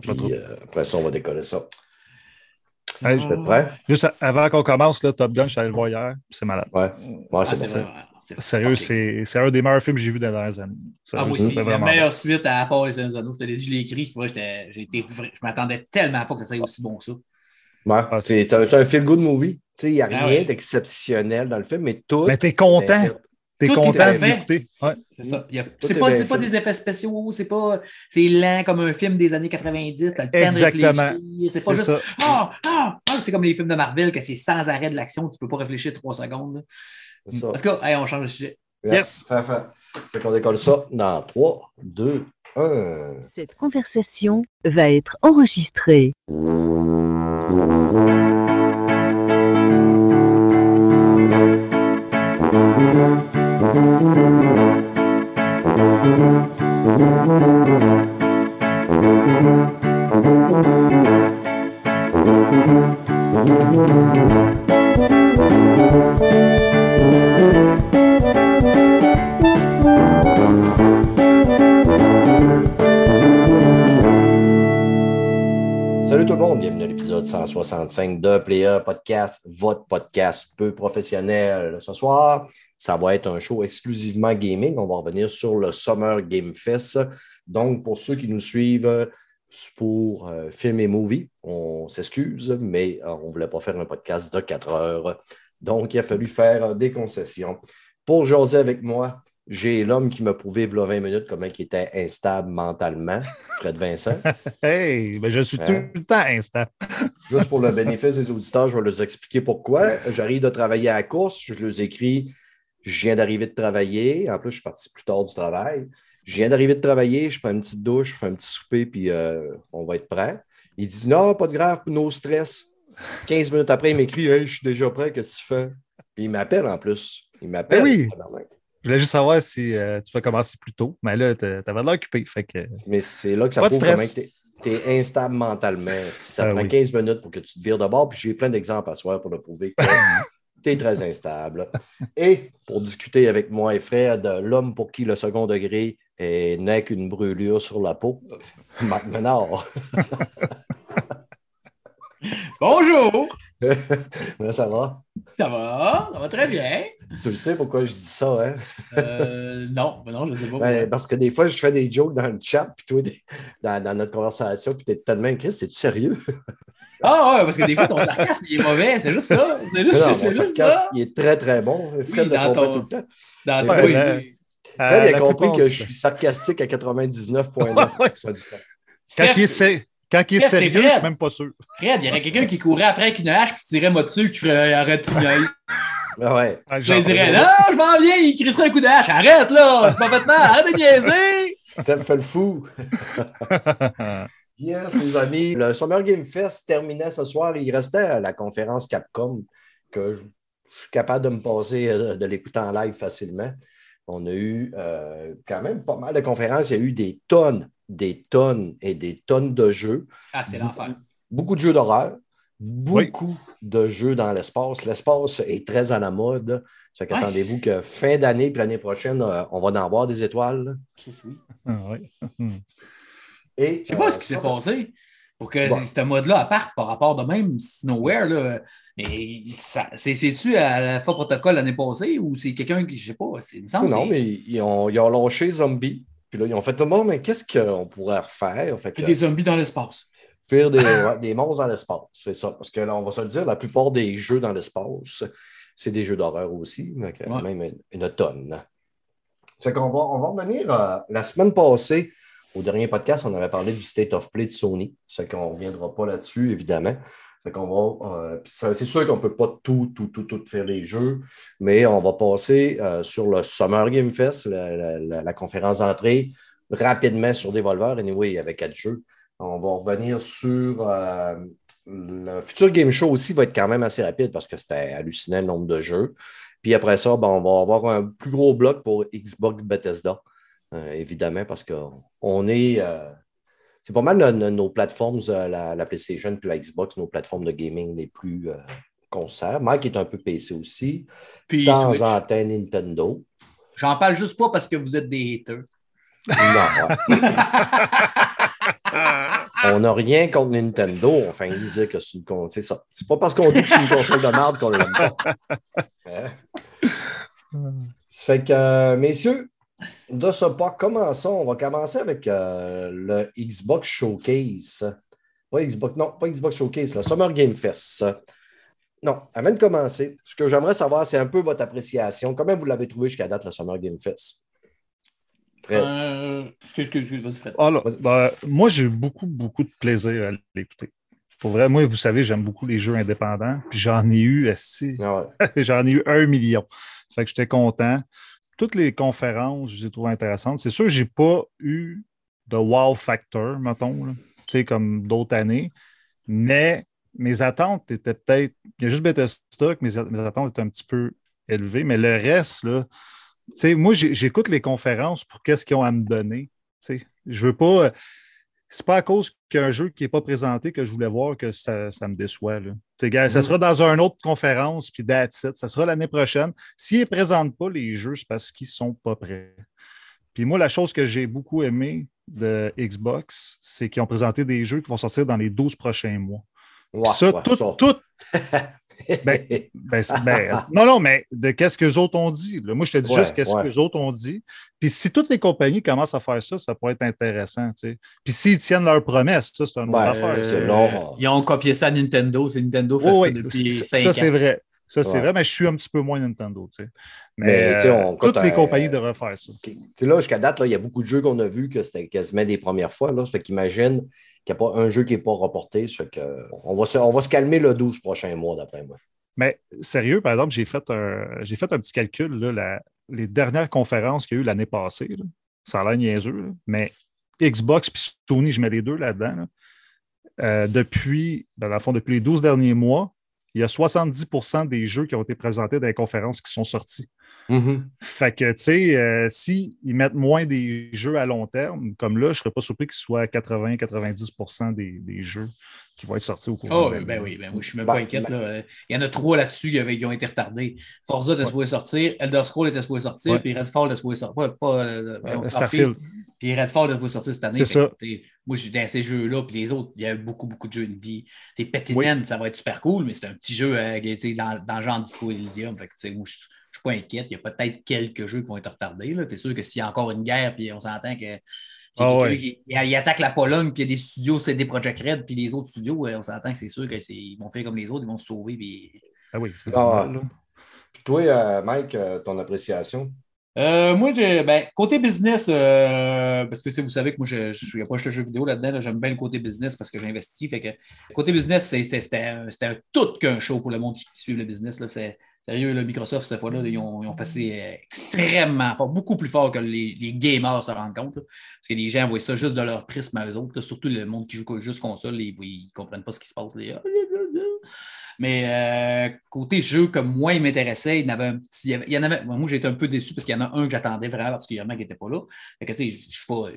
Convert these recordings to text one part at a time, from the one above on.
puis euh, après ça, on va décoller ça. Hey, Je suis prêt? Juste avant qu'on commence, là, Top Gun, je suis allé le voir hier, c'est malade. Ouais. Ouais, Ah, c'est Sérieux, c'est c'est un des meilleurs films que j'ai vu dans les dernières années. Ah, moi c'est aussi, la meilleure suite à part les Seigneurs des Anneaux. Je te l'ai dit, je l'ai écrit. Je, m'attendais tellement pas que ça soit aussi bon que ça. Ouais, Ah, c'est c'est un, un feel-good movie. Tu sais, Il n'y a Ah rien ouais. d'exceptionnel dans le film, mais tout. Mais t'es content. T'es Tout est content l'écouter. Ouais. C'est ça. A- C'est est pas, des effets spéciaux, c'est pas. C'est lent comme un film des années 90. T'as le temps Exactement. de réfléchir. C'est pas juste. Ah, ah, ah, c'est comme les films de Marvel, que c'est sans arrêt de l'action, tu peux pas réfléchir trois secondes. c'est ça. Parce que, hey, on change de sujet. Yes. Parfait. Fait qu'on décolle ça dans 3, 2, 1. Cette conversation va être enregistrée. De Player Podcast, votre podcast peu professionnel. Ce soir, ça va être un show exclusivement gaming. On va revenir sur le Summer Game Fest. Donc, pour ceux qui nous suivent pour euh, film et movie, on s'excuse, mais euh, on ne voulait pas faire un podcast de 4 heures. Donc, il a fallu faire des concessions. Pour jaser avec moi, j'ai l'homme qui m'a prouvé, il y a 20 minutes, comment il était instable mentalement, Fred Vincent. Hey, ben je suis Hein? tout le temps instant. Juste pour le bénéfice des auditeurs, je vais leur expliquer pourquoi. J'arrive de travailler à la course, je leur écris, je viens d'arriver de travailler. En plus, je suis parti plus tard du travail. Je viens d'arriver de travailler, je prends une petite douche, je fais un petit souper, puis euh, on va être prêt. Il dit Non, pas de grave, no stress. 15 minutes après, il m'écrit Hey, je suis déjà prêt, qu'est-ce que tu fais? Puis il m'appelle en plus. Il m'appelle. Ben oui. Je voulais juste savoir si euh, tu vas commencer plus tôt. Mais là, t'a- t'avais l'air occupé. Fait que... Mais c'est là que ça prouve comment tu es, instable mentalement. Si ça Ah prend oui. 15 minutes pour que tu te vires de bord, puis j'ai plein d'exemples à soir pour le prouver que tu es très instable. Et pour discuter avec moi et Fred, l'homme pour qui le second degré est- n'est qu'une brûlure sur la peau, Marc Ménard. Bonjour! Comment ça va? Ça va? Ça va très bien. Tu le sais pourquoi je dis ça, hein? Euh, non, non, je sais pas. Ben, parce que des fois, je fais des jokes dans le chat, puis toi, dans, dans notre conversation, puis tu es tellement Chris, es-tu sérieux? Ah ouais, parce que des fois, ton sarcasme, il est mauvais. C'est juste ça. C'est juste, Non, c'est mon juste sarcasme, ça. il est très, très bon. Fred le ton- tout le temps. Dans Euh, dit- Fred, il a compris que je suis sarcastique à 99,9 du temps. Quand il est, quand il est c'est sérieux, je Fred. suis même pas sûr. Fred, il y aurait quelqu'un qui courait après avec une hache puis tirait moi dessus qui ferait arrête une œil. Ah ouais. Ah, Je genre, dirais non, je m'en viens, il crisserait un coup de hache. Arrête là, c'est pas maintenant, arrête de niaiser. Steph fait le fou. Yes, les amis. Le Summer Game Fest terminait ce soir. Il restait à la conférence Capcom que je je suis capable de me passer euh, de l'écouter en live facilement. On a eu euh, quand même pas mal de conférences. Il y a eu des tonnes, des tonnes et des tonnes de jeux. Ah, c'est l'enfer. beaucoup de jeux d'horreur, beaucoup de jeux dans l'espace. L'espace est très à la mode. Ça fait Ouais. qu'attendez-vous que fin d'année puis l'année prochaine, euh, on va en avoir des étoiles. Chris, oui. Ah, ouais. Et, Je sais pas euh, ce qui s'est passé pour que Bon. ce mode-là parte par rapport de même Nowhere. Là. Mais c'est-tu à la fois protocole l'année passée ou c'est quelqu'un qui, je sais pas, c'est, que Non, mais ils ont, ils ont lâché Zombie. Puis là, ils ont fait tout le monde, mais qu'est-ce qu'on pourrait refaire? Fait que, des zombies dans l'espace. faire des, ouais, des monstres dans l'espace. C'est ça. Parce que là, on va se le dire, la plupart des jeux dans l'espace, c'est des jeux d'horreur aussi, Ouais. même une, une tonne. C'est qu'on va, on va revenir euh, la semaine passée. Au dernier podcast, on avait parlé du State of Play de Sony. C'est qu'on ne reviendra pas là-dessus, évidemment. Euh, ça- c'est sûr qu'on ne peut pas tout, tout, tout, tout faire les jeux, mais on va passer euh, sur le Summer Game Fest, la conférence d'entrée, rapidement sur Devolver. Anyway, il y avait quatre jeux. On va revenir sur euh, le futur Game Show aussi, va être quand même assez rapide parce que c'était hallucinant le nombre de jeux. Puis après ça, ben, on va avoir un plus gros bloc pour Xbox Bethesda, euh, évidemment, parce qu'on est. euh, c'est pas mal no- no- nos plateformes, euh, la, la PlayStation puis la Xbox, nos plateformes de gaming les plus qu'on sert. Mike est un peu PC aussi. Puis De temps Switch. en temps, Nintendo. J'en parle juste pas parce que vous êtes des haters. Non. On n'a rien contre Nintendo. Enfin, il disait que c'est une console. C'est ça. C'est pas parce qu'on dit que c'est une console de merde qu'on l'aime pas. Hein? Ça fait que, messieurs, de ce pas, commençons. On va commencer avec euh, le Xbox Showcase. Pas Xbox, non, pas Xbox Showcase, le Summer Game Fest. Non, avant de commencer, ce que j'aimerais savoir, c'est un peu votre appréciation. Comment vous l'avez trouvé jusqu'à date, le Summer Game Fest? Fred. Euh, excuse, excuse, excuse, vas-y, Fred. Alors, ben, moi, j'ai eu beaucoup, beaucoup de plaisir à l'écouter. Pour vrai, moi, vous savez, j'aime beaucoup les jeux indépendants. Puis j'en ai eu, esti, Ah ouais. j'en ai eu un million. Fait que j'étais content. Toutes les conférences, je les intéressantes. C'est sûr que j'ai pas eu de wow factor, mettons, sais, comme d'autres années. Mais mes attentes étaient peut-être. Il y a juste Bethesda que mes, attentes étaient un petit peu élevées. Mais le reste, là, moi, j'écoute les conférences pour qu'est-ce qu'ils ont à me donner. Sais, je veux pas. C'est pas à cause qu'un jeu qui n'est pas présenté que je voulais voir que ça, ça me déçoit. Là. Ça Mhm. sera dans une autre conférence, puis that's it. Ça sera l'année prochaine. S'ils ne présentent pas les jeux, c'est parce qu'ils ne sont pas prêts. Puis moi, la chose que j'ai beaucoup aimé de Xbox, c'est qu'ils ont présenté des jeux qui vont sortir dans les 12 prochains mois. Ça, tout, ça. tout, ben, ben, ben, non, non, mais de qu'est-ce que les autres ont dit. là? Moi, je te dis Ouais, juste qu'est-ce ouais. que les autres ont dit. Puis si toutes les compagnies commencent à faire ça, ça pourrait être intéressant. tu sais. Puis s'ils tiennent leurs promesses, ça, c'est une autre Ouais, affaire. Ils ont copié ça à Nintendo. C'est Nintendo fait ça oui, depuis ça, 5 ça, ans. c'est vrai. Ça, c'est Ouais. vrai, mais je suis un petit peu moins Nintendo. tu sais. Mais, Mais, tu sais, on euh, toutes les à- compagnies devraient faire ça. OK. Tu sais, là, jusqu'à date, là, il y a beaucoup de jeux qu'on a vus que c'était quasiment des premières fois. Là. Ça fait qu'imagine qu'il n'y a pas un jeu qui n'est pas reporté. Que, on, va se, on va se calmer le 12 prochains mois, d'après moi. Mais sérieux, par exemple, j'ai fait un, fait un petit calcul. Là, la- les dernières conférences qu'il y a eu l'année passée, ça a l'air niaiseux, mais Xbox puis Sony, je mets les deux là-dedans. là. Euh, depuis, dans le fond, depuis les 12 derniers mois, il y a 70% des jeux qui ont été présentés dans les conférences qui sont sortis. Fait que, tu sais, euh, s'ils mettent moins des jeux à long terme, comme là, je ne serais pas surpris qu'il soit 80-90 des, des jeux qui vont être sortis au cours Oh, de l'année. ben oui, ben oui, je suis même Ben, pas inquiète. ben- là. Il y en a trois là-dessus qui, qui ont été retardés. Forza était Ouais. supposé sortir, Elder Scrolls était supposé sortir, Ouais. puis Redfall était supposé sortir. Pas, pas, euh, Euh, Starfield. Puis Redfall était sortir cette année. C'est ça. moi, je suis dans ces jeux-là, puis les autres, il y a beaucoup, beaucoup de jeux indie. T'es Petinen, ça va être super cool, mais c'est un petit jeu euh, dans, dans le genre Disco Elysium. Fait que, t'sais, moi, je je suis pas inquiète. Il y a peut-être quelques jeux qui vont être retardés. C'est sûr que s'il y a encore une guerre, puis on s'entend que c'est Ah quelqu'un ouais. qui il, il attaque la Pologne, puis il y a des studios, c'est des Project Red, puis les autres studios, ouais, on s'entend que c'est sûr qu'ils vont faire comme les autres, ils vont se sauver. Puis... Ah oui, c'est Ah. normal. Puis toi, euh, Mike, euh, ton appréciation? Euh, moi, j'ai- ben, côté business, euh, parce que si vous savez que moi, je je- il n'y a pas juste le jeu vidéo là-dedans, là, j'aime bien le côté business parce que j'investis. Fait que côté business, c'était c'était un, tout qu'un show pour le monde qui, qui suit le business. Là. Sérieux, là, Microsoft, cette fois-là, ils, ont, ils ont fait euh, extrêmement fort, beaucoup plus fort que les, les gamers se rendent compte. parce que les gens voient ça juste de leur prisme à eux autres. surtout le monde qui joue juste console, ils ne comprennent pas ce qui se passe. Mais euh, côté jeu, comme moi, il m'intéressait. Il y en avait un petit. il moi, été un peu déçu parce qu'il y en a un que j'attendais vraiment particulièrement qui n'était pas là.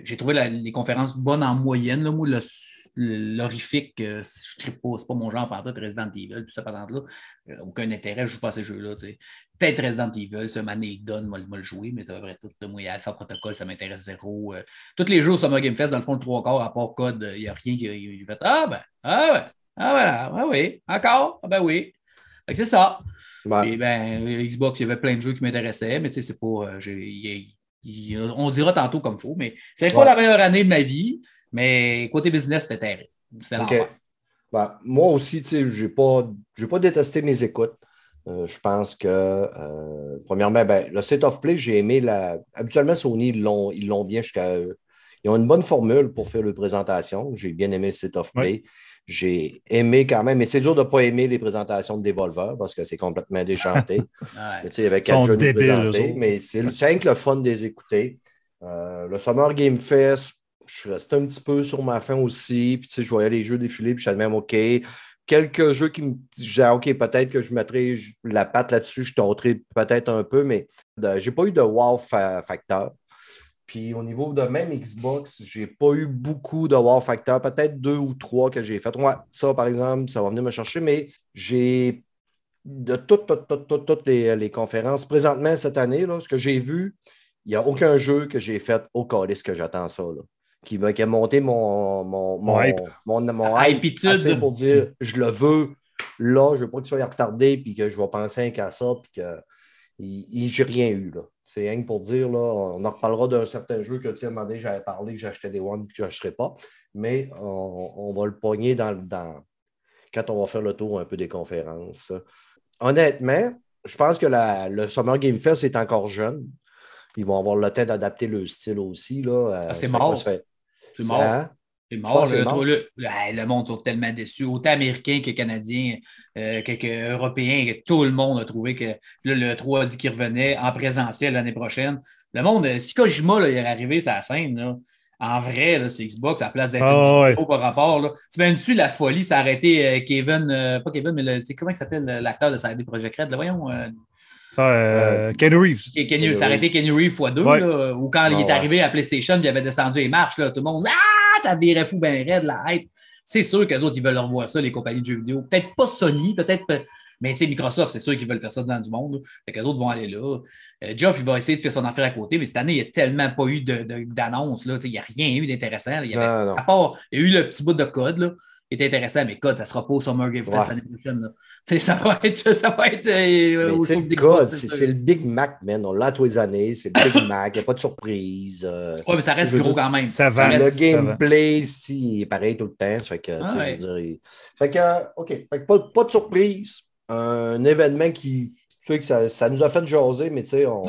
J'ai trouvé les conférences bonnes en moyenne. Là. Moi, l'horrifique, euh, je ne pas, c'est pas mon genre fantasme, Resident Evil, puis ça, patente-là. Euh, aucun intérêt, je ne joue pas à ces jeux-là. Peut-être Resident Evil, ça m'a le donne, moi, le jouer, mais c'est vrai, tout. là, Moi, Alpha Protocol, ça m'intéresse zéro. Euh, tous les jeux au Summer Game Fest, dans le fond, le trois quarts, à part code, il n'y a rien qui fait Ah ben, ah ouais, ah voilà, ah oui, encore, ah ben oui. Fait que c'est ça. Ouais. Et ben, Xbox, il y avait plein de jeux qui m'intéressaient, mais tu sais, c'est pas. euh, j'ai- on dira tantôt comme il faut, mais c'est pas Ouais. la meilleure année de ma vie, mais côté business, c'était terrible. C'était OK. l'enfer. Ben, moi aussi, tu sais, je n'ai pas, j'ai pas détesté mes écoutes. Euh, je pense que, euh, premièrement, ben, le State of Play, j'ai aimé la. Habituellement, Sony, ils l'ont, ils l'ont bien jusqu'à. Ils ont une bonne formule pour faire leur présentation. J'ai bien aimé le State of Play. J'ai aimé quand même, mais c'est dur de ne pas aimer les présentations de Devolver parce que c'est complètement déchanté. Ouais. Il y avait quatre jeux autres. mais c'est c'est rien que le fun de les écouter. Euh, le Summer Game Fest, je resté un petit peu sur ma faim aussi. Puis, tu sais, je voyais les jeux défiler, puis je suis même OK. Quelques jeux qui me disaient, OK, peut-être que je mettrais la patte là-dessus, je tenterai peut-être un peu, mais je n'ai pas eu de wow. Puis au niveau de même Xbox, j'ai pas eu beaucoup de wow peut-être deux ou trois que j'ai fait. Ouais, ça, par exemple, ça va venir me chercher, mais j'ai de toutes, les, les conférences présentement cette année, là, ce que j'ai vu, il n'y a aucun jeu que j'ai fait au calice que j'attends ça. là. Qui, m'a- qui a monté mon, mon, mon, Mon hype. mon, mon Hypitude. assez pour dire je le veux là, je veux pas qu'il soit retardé puis que je vais penser qu'à ça puis que j'ai rien eu là. C'est rien que pour dire là, on en reparlera d'un certain jeu que tu sais, donné, j'avais parlé que j'achetais des One et que je n'achèterais pas, mais on, on va le pogner dans, dans quand on va faire le tour un peu des conférences. Honnêtement, je pense que la- le Summer Game Fest est encore jeune. Ils vont avoir le temps d'adapter le style aussi. Là. Ah, c'est mort. quoi, ça fait- C'est mort. Hein? C'est mort. Le, c'est mort. le- monde est tellement déçu, autant américain que canadien, euh, que, que européen, que tout le monde a trouvé que là, le 3 a dit qu'il revenait en présentiel l'année prochaine. Le monde, euh, si Kojima là, il est arrivé sur la scène, là, en vrai, là, c'est Xbox à la place d'être ouais. vidéo par rapport. Là. Tu m'aimes-tu la folie? Ça a arrêté euh, Kevin, euh, pas Kevin, mais le- comment il s'appelle l'acteur de CD Projekt Red? Là, voyons. Euh, Ah, euh, Ken Reeves. Kenny, Kenny ça a arrêté Kenny Reeves x2, Ouais. là, ou quand il Ah, est ouais. arrivé à PlayStation, il avait descendu les marches, là, tout le monde, ah, ça virait fou ben raide, la hype. C'est sûr qu'eux autres, ils veulent revoir ça, les compagnies de jeux vidéo. Peut-être pas Sony, peut-être, pas- mais tu sais, Microsoft, c'est sûr qu'ils veulent faire ça dans du monde. là. Fait qu'eux autres vont aller là. Euh, Geoff, il va essayer de faire son affaire à côté, mais cette année, il n'y a tellement pas eu de- de- d'annonce, il n'y a rien eu d'intéressant. là. Il y avait- Non, non. À part, il y a eu le petit bout de code, là. Était intéressant, mais code, ça sera pas au Summer Game Fest Ouais. l'année prochaine. Ça va être, ça va être euh, c'est le Big Mac, man. On l'a tous les années. C'est le Big Mac. Il n'y a pas de surprise. euh, Ouais, mais ça reste gros dire, quand même. ça va. le gameplay, c'est- il est pareil tout le temps. Ça fait que, Ah ouais. dire, il- fait que, OK. Fait que pas, pas de surprise. Un événement qui. Tu sais que ça, ça nous a fait jaser, mais tu sais, on,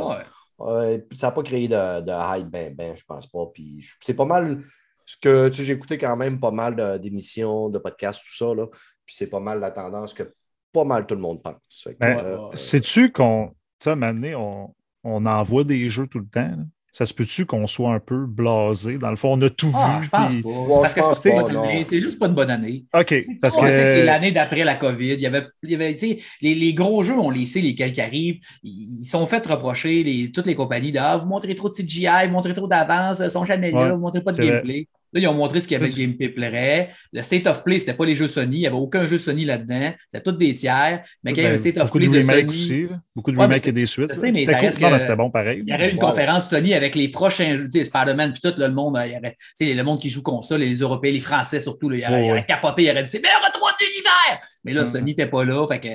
Ouais. Puis ça n'a pas créé de, de hype, ben, ben, je pense pas. Puis c'est pas mal ce que tu sais, j'ai écouté quand même pas mal d'émissions, de, podcasts, tout ça. Là, puis c'est pas mal la tendance que pas mal tout le monde pense. Ben, euh, Sais-tu qu'on, tu sais, on, on envoie des jeux tout le temps? là? Ça se peut-tu qu'on soit un peu blasé? Dans le fond, on a tout Ah, vu. je pense puis- pas. Ouais, parce je que pense c'est pas une pas, bonne année. non. C'est juste pas une bonne année. OK, parce que... c'est- l'année d'après la COVID. Il y avait, il y avait tu sais, les, les gros jeux, on les sait, lesquels qui arrivent. Ils sont fait reprocher, les, toutes les compagnies, de ah, vous montrez trop de CGI, vous montrez trop d'avance, ils sont jamais Ouais, là, vous montrez pas de vrai. Là, ils ont montré ce qu'il y avait de Tu- gameplay plairait. Le State of Play, c'était pas les jeux Sony. Il n'y avait aucun jeu Sony là-dedans. C'était tous des tiers. Mais quand il y a Ben, un State of beaucoup Play de de remakes Sony, aussi. Beaucoup de remakes et des suites. C'était cool. c'était bon pareil. Il y aurait une conférence Sony avec les prochains jeux, tu sais, Spider-Man, puis tout le monde, il y aurait, tu sais, le monde qui joue console, les Européens, les Français surtout, là, il, aurait, Ouais, il aurait capoté, il aurait dit c'est meilleur à trois d'univers. Mais là, Mhm. Sony n'était pas là, fait que,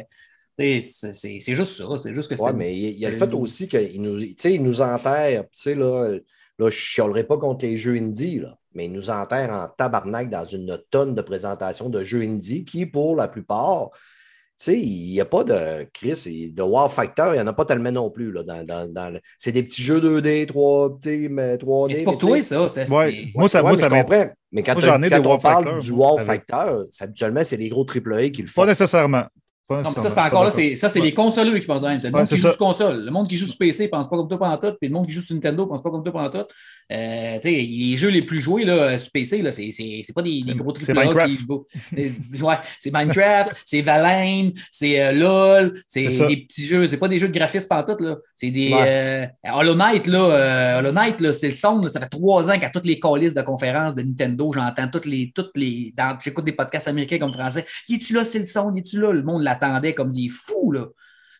tu sais, c'est- juste ça, c'est juste que ouais, mais il y a le fait aussi qu'il nous, tu sais, il nous enterre. Tu sais, là, là, je ne chialerai pas contre les jeux indie, là, mais il nous enterre en tabarnak dans une tonne de présentations de jeux indie qui, pour la plupart, tu sais, il n'y a pas de Chris, et de Wow Factor, il n'y en a pas tellement non plus. Là, dans, dans- dans le- C'est des petits jeux 2D, 3, tu sais, mais 3D. Mais c'est pour mais toi, ça, Steph. Ouais. Mais- Moi, ça, Ouais, moi, mais ça m'in- comprends. Mais quand, Moi, t'as- j'en ai quand des on wow parle factors, du wow factor, habituellement, c'est les gros AAA qui le font. Pas nécessairement. Pas Non, mais ça, c'est encore là, c'est, ça, c'est Ouais. les consoleux qui pensent de même. C'est le Ouais, monde qui c'est joue ça. sur console. Le monde qui joue sur PC ne pense pas comme toi pendant tout, puis le monde qui joue sur Nintendo ne pense pas comme toi pendant tout. Euh, les jeux les plus joués là, sur PC, là, c'est, c'est, c'est pas des, des gros c'est AAA Minecraft. qui. Ouais, c'est Minecraft, c'est Valheim, c'est euh, LOL, c'est, C'est des petits jeux. C'est pas des jeux de graphisme pendant tout. Là. C'est des. Ouais. euh, Hollow Knight, là, euh, Hollow Knight, là, c'est le son. là, ça fait trois ans qu'à toutes les calices de conférences de Nintendo, j'entends toutes les. Toutes les dans, j'écoute des podcasts américains comme français. Y es-tu là, c'est le son? Y es-tu là? Le monde l'attendait comme des fous. Là.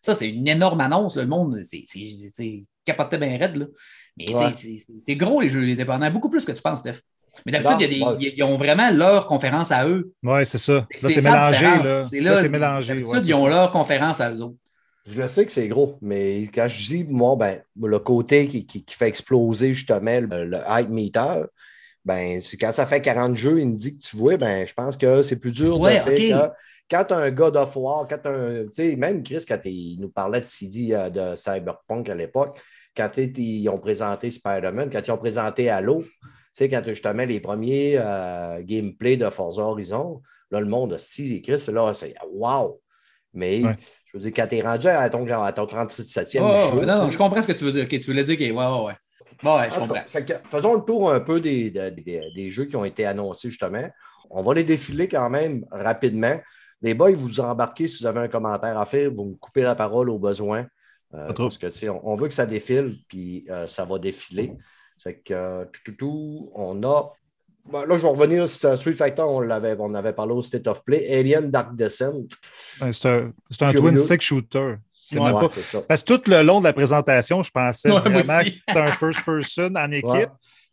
Ça, c'est une énorme annonce. Le monde, c'est, c'est, c'est capoté bien raide. Là. Mais Ouais. c'est, gros, les jeux indépendants. Beaucoup plus que tu penses, Steph. Mais d'habitude, ouais. ils ont vraiment leur conférence à eux. Ouais, c'est ça. Là, c'est mélangé. Là, C'est Là, là, c'est mélangé. D'habitude, ils ont ça. leur conférence à eux autres. Je le sais que c'est gros, mais quand je dis, moi, ben, le côté qui, qui- qui fait exploser justement le, le hype meter, ben, quand ça fait 40 jeux, il me dit que tu vois, ben, je pense que c'est plus dur Ouais, de faire ok. que quand tu as un God of War, quand un. Tu sais, même Chris, quand il nous parlait de CD euh, de Cyberpunk à l'époque, quand ils ont présenté Spider-Man, quand ils ont présenté Halo, tu sais, quand justement les premiers euh, gameplay de Forza Horizon, là, le monde, si, Chris, là, c'est wow! Mais Ouais. je veux dire, quand t'es rendu à ton, à ton 37e Oh, jeu, non, non, tu sais, je comprends ce que tu veux dire. Ok, tu voulais dire que. Ouais, ouais, ouais. Bon, ouais, je comprends. fait faisons le tour un peu des, des- des- des jeux qui ont été annoncés, justement. On va les défiler quand même rapidement. Les boys, vous embarquez si vous avez un commentaire à faire, vous me coupez la parole au besoin. Euh, parce que, tu sais, on, on veut que ça défile, puis euh, ça va défiler. Fait que, euh, tout, tout, tout, on a. ben, là, je vais revenir sur Street Fighter, on, l'avait, on avait parlé au State of Play. Alien Dark Descent. Ouais, C'est un, c'est un twin stick shooter. C'est Ouais, pas- c'est ça. Parce que tout le long de la présentation, je pensais Ouais, vraiment que c'était un first person en équipe. Ouais.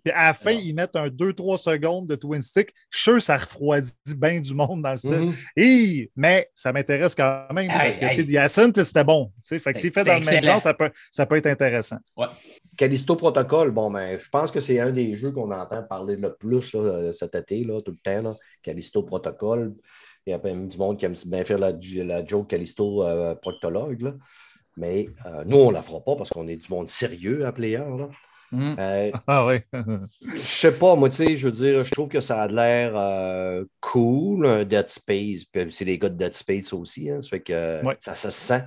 Puis à la fin, ils mettent un 2-3 secondes de twin stick. Je suis sûr que ça refroidit bien du monde dans le style. Mhm. Hey, mais ça m'intéresse quand même Hey, parce que hey. tu sais, The Ascent, c'était bon. Tu sais, Fait que s'il fait dans le même genre, ça peut, ça peut être intéressant. Callisto Protocol, bon, ben, je pense que c'est un des jeux qu'on entend parler le plus là, euh, cet été, là, tout le temps. Là. Callisto Protocol. Il y a même du monde qui aime bien faire la, la joke Callisto euh, Proctologue. là. Mais euh, nous, on ne la fera pas parce qu'on est du monde sérieux à player. Là. Hum. Euh, Ah oui. je sais pas, moi, tu sais, je veux dire, je trouve que ça a l'air euh, cool, un Dead Space. Puis c'est les gars de Dead Space aussi, hein, ça fait que Ouais. ça se sent.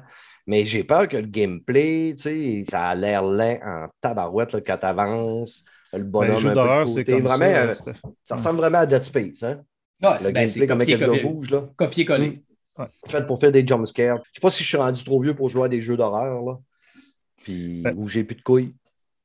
Mais j'ai peur que le gameplay, tu sais, ça a l'air lent en tabarouette là, quand tu avances. Le Ben, bonhomme les jeux un peu de d'horreur, c'est comme vraiment, ça. euh, ça ressemble vraiment à Dead Space, hein? Ah, Le ben, gameplay comme avec le copier-coller. rouge, là. Copier-coller. Fait pour faire des jumpscares. Je sais pas si je suis rendu trop vieux pour jouer à des jeux d'horreur, là. Puis Ben, où j'ai plus de couilles.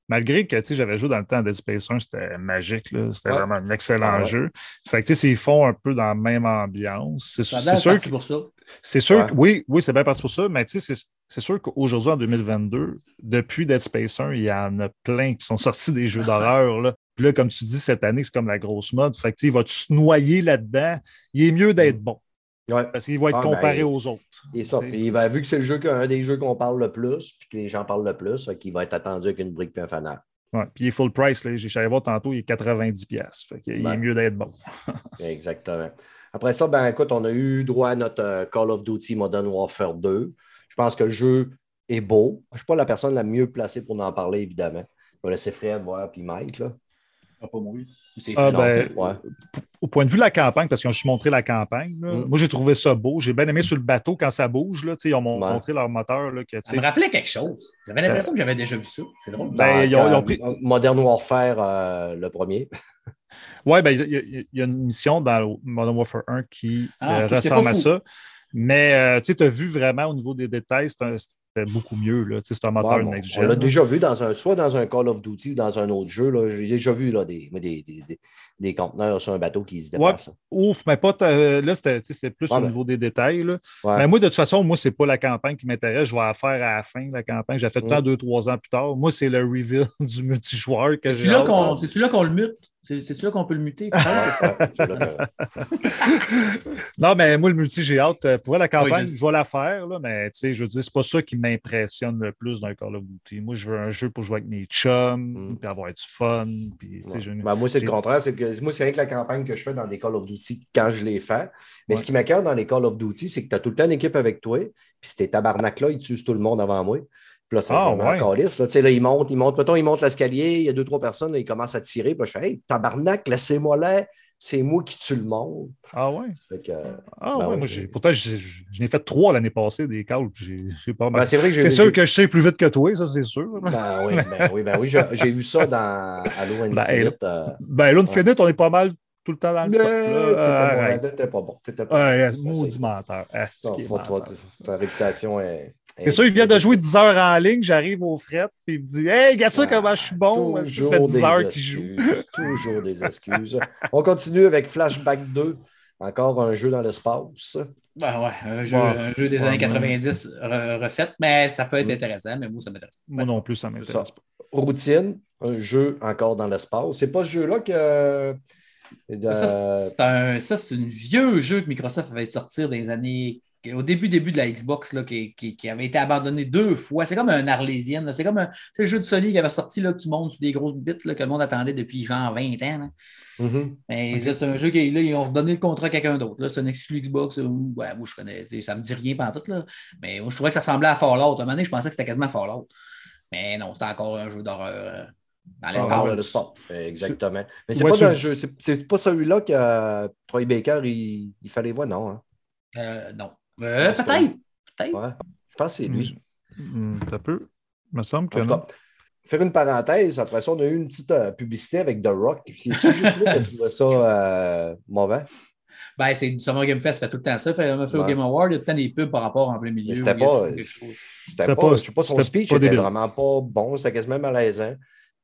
Malgré que tu sais, j'avais joué dans le temps à Dead Space 1, c'était magique. là. C'était Ouais. vraiment un excellent ouais. jeu. Fait que tu sais, s'ils font un peu dans la même ambiance, c'est sûr parti que pour ça. C'est sûr, Ouais. que- oui, oui, c'est bien parti pour ça, mais tu sais, c'est- sûr qu'aujourd'hui, en 2022, depuis Dead Space 1, il y en a plein qui sont sortis des jeux d'horreur. Là. Puis là, comme tu dis, cette année, c'est comme la grosse mode. Fait que il va se noyer là-dedans? Il est mieux d'être bon Ouais. parce qu'il va être Ah, comparé ben, aux autres. Et ça. Puis il va, vu que c'est le jeu qu'un des jeux qu'on parle le plus, puis que les gens parlent le plus, qu'il va être attendu avec une brique et un fanal. Ouais. Puis il est full price. J'ai allé voir tantôt, il est 90$. piastres. Fait qu'il Ouais. est mieux d'être bon. Exactement. Après ça, ben écoute, on a eu droit à notre euh, Call of Duty Modern Warfare 2. Je pense que le jeu est beau. Je ne suis pas la personne la mieux placée pour en parler, évidemment. Je vais laisser Fred voir, puis Mike. Là. Pas. C'est Ah, ben, ouais. Au point de vue de la campagne, parce qu'ils ont juste montré la campagne, là, Mm. moi j'ai trouvé ça beau. J'ai bien aimé sur le bateau quand ça bouge. Là, ils ont Ouais. montré leur moteur. Là, que, Ça me rappelait quelque chose. J'avais Ça- l'impression que j'avais déjà vu ça. C'est drôle. Ben, ils ont- ils ont pris- Modern Warfare, euh, le premier. Oui, ben, il y, a- il y a une mission dans Modern Warfare 1 qui Ah, euh, ressemble à ça. Mais euh, tu as vu vraiment au niveau des détails, c'est un- beaucoup mieux. là. Tu sais, C'est un moteur Ouais, bon, next on l'a déjà vu dans un, soit dans un Call of Duty ou dans un autre jeu. là. J'ai déjà vu là, des, des, des, des- des conteneurs sur un bateau qui se déplacent. Ouf, mais pas. euh, là, c'était tu sais, c'était plus Ouais, au niveau des détails. là. Ouais. Mais moi, de toute façon, moi, c'est pas la campagne qui m'intéresse. Je vais la faire à la fin, la campagne. J'ai fait Mm. tant deux, trois ans plus tard. Moi, c'est le reveal du multijoueur que j'ai. là hâte. qu'on c'est-tu là qu'on le mute? C'est- C'est-tu là qu'on peut le muter? Que- Non, mais moi, le multi, j'ai hâte. Euh, Pour vrai, la campagne, Oui, je- je vais la faire, là, mais tu sais, je veux dire, c'est pas ça qui m'impressionne le plus d'un Call of Duty. Moi, je veux un jeu pour jouer avec mes chums, Mm. puis avoir du fun. Puis, tu sais, Ouais. je- Ben, moi, c'est le contraire. C'est que moi, c'est avec la campagne que je fais dans des Call of Duty quand je les fais. Mais Ouais. ce qui m'accorde dans les Call of Duty, c'est que tu as tout le temps une équipe avec toi. Puis ces tabarnak-là, ils tuent tout le monde avant moi. Puis là, c'est Ah, ouais. calice, là. Ils montent, ils montent. Mettons, ils montent l'escalier, il y a deux, trois personnes, là, ils commencent à tirer. Puis je fais Hey, tabarnak, laissez-moi là. C'est moi qui tue le monde. Ah ouais? Que, euh, Ah Ben ouais, ouais. moi, pourtant, je n'ai fait trois l'année passée, des calls. J'ai, j'ai pas mal. ben, c'est vrai que c'est sûr que je sais plus vite que toi, ça, c'est sûr. Ben oui, ben oui, ben oui. J'ai vu ça dans Halo Ben, Infinite. euh, Ben Infinite, on est pas mal tout le temps dans le mais top. t'étais là. pas bon, Arrête. T'étais pas bon. T'étais pas Ouais, bon. maudit. Ah, menteur. ta réputation est. C'est sûr, il vient de jouer 10 heures en ligne, j'arrive aux frettes, puis il me dit Hey, gars, ça, Ah, comment je suis bon? Ça fait 10 des heures qu'il joue? Toujours des excuses. On continue avec Flashback 2. Encore un jeu dans l'espace. Ben ouais, un jeu, Ouais. un jeu des Ouais, années moi- 90 re- refait, mais ça peut être intéressant, mais moi, ça m'intéresse. Moi non plus, ça m'intéresse pas. Routine, un jeu encore dans l'espace. C'est pas ce jeu-là que. euh, Ça, c'est un, ça, c'est un vieux jeu que Microsoft avait sorti dans les années. Au début, début de la Xbox, là, qui, qui- qui avait été abandonné deux fois. C'est comme un Arlésienne. C'est comme un, c'est le jeu de Sony qui avait sorti là, que tu montes sur des grosses bits là, que le monde attendait depuis genre 20 ans. là. Mhm. Mais c'est un jeu qui là, ils ont redonné le contrat à quelqu'un d'autre. Là, c'est un exclu Xbox. euh, ouais, moi, je connais. Ça me dit rien pendant tout. Là. Mais moi, je trouvais que ça ressemblait à Fallout. À un moment donné, je pensais que c'était quasiment Fallout. Mais non, c'était encore un jeu d'horreur euh, dans Ah, l'espace. dans l'espace. Exactement. Mais c'est Ouais, pas tu- jeu. C'est pas celui-là que euh, Troy Baker, il, il fallait voir, non. hein? Euh, non. Euh, peut-être. Peut-être. Ouais. Je pense que c'est lui. Ça peut. Il me semble que non. faire une parenthèse, après ça, on a eu une petite euh, publicité avec The Rock. C'est juste moi qui ça euh, mauvais? Ben, c'est du Summer Game Fest, fait tout le temps ça. Fait, on a fait au Ouais. Game Award, il y a tout le temps des pubs par rapport en plein milieu. C'était pas-. C'était C'était pas, pas- je sais pas, son c'était speech pas était débile. vraiment pas bon. C'était quasiment malaisant.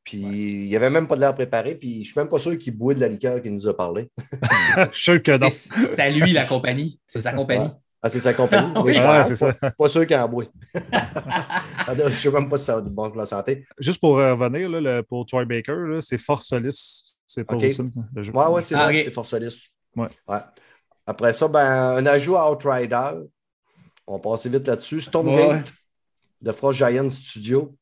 Puis il n'y avait même pas de l'air préparé. Puis je suis même pas sûr qu'il bouait de la liqueur qu'il nous a parlé. Je suis sûr que non. C'est à lui, la compagnie. C'est sa compagnie. Ah, c'est sa compagnie. Oui. Mais je Ah, c'est ça. pas, pas sûr qu'il en boit. je ne sais même pas si ça va être bon pour la santé. Juste pour euh, revenir, là, le- pour Troy Baker, là, c'est Force Solis. C'est pas Ok. Wilson, le jeu. Ouais, ouais, c'est Ah, vrai, ok. c'est Forsolis. Ouais. Après ça, ben, un ajout à Outrider. On va passer vite là-dessus. Stormgate Ouais. de Frost Giant Studio.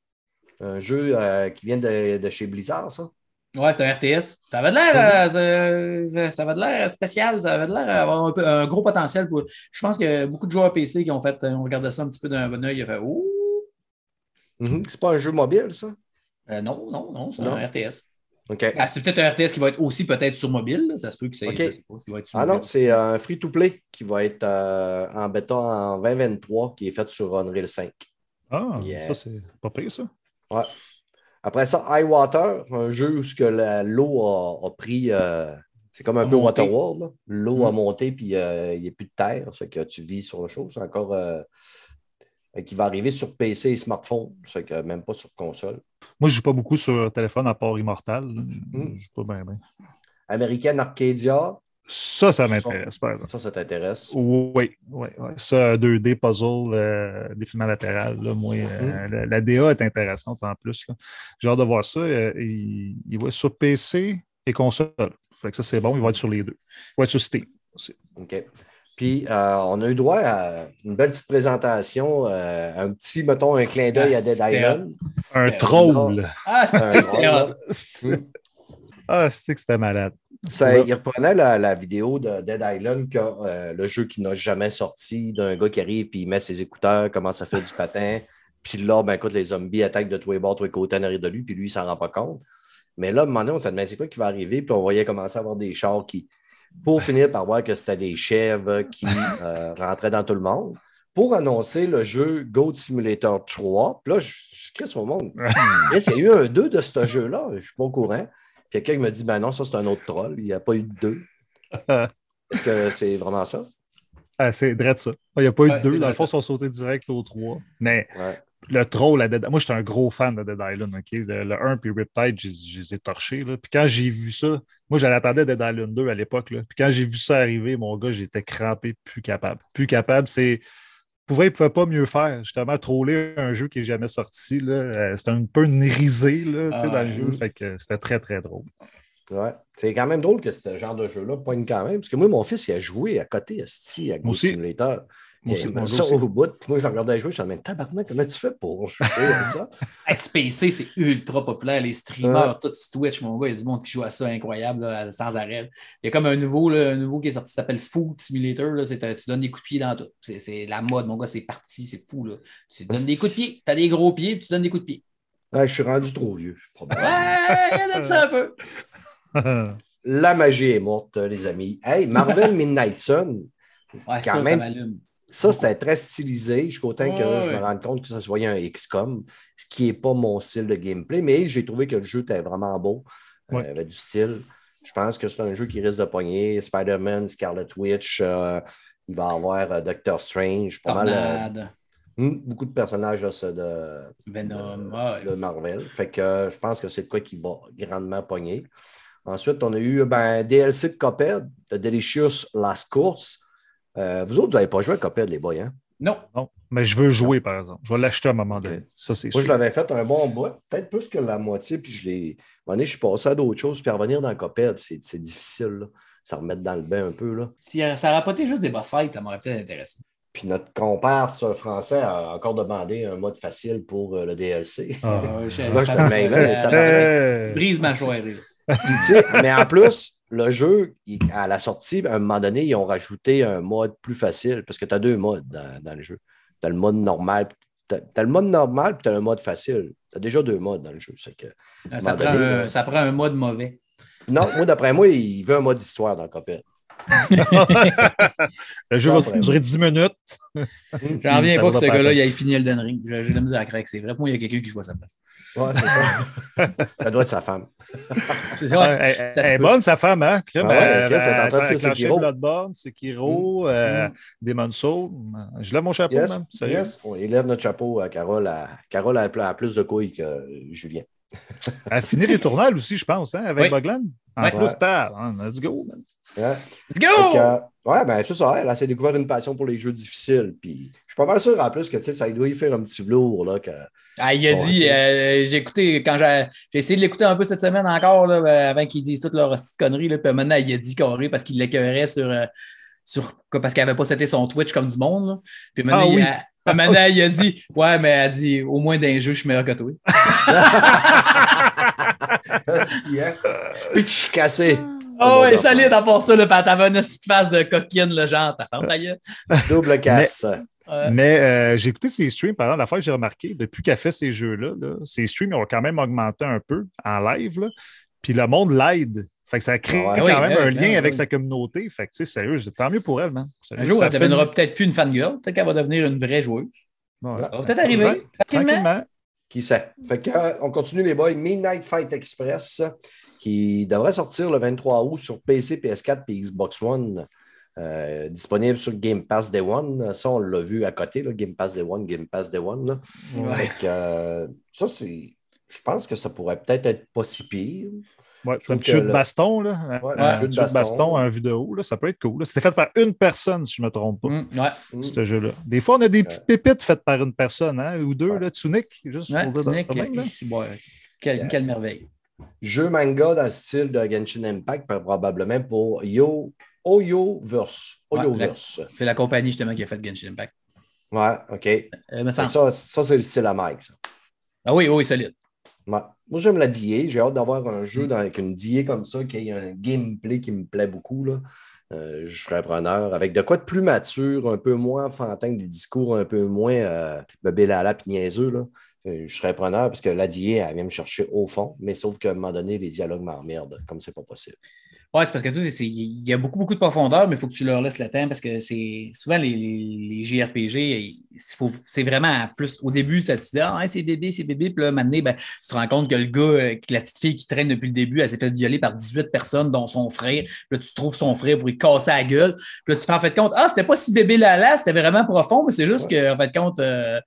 Un jeu euh, qui vient de, de chez Blizzard, ça. Ouais, c'est un RTS. Ça avait de l'air, euh, ça, ça avait de l'air spécial, ça avait de l'air d'avoir un, peu- un gros potentiel. Pour... Je pense qu'il y a beaucoup de joueurs PC qui ont fait, ont regardé ça un petit peu d'un bon oeil. Ils ont fait Ouh! Mhm. C'est pas un jeu mobile, ça? Euh, non, non, non, c'est un RTS. OK. Ah, c'est peut-être un RTS qui va être aussi peut-être sur mobile. là. Ça se peut que c'est. Ok. je sais pas s'il va être sur Ah non, c'est un free-to-play qui va être euh, en bêta en 2023, qui est fait sur Unreal 5. Ah, Yeah. ça, c'est pas pire, ça. Ouais. Après ça, Highwater, un jeu où ce que l'eau a, a pris. euh, c'est comme un peu monté. Waterworld. L'eau a Mm. monté, puis euh, il n'y a plus de terre. Que tu vis sur le chose. C'est encore. euh, qui va arriver sur PC et smartphone. C'est que même pas sur console. Moi, je joue pas beaucoup sur téléphone à part Immortal. là. Je Mm. joue pas bien, bien. American Arcadia, Ça, ça m'intéresse, par exemple. ça, ça t'intéresse? Oui, oui, oui. Ça, 2D puzzle, euh, défilement latéral, là, moi, euh, la, la DA est intéressante en plus. J'ai hâte de voir ça. euh, il, il va être sur PC et console. Fait que ça, c'est bon. Il va être sur les deux. Il va être sur Steam aussi. OK. Puis, euh, on a eu droit à une belle petite présentation, euh, un petit, mettons, un clin d'œil Ah, à Dead Island. Un troll. Ah, c'était. Ah, c'est que c'était malade. Ça, Ouais. il reprenait la, la vidéo de Dead Island, euh, le jeu qui n'a jamais sorti, d'un gars qui arrive, puis il met ses écouteurs, commence à faire du patin. Puis là, ben, écoute, les zombies attaquent de tous les bords, tous les côtés en arrière de lui, puis lui, il s'en rend pas compte. Mais là, à un moment donné, on s'est demandé c'est quoi qui va arriver, puis on voyait commencer à avoir des chars qui, pour finir par voir que c'était des chèvres qui euh, rentraient dans tout le monde, pour annoncer le jeu Goat Simulator 3. Puis là, je, je sur le monde. Il y a eu un 2 de ce jeu-là, je ne suis pas au courant. Puis quelqu'un me dit ben non, ça c'est un autre troll, il n'y a pas eu de 2. Est-ce que c'est vraiment ça? Ah, c'est drôle ça. Il n'y a pas eu Ouais, de deux. Dans le fond, ils sont sautés direct au 3. Mais Ouais. le troll à Dead Moi, j'étais un gros fan de Dead Island. ok? Le, le 1 puis Riptide, je, les ai torchés. là. Puis quand j'ai vu ça, moi, j'en attendais Dead Island 2 à l'époque. là. Puis quand j'ai vu ça arriver, mon gars, j'étais crampé, plus capable. Plus capable, c'est. Pour vrai, ne pouvait pas mieux faire. Justement, troller un jeu qui n'est jamais sorti. euh, C'était un peu une risée là, Ah dans le ouais. jeu. Fait que c'était très, très drôle. Ouais. C'est quand même drôle que ce genre de jeu-là poigne quand même. Parce que moi, mon fils, il a joué à côté, à Goat aussi. Simulator. Moi aussi, ça aussi. au bout. Puis moi, je regardais jouer, je me disais, tabarnak, comment tu fais pour jouer à ça? SPC, c'est ultra populaire. Les streamers, tout sur Twitch, mon gars, il y a du monde qui joue à ça incroyable, là, sans arrêt. Il y a comme un nouveau, là, un nouveau qui est sorti qui s'appelle Food Simulator. Là, c'est, tu donnes des coups de pied dans tout. C'est, c'est la mode, mon gars, c'est parti, c'est fou. Là. Tu donnes des coups de pied, tu as des gros pieds, puis tu donnes des coups de pied. Ouais, je suis rendu trop vieux, probablement. Ouais, il y a de ça un peu. La magie est morte, les amis. Hey, Marvel Midnight Sun, Ouais, Quand ça, même. ça m'allume. Ça, c'était très stylisé. Je suis content que Ouais, je me ouais. rende compte que ça soit un XCOM, ce qui n'est pas mon style de gameplay, mais j'ai trouvé que le jeu était vraiment beau. Euh, Ouais. il avait du style. Je pense que c'est un jeu qui risque de pogner. Spider-Man, Scarlet Witch, euh, il va y avoir euh, Doctor Strange, pas mal. euh, beaucoup de personnages là, ça, de, Venom. ouais. de Marvel. Fait que euh, je pense que c'est quoi qui va grandement pogner. Ensuite, on a eu ben, DLC de Coped, de Delicious Last Course. Euh, vous autres, vous n'avez pas joué à Coped, les boys, hein? Non, Non, mais je veux jouer, par exemple. Je vais l'acheter à un moment donné. Ça, c'est Moi, je l'avais fait un bon bout, peut-être plus que la moitié, puis je l'ai. À un moment donné, je suis passé à d'autres choses, puis à revenir dans Coped, c'est c'est difficile, là. Ça remettre dans le bain un peu, là. si ça rapportait juste des boss fights, ça m'aurait peut-être intéressé. Puis notre compère, c'est un Français, a encore demandé un mode facile pour euh, le DLC. Ah. Euh, je- Moi, je te Euh! Brise ma sais, mais en plus, le jeu, il- à la sortie, à un moment donné, ils ont rajouté un mode plus facile parce que tu as deux modes dans, dans le jeu. Tu as le mode normal, tu as, le mode normal puis tu as le mode facile. Tu as déjà deux modes dans le jeu. c'est que... Ça prend, donné, un, là. ça prend un mode mauvais. Non, moi, d'après moi, il veut un mode histoire dans Coped. Le jeu va durer 10 minutes. J'en reviens Ça pas que ce gars-là, il ait fini Elden Ring. J'ai de la misère à craquer. C'est vrai. Pour moi, il y a quelqu'un qui joue à sa place. Ouais, c'est ça. ça doit être sa femme. C'est Ah, vrai. elle, ça se elle est bonne, sa femme, hein? Crème, Ah ouais, elle- elle en train de faire Sekiro. Bloodborne, Sekiro, euh, Mm. Demon's Soul. Je lève mon chapeau, Yes, même. Sérieux. yes. On élève notre chapeau à Carole. À... Carole a, a plus de couilles que Julien. À finir les tournales aussi, je pense, hein, avec Oui. Boglan. En Ouais. plus, t'as, hein, let's go. man. Ouais. Let's go! euh, ouais, ben, c'est ça. Elle a découvert une passion pour les jeux difficiles. Puis, je suis pas mal sûr en plus que tu sais, ça doit y faire un petit velours. Là, que... Ah, il a dit, euh, j'ai écouté, quand j'ai j'ai essayé de l'écouter un peu cette semaine encore, là, euh, avant qu'ils disent toutes leurs petites conneries, là, puis maintenant, il a dit carré parce qu'il l'écœurait sur, euh, sur, parce qu'il n'avait pas seté son Twitch comme du monde. là. Puis maintenant, Ah oui. a, maintenant, il a dit, ouais, mais elle a dit, au moins d'un jeu, je suis meilleur que toi. Hein? Pitch cassé. Oh, ouais, solide à part ça, là, puis t'avais une petite face de coquine, le genre, t'as fait ta gueule. Double casse. Ouais. Mais euh, j'ai écouté ses streams, par exemple, la fois que j'ai remarqué, depuis qu'elle fait ces jeux-là, là, ses streams ont quand même augmenté un peu en live. Là. Puis le monde l'aide. Fait que ça crée Ouais. quand Oui, même oui, un oui, lien avec sa communauté. Fait que, tu sais, sérieux, c'est- tant mieux pour elle, man. Sérieux, Un jour, ça elle fait deviendra une- peut-être plus une fangirl, peut-être qu'elle va devenir une vraie joueuse. Voilà. Ça va peut-être arriver, tranquillement. Tranquillement. Qui sait? Fait que, euh, on continue les boys. Midnight Fight Express, qui devrait sortir le 23 août sur PC, PS4 et Xbox One. Euh, disponible sur Game Pass Day One. Ça, on l'a vu à côté, là, Game Pass Day One, Game Pass Day One. Ouais. Fait que, euh, ça, c'est. Je pense que ça pourrait peut-être être pas si pire. Ouais, un petit jeu de baston, là. Ouais, un un jeu de baston, un vidéo, là, ça peut être cool. C'était fait par une personne, si je ne me trompe pas, Hum, ouais. Mm. ce jeu-là. Des fois, on a des petites pépites faites par une personne, hein, ou deux, Ouais. là, Tunic, juste Ouais, pour dire même, ici, ouais. Quelle, Yeah. quelle merveille. Jeu manga dans le style de Genshin Impact, probablement pour Yo, Oyoverse. Ouais, Oyoverse. C'est la compagnie justement qui a fait Genshin Impact. Ouais, OK. Euh. Ça, ça c'est le style à Mike, ça. Ah oui, oui, solide. Ouais. Moi, j'aime la DA. J'ai hâte d'avoir un jeu dans- avec une DA comme ça, qui ait un gameplay qui me plaît beaucoup. Là. Euh, je serais preneur. Avec de quoi de plus mature, un peu moins enfantin, des discours un peu moins euh, bébé lala puis niaiseux. Là. Euh, je serais preneur parce que la DA, elle vient me chercher au fond, mais sauf qu'à un moment donné, les dialogues m'emmerdent, comme c'est pas possible. Ouais, c'est parce que il y a beaucoup, beaucoup de profondeur, mais il faut que tu leur laisses le temps parce que c'est souvent les, les, les JRPG, c'est vraiment plus. Au début, ça, tu dis Ah, c'est bébé, c'est bébé. Puis là, maintenant, ben, tu te rends compte que le gars, euh, que la petite fille qui traîne depuis le début, elle s'est fait violer par 18 personnes, dont son frère. Puis là, tu trouves son frère pour lui casser la gueule. Puis là, tu te fais en fait compte Ah, c'était pas si bébé là là, c'était vraiment profond, mais c'est juste que, en fait, compte. euh,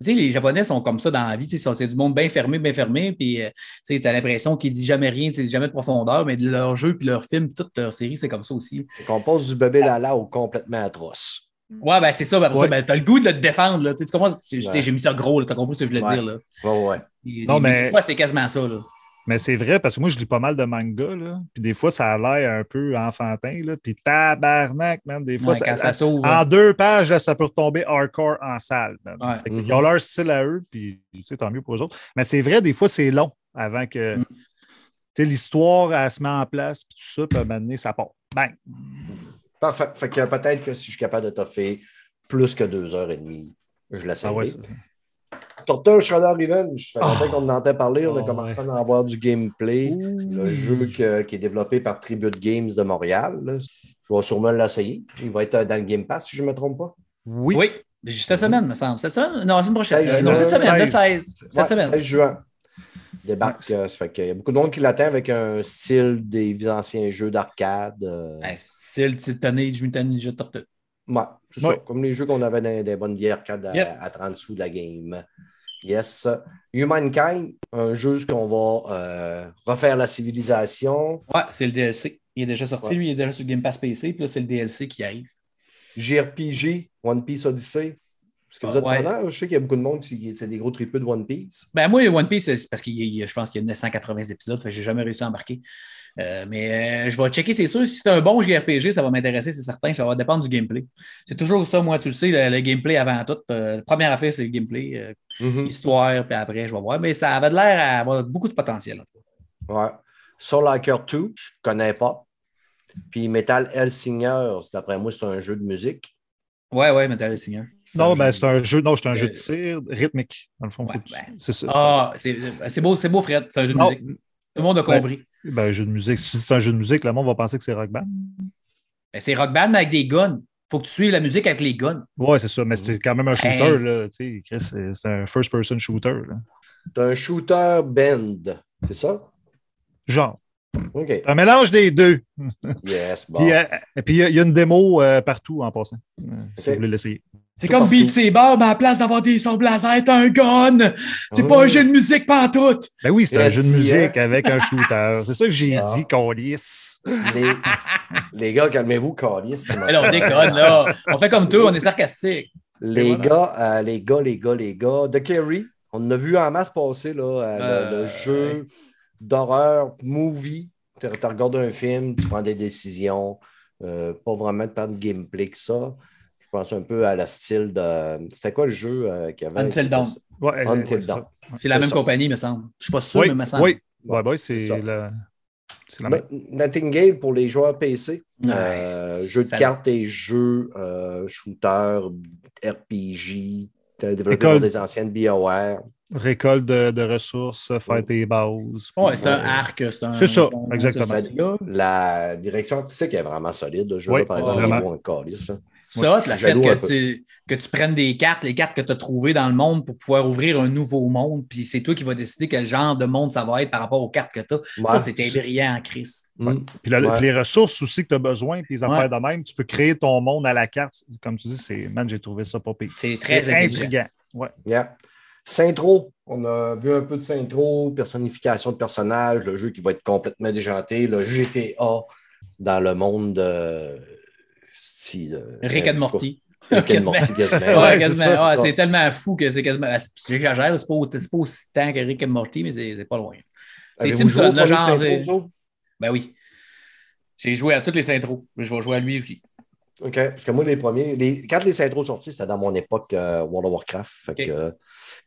tu sais, les Japonais sont comme ça dans la vie, tu sais, c'est du monde bien fermé, bien fermé, puis euh, tu as l'impression qu'ils disent jamais rien, tu sais, jamais de profondeur, mais leur jeu, puis leur film, puis toute leur série, c'est comme ça aussi. Qu'on passe du bébé lala au complètement atroce. Ouais, ben c'est ça, ben, Ouais. ça, ben, t'as le goût de te défendre, là. Tu, sais, tu comprends? J'ai Ouais. mis ça gros, là, t'as compris ce que je voulais Ouais. dire, là. Ouais, ouais. Et- Non, mais- c'est quasiment ça, là. Mais c'est vrai, parce que moi, je lis pas mal de mangas, là. Puis des fois, ça a l'air un peu enfantin, là. Puis tabarnak, man. Des fois, Ouais, ça, quand ça s'ouvre. en deux pages, là, ça peut retomber hardcore en salle. man. Ouais. Fait Mhm. Ils ont leur style à eux, puis tu sais, tant mieux pour eux autres. Mais c'est vrai, des fois, c'est long avant que Mm. tu sais, l'histoire, elle se met en place, puis tout ça, puis à un moment donné, ça part. Bang! Parfait. Fait que peut-être que si je suis capable de toffer plus que deux heures et demie, je laisse Ah ouais, Torture Shredder Revenge, ça fait longtemps qu'on en entend parler. On a Oh, commencé ouais. à en avoir du gameplay. Le jeu que- qui est développé par Tribute Games de Montréal. là. Je vais sûrement l'essayer. Il va être dans le Game Pass, si je ne me trompe pas. Oui. Oui, juste cette semaine, me semble. Cette semaine? Non, la semaine prochaine. 16 Euh, non, cette semaine, le 16. 16. Cette Ouais, semaine. 16 juin. Il Débarque. Ouais. euh, ça fait qu'il y a beaucoup de monde qui l'attend avec un style des anciens jeux d'arcade. euh, Ouais, C'est le Teenage Mutant Ninja Turtle. Ouais, c'est ça. Comme les jeux qu'on avait dans des bonnes vieilles arcades à, Yep. à 30 sous de la game. Yes. Humankind, un jeu qu'on va euh, refaire la civilisation. Ouais, c'est le DLC. Il est déjà sorti, Ouais. lui, il est déjà sur Game Pass PC, puis là, c'est le DLC qui arrive. JRPG, One Piece Odyssey. Est-ce que vous êtes Ouais. preneur? Je sais qu'il y a beaucoup de monde qui c'est des gros tripeux de One Piece. Ben, moi, One Piece, c'est parce qu'il y a- je pense qu'il y a 980 épisodes, fait que j'ai jamais réussi à embarquer. Euh, mais euh, je vais checker, c'est sûr. Si c'est un bon JRPG, ça va m'intéresser, c'est certain. Ça va dépendre du gameplay. C'est toujours ça, moi, tu le sais, le, le gameplay avant tout. Euh, la première affaire, c'est le gameplay, Mhm. histoire, puis après, je vais voir. Mais ça avait l'air à avoir beaucoup de potentiel. Ouais. Soul Hacker 2, je ne connais pas. Puis Metal Hellsinger, c'est- d'après moi, c'est un jeu de musique. Ouais, ouais, Metal Singer. Non, ben, c'est un jeu, non, c'est un jeu de Euh, tir rythmique. Dans le fond, ouais, ben. c'est ça. Ah, c'est beau, c'est beau, Fred. C'est un jeu de Non, musique. Tout le monde a Ben, compris. ben, un jeu de musique. Si c'est un jeu de musique, le monde va penser que c'est rock band. Ben, c'est rock band, mais avec des guns. Faut que tu suives la musique avec les guns. Ouais, c'est ça, mais c'est quand même un shooter, là. Tu sais, Chris, c'est un first-person shooter. C'est un shooter bend, c'est ça? Genre. Un mélange des deux. Yes, bon. Puis, euh, et puis, il y a- il y, a une démo euh, partout en passant. euh, Si vous voulez l'essayer. C'est Tout comme. Beat Saber, mais à la place d'avoir des sons blazer, t'as un gun. C'est pas un Ouais. jeu de musique pas tout. Ben oui, c'est un jeu de musique avec un shooter. C'est ça que j'ai Ah. dit, qu'on lisse. Les, les gars, calmez-vous, là, on déconne, là. On fait comme toi, on est sarcastique. Les voilà. gars, euh, les gars, les gars, les gars, The Carry, on en a vu en masse passer, là, euh, le- le, Euh, jeu d'horreur, movie. Tu regardes un film, tu prends des décisions, euh, pas vraiment tant de gameplay que ça. Je pense un peu à la style de. C'était quoi le jeu euh, qu'il y avait? Until Dawn. Ouais, Until ouais, c'est ça. Dawn. C'est la même ça. compagnie, me semble. Je suis pas sûr, Oui, mais me semble. oui. Bon, Ouais, ouais, c'est la... c'est la même. Nightingale pour les joueurs PC. Ouais, Euh, c'est- jeux de cartes et jeux, euh, shooter, RPG, t'as développé École. des anciennes BioWare. Récolte de, de ressources, faire tes bases. Ouais, c'est un Ouais. arc. C'est un- C'est ça, un- exactement. La direction artistique est vraiment solide. Jeu, Oui, par exemple, vraiment. un calice, là. C'est hot, je le suis fait que tu, que tu prennes des cartes, les cartes que tu as trouvées dans le monde pour pouvoir ouvrir un nouveau monde, puis c'est toi qui vas décider quel genre de monde ça va être par rapport aux cartes que tu as. Ça, c'était brillant en crise. Mm. Puis, la- Ouais. puis les ressources aussi que tu as besoin, puis les Ouais. affaires de même, tu peux créer ton monde à la carte. Comme tu dis, c'est man, j'ai trouvé ça pas pire. C'est très intriguant. Ouais. Yeah. Syntro, on a vu un peu de Syntro, personnification de personnages, le jeu qui va être complètement déjanté, le GTA dans le monde de. euh, Rick and Morty. Rick and. Morty, quasiment. Ouais, Ouais, quasiment. c'est Ouais, tellement fou que c'est quasiment. J'exagère, c'est pas, au- c'est pas aussi tant que Rick and Morty, mais c'est pas loin. C'est Simpson, le genre. Ben oui. J'ai joué à toutes les intros. Je vais jouer à lui aussi. OK. Parce que moi, les premiers, les, quand les Syntros sont sortis, c'était dans mon époque euh, World of Warcraft. Fait que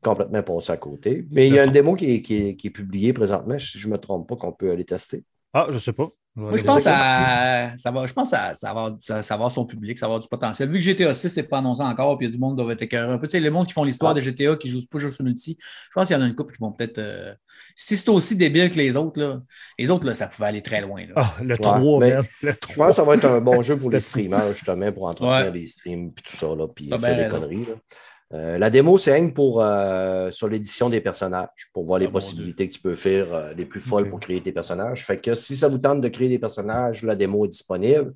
complètement passé à côté. Mais il y a une démo qui est, qui est, qui est publiée présentement, si je ne me trompe pas, qu'on peut aller tester. Ah, je sais pas. Moi, je pense à, ça va, je pense à, ça, va, ça, ça va avoir son public, ça va avoir du potentiel. Vu que GTA 6 n'est pas annoncé encore, puis il y a du monde qui doit être écœuré un peu. Tu sais, les mondes qui font l'histoire Ah. de GTA, qui jouent pas juste sur multi, je pense qu'il y en a une couple qui vont peut-être. euh, Si c'est aussi débile que les autres, là, les autres, là, ça pouvait aller très loin. là. Ah, le 3, mais- man. Le Je 3. pense que ça va être un bon jeu pour les streamers, justement, pour entretenir Ouais. les streams et tout ça, là, puis faire des conneries. là. Euh, la démo, c'est rien que pour euh, sur l'édition des personnages, pour voir les Ah, possibilités que tu peux faire euh, les plus folles pour créer tes personnages. Fait que si ça vous tente de créer des personnages, la démo est disponible.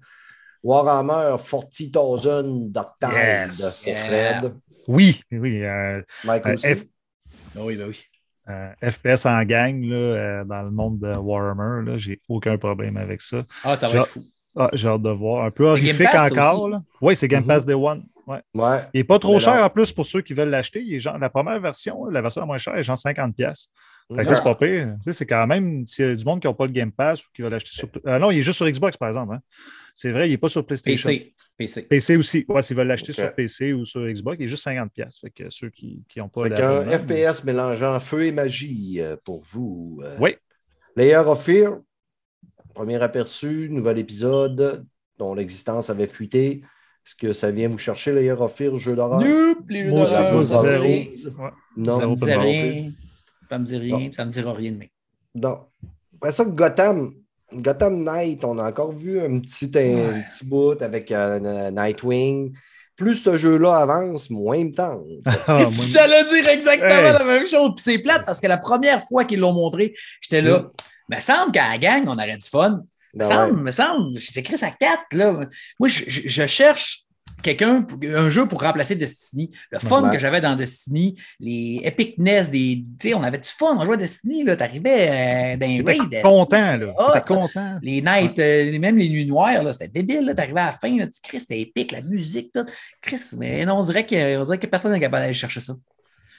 Warhammer 40,000 d'octane Yes. de Fred. Oui, oui. euh, Mike Euh, aussi? F- Ah oui, ben oui. euh, FPS en gang, là, euh, dans le monde de Warhammer, là, j'ai aucun problème avec ça. Ah, ça va Genre- être fou. Ah, j'ai hâte de voir. Un peu horrifique encore. là. Oui, c'est Game Mhm. Pass Day One. Ouais. Ouais. Il n'est pas trop Mais cher là- en plus pour ceux qui veulent l'acheter. Il est genre, la première version, la version la moins chère, est genre 50$. pièces. Fait que ça, c'est pas pire. Tu sais, c'est quand même, s'il y a du monde qui n'a pas le Game Pass ou qui va l'acheter sur. Euh, non, il est juste sur Xbox, par exemple. hein. C'est vrai, il n'est pas sur PlayStation. PC. PC. PC aussi. Ouais, s'ils veulent l'acheter sur PC ou sur Xbox, il est juste 50$. pièces. Fait que ceux qui n'ont pas l'abonnement, qu'un FPS mélangeant feu et magie euh, pour vous. euh, Oui. Layer of Fear, premier aperçu, nouvel épisode dont l'existence avait fuité. Est-ce que ça vient vous chercher, of Fear, jeu d'horreur? Nope, les jeux Moi zéro. Ouais. Non, Ça me dit rien. Ça me dit rien. Non. Ça me dira rien de mais. non. Après ça, Gotham. Gotham Knight, on a encore vu un petit, un petit bout avec euh, Nightwing. Plus ce jeu-là avance, moins il me tente. Ah, J'allais dire exactement Hey. la même chose. Puis c'est plate parce que la première fois qu'ils l'ont montré, j'étais là. Mm. Mais semble qu'à la gang, on aurait du fun. Me Ben semble, ouais. me semble, j'ai écrit ça 4, là. Moi, je, je- je cherche quelqu'un, un jeu pour remplacer Destiny. Le fun que j'avais dans Destiny, les epicness, des, on avait du fun, on jouait à Destiny, là, t'arrivais euh, dans un T'étais raid. content, là. Ah, content. Les nights, euh, même les nuits noires, là, c'était débile. là. T'arrivais à la fin, là, tu Chris, c'était épique, la musique, tout. Chris, mais non, on dirait que, on dirait que personne n'est capable d'aller chercher ça.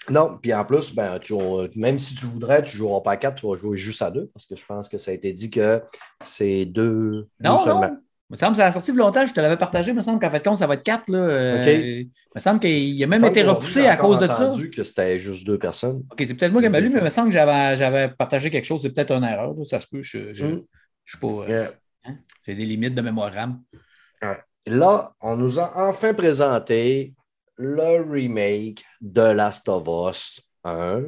Non, puis en plus, ben, tu, même si tu voudrais, tu ne joueras pas à 4, tu vas jouer juste à 2, parce que je pense que ça a été dit que c'est deux. Non, deux non. seulement. Il me semble que ça a sorti de longtemps, je te l'avais partagé, il me semble qu'en fait, compte, ça va être 4. Là, euh. Il me semble qu'il a même été repoussé à cause de ça. entendu que c'était juste deux personnes. OK, c'est peut-être moi qui mal lu, mais il me semble que j'avais, partagé quelque chose. C'est peut-être une erreur. là. Ça se peut. Je, je, Mm. je suis pas. euh, Yeah. hein, J'ai des limites de mémoire RAM. Là, on nous a enfin présenté le remake de Last of Us 1.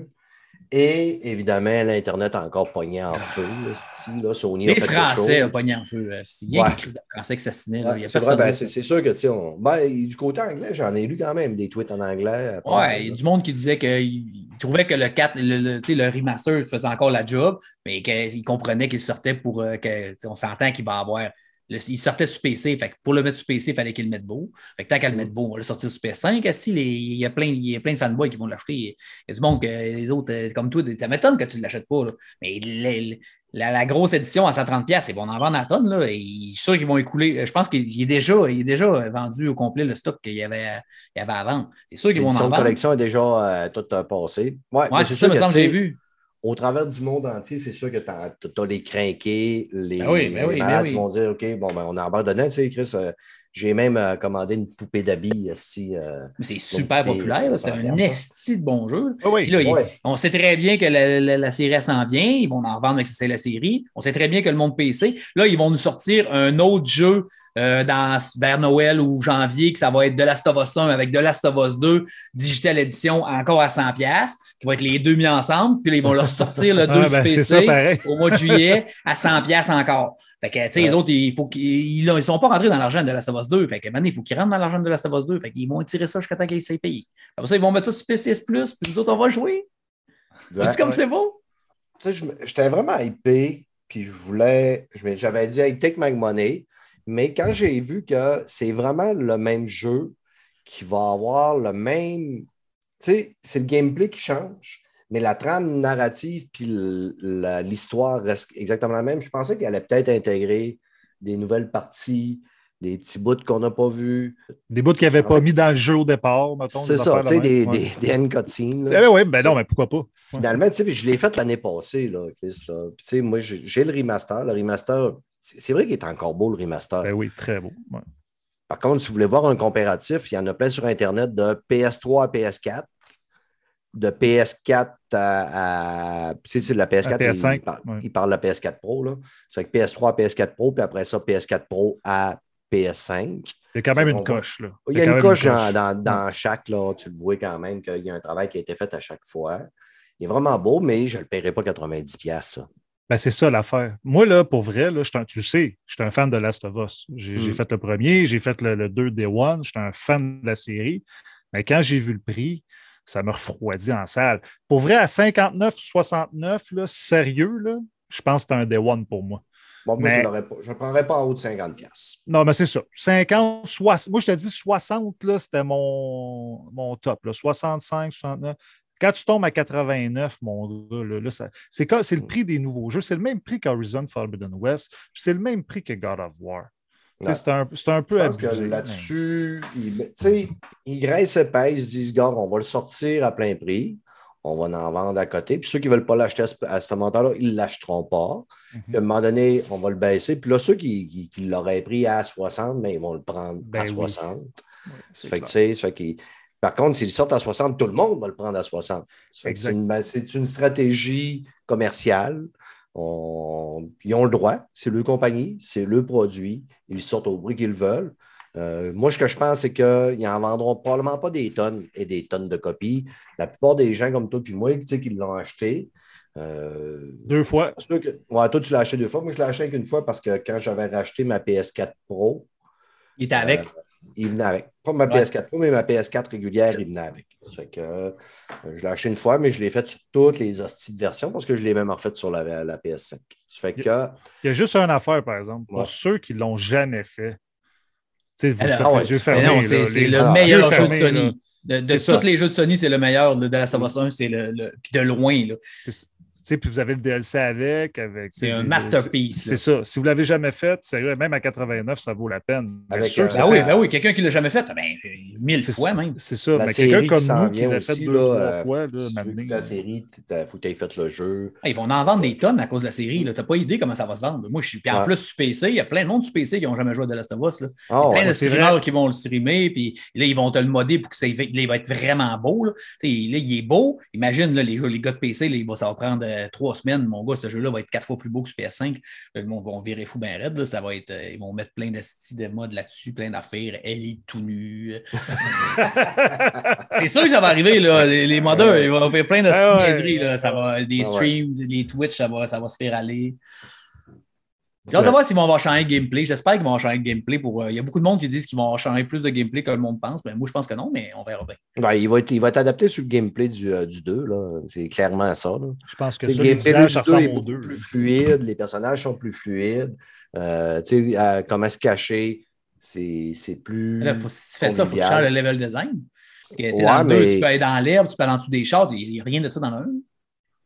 Et évidemment, l'Internet a encore pogné en feu. le style, là, Sony a Les fait quelque Français ont pogné en feu. euh, Il y a Ouais. écrit de Français qui s'assinaient. là. Ouais, a c'est ben, sûr que on- ben, du côté anglais, j'en ai lu quand même des tweets en anglais. après, Ouais, il y a là. du monde qui disait qu'il trouvait que le 4, le, le, le remaster faisait encore la job, mais qu'il comprenait qu'il sortait pour euh, que tu sais, on s'entend qu'il va avoir Le- il sortait sur PC. Fait que pour le mettre sur PC, il fallait qu'il le mette beau. Fait que tant qu'à le mettre beau, on va le sortir sur PS5. Asti, les- il, y a plein, il y a plein de fanboys qui vont l'acheter. Il y a du monde que les autres, euh, comme toi, ça m'étonne que tu ne l'achètes pas. là. Mais les- la, la grosse édition à 130$, ils vont en vendre à tonne. Là, et je suis sûr qu'ils vont écouler. Je pense qu'il est déjà, il est déjà vendu au complet le stock qu'il y avait, il avait à vendre. C'est sûr qu'ils vont en vendre. collection est déjà euh, toute euh, passée. Ouais, Ouais, mais c'est ça, me que, semble, sais, j'ai vu. Au travers du monde entier, c'est sûr que tu as, les crinqués, les, Ben oui, ben oui, les ben malades oui. qui vont dire OK, bon, ben, on embarque dedans. Tu sais, Chris, euh, j'ai même euh, commandé une poupée d'habits. esti, euh, Mais c'est super populaire. C'est un esti de bon jeu. Puis là, il- on sait très bien que la, la- la série s'en vient. Ils vont en revendre avec c'est la série. On sait très bien que le monde PC. Là, ils vont nous sortir un autre jeu euh, dans, vers Noël ou janvier, que ça va être de Last of Us 1 avec de Last of Us 2, Digital Edition encore à 100$, qui vont être les deux mis ensemble. Puis là, ils vont leur sortir le 2 Ah, ben, PC ça, au mois de juillet à 100$ encore. Fait que, tu sais, les autres, il faut qu'ils ils, ils sont pas rentrés dans l'argent de Last of Us 2. Fait que, maintenant, il faut qu'ils rentrent dans l'argent de Last of Us 2. Fait qu'ils vont tirer ça jusqu'à temps qu'ils s'aient payé. Après ça, ils vont mettre ça sur PCS Plus, puis nous autres, on va jouer. Ouais. C'est comme ouais. c'est beau. Tu sais, j'étais vraiment hypé, puis je voulais, j'avais dit, hey, take my money. Mais quand j'ai vu que c'est vraiment le même jeu qui va avoir le même. Tu sais, c'est le gameplay qui change, mais la trame narrative puis l'histoire reste exactement la même. Je pensais qu'elle allait peut-être intégrer des nouvelles parties, des petits bouts qu'on n'a pas vus. Des bouts qu'ils n'avaient pas mis dans le jeu au départ, mettons. C'est ça, tu sais, de des, même. Ouais. des, des end cutscenes. ben oui, ben non, mais pourquoi pas? Finalement, tu sais, je l'ai fait l'année passée, là, Chris. Là. Puis, tu sais, moi, j'ai le remaster. Le remaster, c'est vrai qu'il est encore beau, le remaster. Ben oui, très beau. Ouais. Par contre, si vous voulez voir un comparatif, il y en a plein sur Internet de PS3 à PS4, de PS4 à. à- tu sais, c'est la PS4. À PS5, il, parle, ouais. il parle de la PS4 Pro. Là. C'est que PS3 à PS4 Pro, puis après ça, PS4 Pro à PS5. Il y a quand même une coche. Là. Il y a une coche dans, dans- dans chaque, là, tu le vois quand même qu'il y a un travail qui a été fait à chaque fois. Il est vraiment beau, mais je ne le paierai pas 90$. piastres, ça. Ben, c'est ça l'affaire. Moi, là, pour vrai, là, un- tu sais, je suis un fan de Last of Us. J'ai Mm. fait le premier, j'ai fait le, le 2 Day One, je suis un fan de la série. Mais quand j'ai vu le prix, ça me refroidit en salle. Pour vrai, à 59,69, là, sérieux, là, je pense que c'est un Day One pour moi. Bon, moi, Mais- je ne le prendrais pas en haut de 50$. piastres. Non, mais c'est ça. 50, 60. Moi, je te dis 60, là, c'était mon, mon top. Là. 65, 69. Quand tu tombes à 89, mon gars, là, c'est le prix des nouveaux jeux. C'est le même prix qu'Horizon Forbidden West. C'est le même prix que God of War. C'est un, un peu que abusé. là-dessus, ils, ils graissent épais, ils se disent, gars, on va le sortir à plein prix, on va en vendre à côté. Puis ceux qui ne veulent pas l'acheter à ce, à ce montant-là, ils ne l'achèteront pas. Mhm. Puis à un moment donné, on va le baisser. Puis là, ceux qui, qui- qui l'auraient pris à 60, mais ils vont le prendre Ben à oui. 60. c'est Fait que, clair. tu sais, ça fait qu'ils- Par contre, s'ils sortent à 60, tout le monde va le prendre à 60. Ça fait que C'est une, stratégie commerciale. On- Ils ont le droit, c'est leur compagnie, c'est le produit. Ils sortent au prix qu'ils veulent. Euh, moi, ce que je pense, c'est qu'ils n'en vendront probablement pas des tonnes et des tonnes de copies. La plupart des gens comme toi et moi, tu sais, qui l'ont acheté, euh, Deux fois. que- ouais, toi, tu l'as acheté deux fois. Moi, je l'ai acheté qu'une fois parce que quand j'avais racheté ma PS4 Pro, Il était avec. euh, il venait avec. Pas ma Ouais. PS4 Pro, mais ma PS4 régulière, il venait avec. Ça fait que euh, je l'ai acheté une fois, mais je l'ai fait sur toutes les hosties de versions parce que je l'ai même refait sur la, la PS5. Ça fait que Il y a juste une affaire, par exemple. Pour Ouais. ceux qui ne l'ont jamais fait, vous Alors, faites ah ouais, les yeux fermés. C'est le meilleur jeu de là. Sony. De, de C'est ça. tous les jeux de Sony, c'est le meilleur. De, of Us 1, c'est le, le- Puis de loin, là. Puis vous avez le DLC avec. avec C'est un masterpiece, C'est ça. Si vous ne l'avez jamais fait, sérieux, même à 89, ça vaut la peine. Avec, ceux euh, que ça Ben fait- oui, ben oui, quelqu'un qui ne l'a jamais fait, ben, mille C'est fois ça. même. C'est ça. la mais série quelqu'un qui comme nous qui l'a fait aussi, deux, là, trois euh, fois, là, la là. série, il faut que tu aies fait le jeu. Ah, ils vont en vendre des tonnes à cause de la série. Tu n'as pas idée comment ça va se vendre. Moi, je suis. Puis en Ouais. plus, sur PC, il y a plein de monde sur PC qui n'ont jamais joué à The Last of Us. Là. Ah, plein ouais. de streamers vrai. qui vont le streamer, puis là, ils vont te le modder pour que ça il va être vraiment beau. Là. Tu sais, là, il est beau. Imagine, là, les, gars de PC, là, il va- ça va prendre euh, trois semaines. Mon gars, ce jeu-là va être quatre fois plus beau que sur PS5. Le monde va virer fou bien raide. Là. Ça va être, euh, ils vont mettre plein de de modes là-dessus, plein d'affaires. Ellie tout nu. C'est sûr que ça va arriver, là. Les, les modeurs, ils vont faire plein de Ah ouais. là. Ça va, Ah ouais. streams, les Twitch, ça va, ça va se faire aller. J'ai hâte de voir s'ils vont avoir changé le gameplay. J'espère qu'ils vont avoir changé le gameplay pour. euh, Il y a beaucoup de monde qui disent qu'ils vont avoir changé plus de gameplay que le monde pense. Ben, moi, je pense que non, mais on verra bien. Ben, il, va être, il va être adapté sur le gameplay du, euh, du 2. là. C'est clairement ça. là. Je pense que ça, le les gameplay ça 2 est ressemble beaucoup deux. plus fluide, les personnages sont plus fluides. Euh, tu sais, euh, comment se cacher, c'est c'est plus. Là, faut- si tu fais ça, il faut que tu changes le level design. Parce que Ouais, dans le 2, mais- tu peux aller dans l'herbe, tu peux aller en dessous des chars, il n'y a rien de ça dans le 1.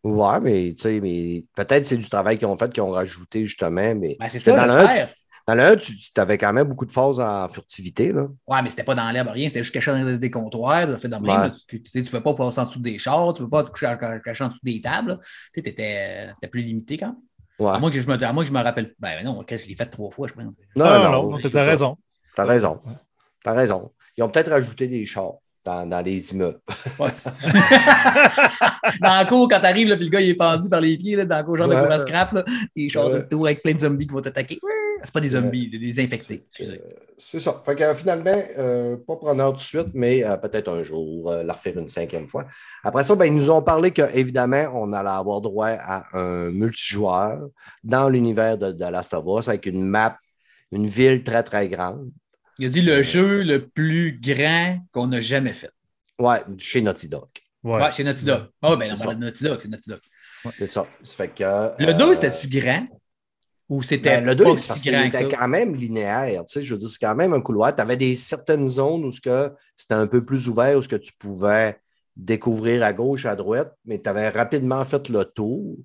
Ouais, mais tu sais, mais peut-être c'est du travail qu'ils ont fait, qu'ils ont rajouté justement. Mais Ben, c'est ça, dans le dans le 1, tu avais quand même beaucoup de phases en furtivité. Là. Ouais, mais c'était pas dans l'herbe, rien. C'était juste caché dans des comptoirs. Ça fait de même. Ouais. là. Tu ne peux pas passer en dessous des chars, tu ne peux pas te coucher en- cacher en dessous des tables. Tu sais, t'étais- C'était plus limité quand même. Ouais. À moins que je me, à moins que je me rappelle. Ben non, ok, je l'ai fait trois fois, je pense. Non, non, non, non, tu c'est as ça. raison. T'as raison. T'as raison. Ils ont peut-être rajouté des chars dans, dans les immeubles. Ouais, dans la cour, quand t'arrives, là, puis le gars il est pendu par les pieds, là, dans la cour, genre de à scrap, là, des chars de tour avec plein de zombies qui vont t'attaquer. C'est pas des zombies, des infectés. Excusez. C'est ça. Fait que euh, finalement, euh, pas preneur tout de suite, mais euh, peut-être un jour, euh, la refaire une cinquième fois. Après ça, ben, ils nous ont parlé qu'évidemment, on allait avoir droit à un multijoueur dans l'univers de, de Last of Us avec une map, une ville très, très grande. Il a dit le jeu le plus grand qu'on a jamais fait. Ouais, chez Naughty Dog. Ouais. Ouais, c'est Naughty Dog. Ah, ben non, C'est on ça. parle de Naughty Dog, c'est Naughty Dog. C'est ça. Ça fait que, Le euh, 2, c'était-tu grand? Ou c'était Ben, le 2, pas c'est parce si qu'il grand que était ça? quand même linéaire. Tu sais, je veux dire, c'est quand même un couloir. Tu avais des certaines zones où ce que c'était un peu plus ouvert, où ce que tu pouvais découvrir à gauche, à droite, mais tu avais rapidement fait le tour.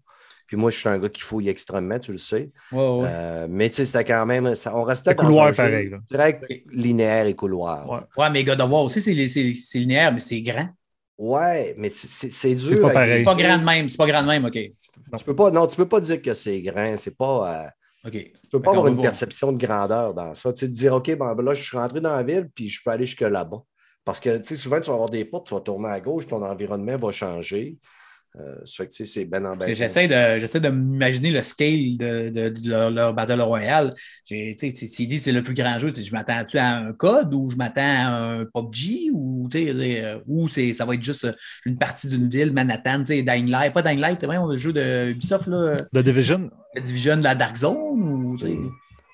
Puis moi, je suis un gars qui fouille extrêmement, tu le sais. Ouais, ouais. Euh, mais tu sais, c'était quand même. ça- on restait dans couloir un pareil, là. Très Ok. linéaire et couloir. Ouais. Ouais, mais God of War aussi, c'est linéaire, mais c'est grand. Ouais, mais c'est- dur. pas à pareil. C'est pas grand de même. C'est pas grand de même, OK. Tu peux pas, non, tu peux pas dire que c'est grand. C'est pas. euh, OK. Tu peux Fait pas avoir une perception de grandeur dans ça. Tu sais, te dire, OK, ben, ben là, je suis rentré dans la ville, puis je peux aller jusque là-bas. Parce que, tu sais, souvent, tu vas avoir des portes, tu vas tourner à gauche, ton environnement va changer. Euh, c'est ben en ben. j'essaie de, j'essaie de m'imaginer le scale de, de- de leur, leur Battle Royale. J'ai- tu sais, S'il dit que c'est le plus grand jeu, tu sais, je m'attends-tu à un code ou je m'attends à un PUBG ou, tu sais, euh, ou c'est, ça va être juste euh, une partie d'une ville, Manhattan, tu sais, Dying Light. Pas Dying Light, on a le jeu de Ubisoft, là, The Division, la Division de la Dark Zone ou, tu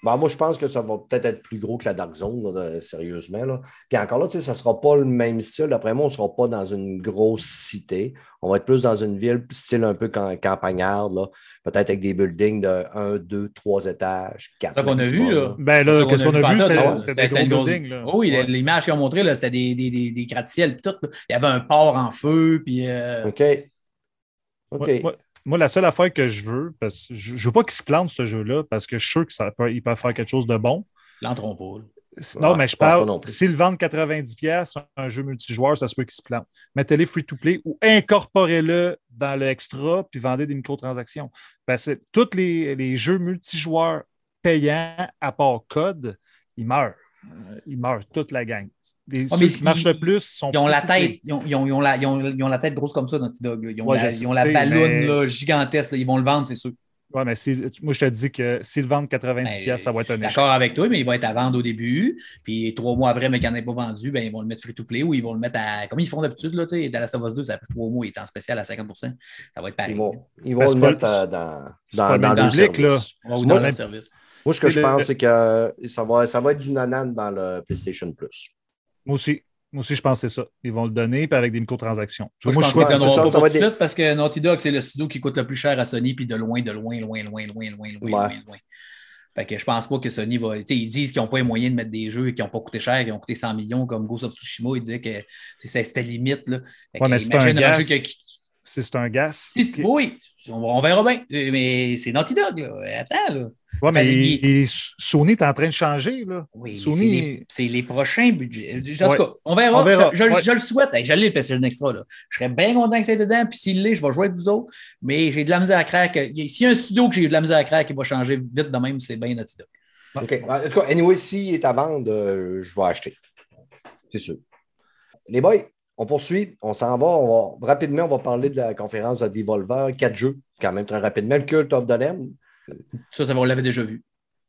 sais. Ben, moi, je pense que ça va peut-être être plus gros que la Dark Zone, là, de- sérieusement. Là. Puis encore là, tu sais, ça ne sera pas le même style. D'après moi, on ne sera pas dans une grosse cité. On va être plus dans une ville, style un peu cam- campagnarde, là. peut-être avec des buildings de 1, 2, 3 étages, 4. C'est ça qu'on a vu, là. ben C'est là, qu'est-ce qu'on a vu? C'était là. c'était des une gros buildings. là. Oh oui, Ouais. l'image qu'ils ont montré, là, c'était des, des, des, des gratte-ciels puis tout. Il y avait un port en feu, puis euh, OK. OK. Moi, la seule affaire que je veux, parce que je ne veux pas qu'il se plante ce jeu-là, parce que je suis sûr qu'il peut, faire quelque chose de bon. ils l'entreront pas. Non, Ouais, mais je parle, s'ils vendent 90$, un jeu multijoueur, ça se peut qu'il se plante. Mettez-les free-to-play ou incorporez-le dans le extra puis vendez des microtransactions. Parce que tous les, les jeux multijoueurs payants, à part code, ils meurent. Euh, Ils meurent, toute la gang. Les, ceux mais qui marchent ils- le plus sont Ils ont la tête, ils ont, ils ont- ils ont la, ils ont- ils ont la tête grosse comme ça, Naughty Dog. là. Ils ont Ouais, la, je ils ont la sais, balloune mais- là, gigantesque. là. Ils vont le vendre, c'est sûr. Ouais, mais si- moi, je te dis que s'ils le vendent 90$, Ben, ça va être je un suis échec. D'accord avec toi, mais il va être à vendre au début. Puis trois mois après, mais qu'il n'y en ait pas vendu, ben, ils vont le mettre free-to-play ou ils vont le mettre à. Comme ils font d'habitude, là, tu sais, dans la of Us 2, ça fait trois mois, il est en spécial à 50% Ça va être pareil. Ils vont, ils vont le mettre euh, dans, dans, dans le public, là. donner le- le service. Moi, ce que Et je le- pense, c'est que ça va, ça va être du nanan dans le PlayStation Plus. Moi aussi. Moi aussi, je pense que c'est ça. Ils vont le donner puis avec des microtransactions. Moi, Moi, je je pense qu'ils pas tout de suite parce que Naughty Dog, c'est le studio qui coûte le plus cher à Sony, puis de loin, de loin, loin, loin, loin, loin, loin, loin, Ouais. loin, loin. Fait que je pense pas que Sony va. tu sais, Ils disent qu'ils n'ont pas les moyens de mettre des jeux qui n'ont pas coûté cher, qui ont coûté 100 millions, comme Ghost of Tsushima. Ils disaient que c'est- c'était limite. Là. Fait Ouais, que mais c'est un imagine gaz. jeu qui- si c'est un gaz. Si, c'est- Oui, on, on verra bien. Mais c'est Naughty Dog. Là. Attends. Là. Ouais, mais Sony est en train de changer. Là. Oui, Sony- c'est les, c'est les prochains budgets. En tout cas, on verra. On verra. Je, je- Ouais. je le souhaite. Hey, J'allais le PlayStation Extra. Là. Je serais bien content que ça dedans. Puis s'il l'est, je vais jouer avec vous autres. Mais j'ai de la misère à crack. S'il y a un studio que j'ai de la misère à crack qui va changer vite de même, c'est bien Naughty Dog. OK. En tout cas, anyway, s'il est à vendre, euh, je vais acheter. C'est sûr. Les boys, on poursuit. On s'en va. On va. Rapidement, on va parler de la conférence de Devolver. Quatre jeux, quand même très rapidement. Le Cult of the Lamb. Ça, ça on l'avait déjà vu.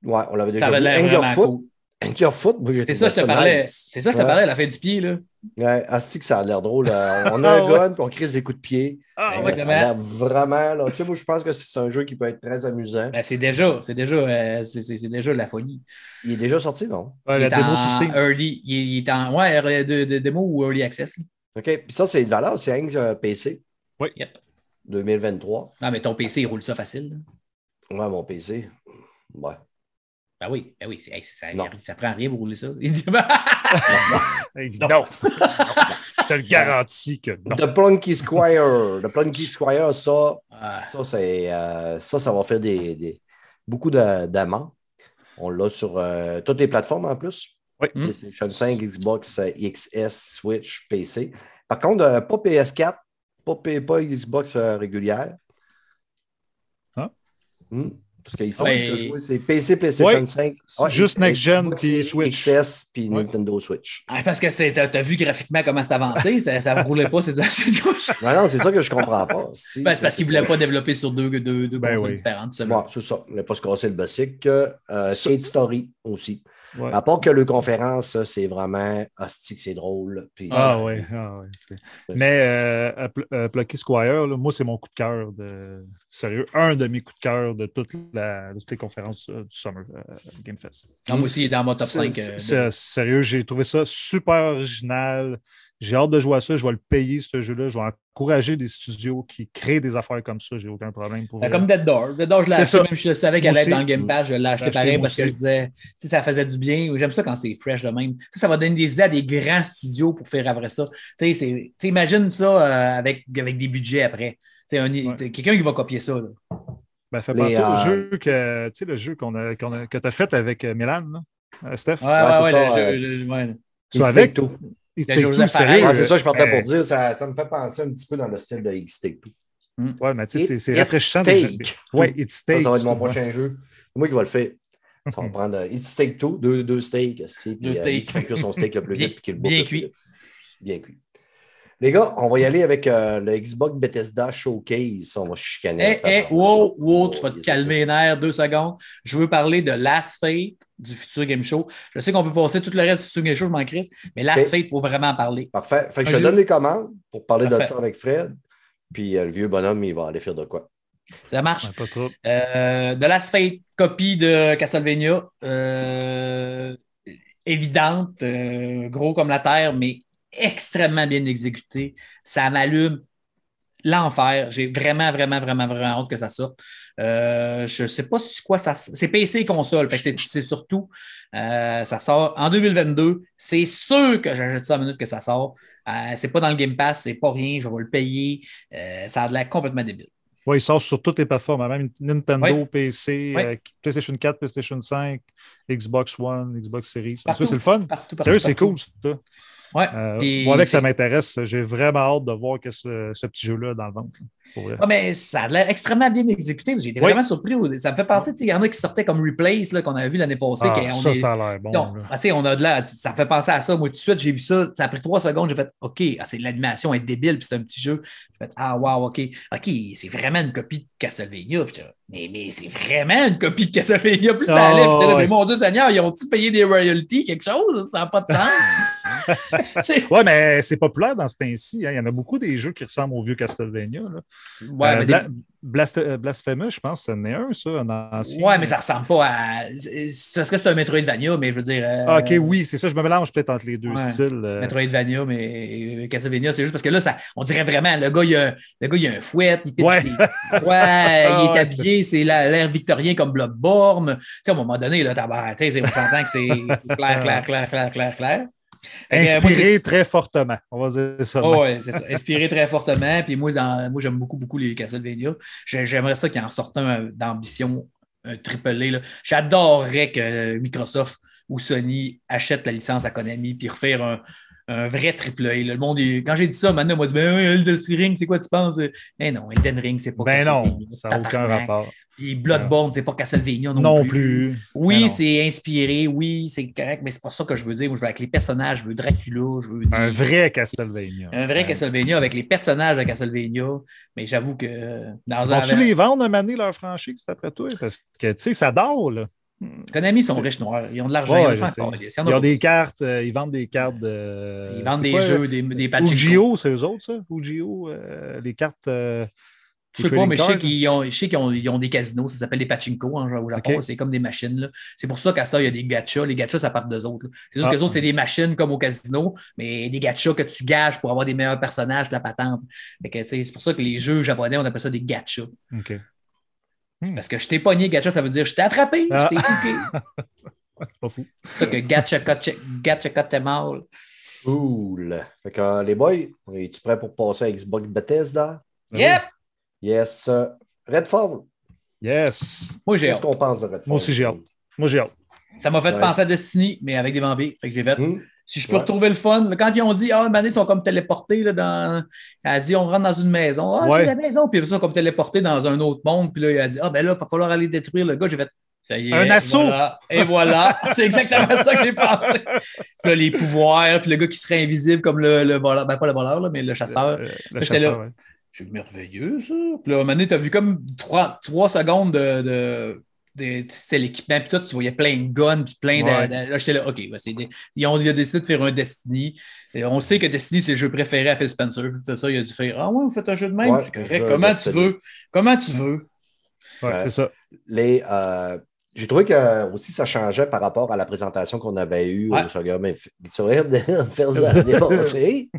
Ouais, on l'avait déjà vu. Angerfoot. cool. And your foot, moi, j'ai C'est ça, je te parlais. C'est ça, je te parlais à la fin du pied, là. Ouais, asti que ça a l'air drôle. On a un Ah gun, puis on crise des coups de pied. Ah, ouais. ça a l'air vraiment. Là. Tu sais, moi, je pense que c'est un jeu qui peut être très amusant. Ben, c'est déjà, c'est déjà, euh, c'est, c'est- c'est déjà la folie. Il est déjà sorti, non? Ouais, il, la est démo en early, il, est- il est en ouais, de, de démo ou early access. OK. Puis ça, c'est de valeur, c'est un euh, PC Yep. 2023. Non, mais ton PC, il roule ça facile. là. Ouais, mon PC. Ouais. Ben oui, ben oui, hey, ça, Non. ça prend rien pour rouler ça. Il dit, ben, Il dit non. Je te le garantis que non. The Plunky Squire. The Plunky Squire, ça, Ah. ça, c'est, euh, ça, ça va faire des, des- beaucoup de- d'amants. On l'a sur euh, toutes les plateformes en plus. Oui. Hmm. PlayStation 5, Xbox XS, Switch, PC. Par contre, euh, pas PS4, pas, Xbox euh, régulière. Ah. Hmm. Parce Ouais. que je vois, c'est PC, PlayStation Ouais. 5. Juste X- Next Gen Xbox puis Switch. XS puis Ouais. Nintendo Switch. Ah, parce que t'as, t'as vu graphiquement comment c'est avancé, ça, ne roulait pas ces astuces. Non, non, c'est ça que je comprends pas. Si, Ben, c'est parce qu'ils ne voulaient pas développer sur deux, deux, deux Ben consoles oui. différentes. c'est ça. On n'a pas se casser le bossic. Euh, Skate Story aussi. Ouais. À part que le conférence, ça, c'est vraiment hostie que c'est drôle. Puis Ah ouais, ah ouais. Mais euh, à euh, Plucky Squire, là, moi, c'est mon coup de cœur de. Sérieux, un de mes coups de cœur de, toute la, de toutes les conférences euh, du Summer euh, Game Fest. Non, moi aussi, il est dans mon top C'est- 5. c'est- euh, de- c'est- Sérieux, j'ai trouvé ça super original. J'ai hâte de jouer à ça. Je vais le payer, ce jeu-là. Je vais encourager des studios qui créent des affaires comme ça. J'ai aucun problème pour Ben, comme Dead Door. Dead Door, je l'ai C'est acheté, ça. même si je savais qu'elle allait être dans le. Game Pass. Je l'ai acheté pareil parce que je disais, tu sais, ça faisait du bien. J'aime ça quand c'est fresh de même. Ça, ça va donner des idées à des grands studios pour faire après ça. Tu sais, imagine ça euh, avec, avec des budgets après. Quelqu'un qui va copier ça. là. Ben, fait penser au euh, jeu que, tu sais, le jeu qu'on a, que tu as fait avec euh, Milan, là, euh, Steph? Ouais, ouais, c'est ouais. ça, le jeu- euh, le- ouais. Avec? Take. Il take. Ouais, c'est ça, je partais euh, pour dire. Ça, ça me fait penser un petit peu dans le style de X Take Two. Ouais, mais tu sais, c'est- rafraîchissant. de- Steak. Ouais, It's Ça, Steak. ça va être mon prochain jeu. C'est moi qui vais le faire. Ça va prendre euh, It's Steak Two, deux, deux steaks. Deux euh, steaks. qui fait cuire son steak le plus vite. puis qu'il le bien cuit. Bien cuit. Les gars, on va y aller avec euh, le Xbox Bethesda Showcase. On va chicaner. Hé, un hé. Eh, wow, wow, tu vas te Oh, calmer les nerfs deux secondes. Je veux parler de Last Fate du futur Game Show. Je sais qu'on peut passer tout le reste du futur Game Show, je m'en crisse, mais Last. Fate, il faut vraiment en parler. Parfait. Fait que Un je jeu. donne les commandes pour parler de ça avec Fred. Puis euh, le vieux bonhomme, il va aller faire de quoi. Ça marche. Ouais, pas trop. Euh, de Last Fate, copie de Castlevania, euh, évidente, euh, gros comme la terre, mais extrêmement bien exécuté. Ça m'allume l'enfer. J'ai vraiment, vraiment, vraiment, vraiment hâte que ça sorte. Euh, je ne sais pas sur quoi ça. C'est PC et console. C'est- surtout. euh, ça sort en 2022. C'est sûr que j'achète ça à la minute que ça sort. Euh, c'est pas dans le Game Pass, c'est pas rien. Je vais le payer. Euh, ça a l'air complètement débile. Ouais, il sort sur toutes les plateformes, hein, même Nintendo. PC, PlayStation 4, PlayStation 5, Xbox One, Xbox Series. Partout. cas, c'est le fun. Partout, partout, Sérieux, c'est cool, ça. Ouais. Euh, moi, avec, ça m'intéresse. J'ai vraiment hâte de voir que ce, ce petit jeu-là dans le ventre. Ah, mais ça a l'air extrêmement bien exécuté. J'ai été Oui. vraiment surpris. Ça me fait penser, il y en a qui sortaient comme Replace qu'on avait vu l'année passée. Ah, ça, est- ça a l'air bon. Non, ah, on a de là, ça me fait penser à ça. Moi, tout de suite, j'ai vu ça. Ça a pris trois secondes. J'ai fait OK, ah, l'animation est débile, puis c'est un petit jeu. J'ai fait Ah, wow, OK. OK, c'est vraiment une copie de Castlevania. Puis mais, mais c'est vraiment une copie de Castlevania. Plus ça Ah, allait, puis j'étais là, ouais. mais mon Dieu Seigneur, ils ont-tu payé des royalties, quelque chose? Ça n'a pas de sens. Ouais, mais c'est populaire dans ce temps-ci. hein. Il y en a beaucoup des jeux qui ressemblent au vieux Castlevania. là. Ouais, Euh, Bla- Blast- euh, Blasphemous, je pense, c'en est un, ça, un ancien. ouais, mais ça ressemble pas à. c'est- parce que c'est un Metroidvania, mais je veux dire. euh, Ah, ok, oui, c'est ça. Je me mélange peut-être entre les deux Ouais. styles. euh. Metroidvania, mais Castlevania, c'est juste parce que là, ça, on dirait vraiment, le gars, il a, le gars, il a un fouet, il pète Ouais. des- ouais, il est ouais, habillé, c'est la- l'air victorien comme Bloodborne. Tu sais, à un moment donné, là, t'as- tu sais, on s'entend que c'est c'est clair, clair, clair, clair, clair, clair. Euh, Inspiré très fortement. On va dire ça. Oh, ouais, c'est ça. Inspiré très fortement. Puis moi, dans- moi j'aime beaucoup, beaucoup les Castlevania. J'ai- J'aimerais ça qu'il en sorte un euh, d'ambition, un triple A. J'adorerais que Microsoft ou Sony achètent la licence à Konami puis refaire un, un vrai triple A. Le monde, quand j'ai dit ça, maintenant, on m'a dit Ben oui, Elden Ring, c'est quoi tu penses? Eh non, Elden Ring, c'est pas Ben non, ça n'a aucun rapport. Puis Bloodborne, c'est pas Castlevania non, Non plus. plus. Oui, Ben c'est inspiré, oui, c'est correct, mais c'est pas ça que je veux dire. Moi, je veux avec les personnages, je veux Dracula, je veux. Un vrai Castlevania. un vrai Ouais. Castlevania avec les personnages de Castlevania. Mais j'avoue que dans un. Vont-tu les vendre un année leur franchise, d'après toi? Parce que, tu sais, ça dort, là. Konami sont riches noirs. Ils ont de l'argent. Ouais, ils ont. Ils des cartes, euh, ils vendent des cartes de. Ils vendent des quoi, jeux, des, des pachinko. Ugio, c'est eux autres, ça? Ugio, euh, les cartes. euh, Je les sais pas, mais je sais qu'ils ont, qu'ils ont, ont des casinos, ça s'appelle des pachinko hein, au Japon, c'est comme des machines. là. C'est pour ça qu'à ça, il y a des gachas. Les gachas, ça part d'eux autres. C'est juste Ah. que les autres, c'est des machines comme au casino, mais des gachas que tu gages pour avoir des meilleurs personnages de la patente. C'est pour ça que les jeux japonais, on appelle ça des gachas. OK. Hmm. Parce que je t'ai pogné, gacha, ça veut dire je t'ai attrapé, Ah. je t'ai piqué. Ouais, c'est pas fou. C'est ça que gacha, gacha, mal. Cool. Fait que euh, les boys, es-tu prêt pour passer à Xbox Bethesda? Yep! Yes. Redfall. Yes. Moi, j'ai Qu'est-ce hâte. qu'on pense de Redfall? Moi aussi, j'ai hâte. Moi, j'ai hâte. Ça m'a fait Ouais. penser à Destiny, mais avec des vampires. Fait que j'ai fait. Hmm? Si je peux Ouais. retrouver le fun, quand ils ont dit, ah, année, ils sont comme téléportés, là, dans... elle a dit, on rentre dans une maison. Ah, Ouais. c'est la maison. Puis ils sont comme téléportés dans un autre monde. Puis là, il a dit, ah, ben là, il va falloir aller détruire le gars. J'ai fait, ça y est. Un assaut. voilà. Et voilà. c'est exactement ça que j'ai pensé. Puis là, les pouvoirs, puis le gars qui serait invisible comme le, le voleur, ben pas le voleur, là, mais le chasseur. Le J'étais chasseur, ouais. C'est merveilleux, ça. Puis là, à un moment donné, tu as vu comme trois, trois secondes de. de- de- c'était l'équipement, puis tout, tu voyais plein de guns, puis plein de. Ouais. de- là, j'étais là, OK, c'est des- ils ont il a décidé de faire un Destiny. Et on sait que Destiny, c'est le jeu préféré à Phil Spencer. Puis ça, il a dû faire Ah ouais, vous faites un jeu de même, Ouais, c'est correct. Comment tu veux? Comment tu veux? Ouais, Ouais. c'est ça. Les, euh, j'ai trouvé que aussi ça changeait par rapport à la présentation qu'on avait eue Ouais. au Saga mais l'année passée.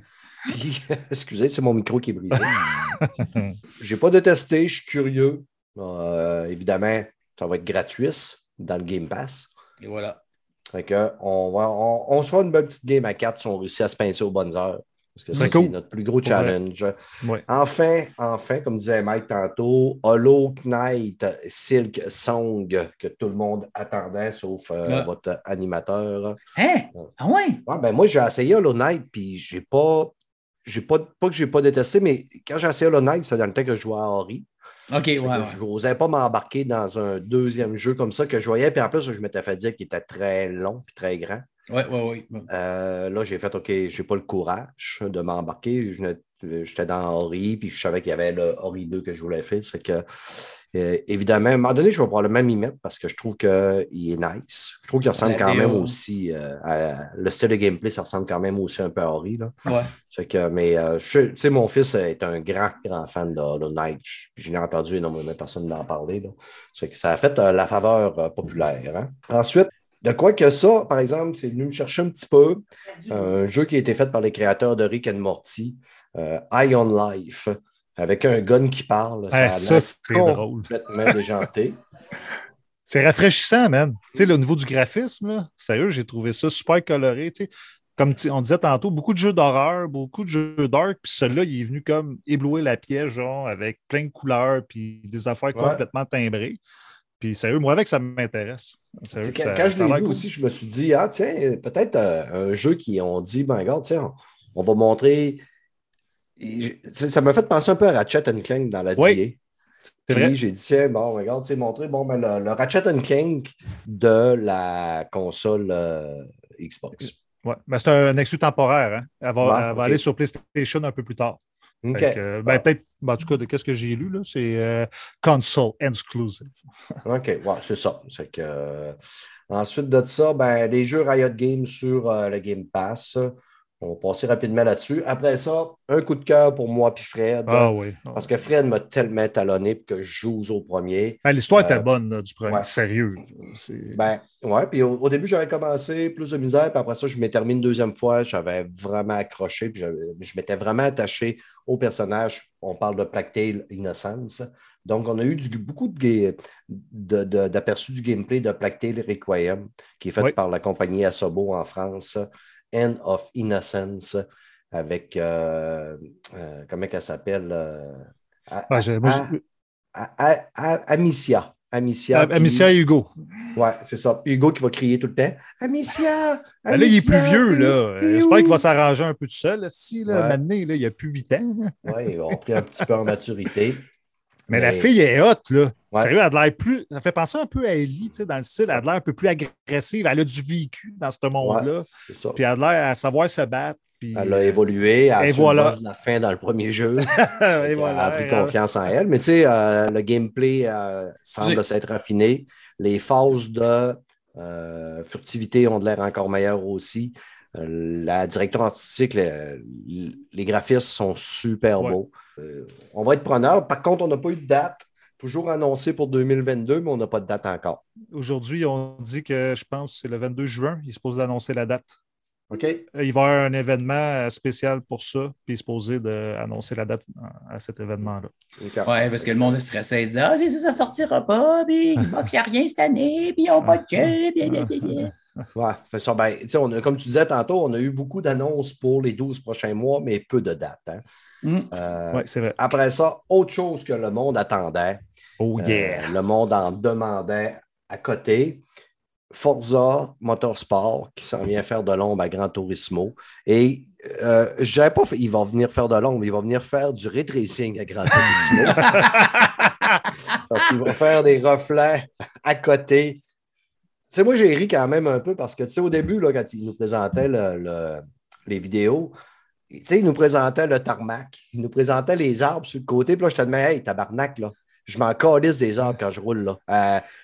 Puis, excusez, c'est mon micro qui est brisé. J'ai pas détesté, je suis curieux. Euh, évidemment, ça va être gratuit dans le Game Pass. Et voilà. Fait que on, va, on, on se fera une belle petite game à 4 si on réussit à se pincer aux bonnes heures. Parce que c'est cool. notre plus gros challenge. Ouais. Enfin, enfin, comme disait Mike tantôt, Hollow Knight Silk Song que tout le monde attendait, sauf euh, Ouais. votre animateur. Hein? Ah ouais? Ouais, ben moi, j'ai essayé Hollow Knight, puis j'ai pas. J'ai pas, pas que j'ai pas détesté, mais quand j'ai essayé Hollow Knight, c'est dans le temps que je jouais à Ori. OK, ouais, ouais. Je n'osais pas m'embarquer dans un deuxième jeu comme ça que je voyais. Puis en plus, je m'étais fait dire qu'il était très long et très grand. Ouais, ouais. Euh, là, j'ai fait OK, j'ai pas le courage de m'embarquer. J'étais dans Ori, puis je savais qu'il y avait le Ori 2 que je voulais faire. C'est que, euh, évidemment, à un moment donné, je vais probablement m'y mettre parce que je trouve qu'il est nice. Je trouve qu'il ressemble La quand BO. même aussi euh, à. Le style de gameplay, ça ressemble quand même aussi un peu à Ori. Là. Ouais. Que, mais euh, tu sais, mon fils est un grand, grand fan de Hollow Knight. Je, n'ai entendu énormément de personnes en parler. Là. C'est que ça a fait euh, la faveur euh, populaire. hein. Ensuite, de quoi que ça, par exemple, c'est venu me chercher un petit peu. Un jeu qui a été fait par les créateurs de Rick and Morty, euh, Eye on Life, avec un gun qui parle. Ouais, a ça, c'est drôle. complètement déjanté. C'est rafraîchissant, man. Tu sais, le niveau du graphisme, là, sérieux, j'ai trouvé ça super coloré. tu sais. Comme on disait tantôt, beaucoup de jeux d'horreur, beaucoup de jeux dark, puis celui-là, il est venu comme éblouir la pièce, genre, avec plein de couleurs, puis des affaires Ouais. complètement timbrées. Puis sérieux, moi, avec ça m'intéresse. Quand, ça- quand je ça a l'ai vu cool. aussi, je me suis dit, ah, tiens, peut-être euh, un jeu qui ont dit, ben, regarde, tiens, on, on va montrer. Et je- tu sais, ça m'a fait penser un peu à Ratchet Clank dans la Oui, DA. c'est Puis vrai. J'ai dit, tiens, bon, regarde, sais, montrer bon, ben, le, le Ratchet Clank de la console euh, Xbox. Ouais. Mais c'est un exclu temporaire. Hein? Elle va, Ouais, elle va ok. aller sur PlayStation un peu plus tard. Que, ben, peut-être, ben, en tout cas, de qu'est-ce que j'ai lu, là, c'est euh, console exclusive. OK, ouais, c'est ça. C'est que, euh, ensuite de ça, ben, les jeux Riot Games sur euh, le Game Pass. On va passer rapidement là-dessus. Après ça, un coup de cœur pour moi puis Fred. Ah oui. Parce que Fred m'a tellement talonné que je joue au premier. Ben, L'histoire Euh, était bonne là, du premier. ouais. Sérieux. Ben, ouais, puis au, au début, j'avais commencé plus de misère, puis après ça, je m'ai terminé une deuxième fois. J'avais vraiment accroché, puis je m'étais vraiment attaché au personnage. On parle de Plague Innocence. Donc, on a eu du- beaucoup de ga- de- de- d'aperçus du gameplay de Plague Requiem, qui est fait Oui. par la compagnie Asobo en France, End of Innocence, avec, euh, euh, comment elle s'appelle? euh, A- Ouais, j'ai- moi, A- j'ai- A- A- A- Amicia. Amicia. Ah, qui- Amicia et Hugo. Ouais, c'est ça. Hugo qui va crier tout le temps Amicia! Ben là, il est plus Amicia, vieux, là. t'es J'espère qu'il va s'arranger un peu tout seul. Si, là, Ouais. maintenant, là, il a plus 8 ans. Ouais, on a pris un petit peu en maturité. Mais, la fille est hot, là. Ouais. Sérieux, elle a l'air plus. Ça fait penser un peu à Ellie, tu sais, dans le style. Elle a l'air un peu plus agressive. Elle a du vécu dans ce monde-là. C'est ça. Puis elle a l'air à savoir se battre. Puis... Elle a évolué, elle a Et voilà. la fin dans le premier jeu. Et Elle voilà. a pris Elle- confiance en elle. Mais tu sais, euh, le gameplay euh, semble s'être raffiné. Les phases de euh, furtivité ont de l'air encore meilleures aussi. La direction artistique, les, les graphismes sont super Ouais. beaux. Euh, on va être preneur. Par contre, on n'a pas eu de date. Toujours annoncé pour 2022, mais on n'a pas de date encore. Aujourd'hui, on dit que je pense que c'est le 22 juin. Il est supposé d'annoncer la date. OK? Euh, Il va y avoir un événement euh, spécial pour ça, puis il est supposé d'annoncer la date à cet événement-là. Ouais, parce que le monde est stressé. Il dit Ah, ça, ça sortira pas, puis il n'y a rien cette année, puis ils n'ont pas de jeu, puis Ouais, c'est ça. Ben, on a, comme tu disais tantôt, on a eu beaucoup d'annonces pour les 12 prochains mois, mais peu de dates. hein. Mm. Euh, Oui, c'est vrai. Après ça, autre chose que le monde attendait. Oh euh, yeah! le monde en demandait à côté. Forza Motorsport qui s'en vient faire de l'ombre à Gran Turismo. Et euh, je dirais pas qu'il va venir faire de l'ombre, il va venir faire du ray tracing à Gran Turismo. parce qu'il va faire des reflets à côté. Sais, moi, j'ai ri quand même un peu parce que, tu sais, au début, là, quand il nous présentait le- le- les vidéos, tu sais, il nous présentait le tarmac, il nous présentait les arbres sur le côté, puis là, je te demandais, hey, tabarnak, là, je m'en calisse des arbres quand je roule, là.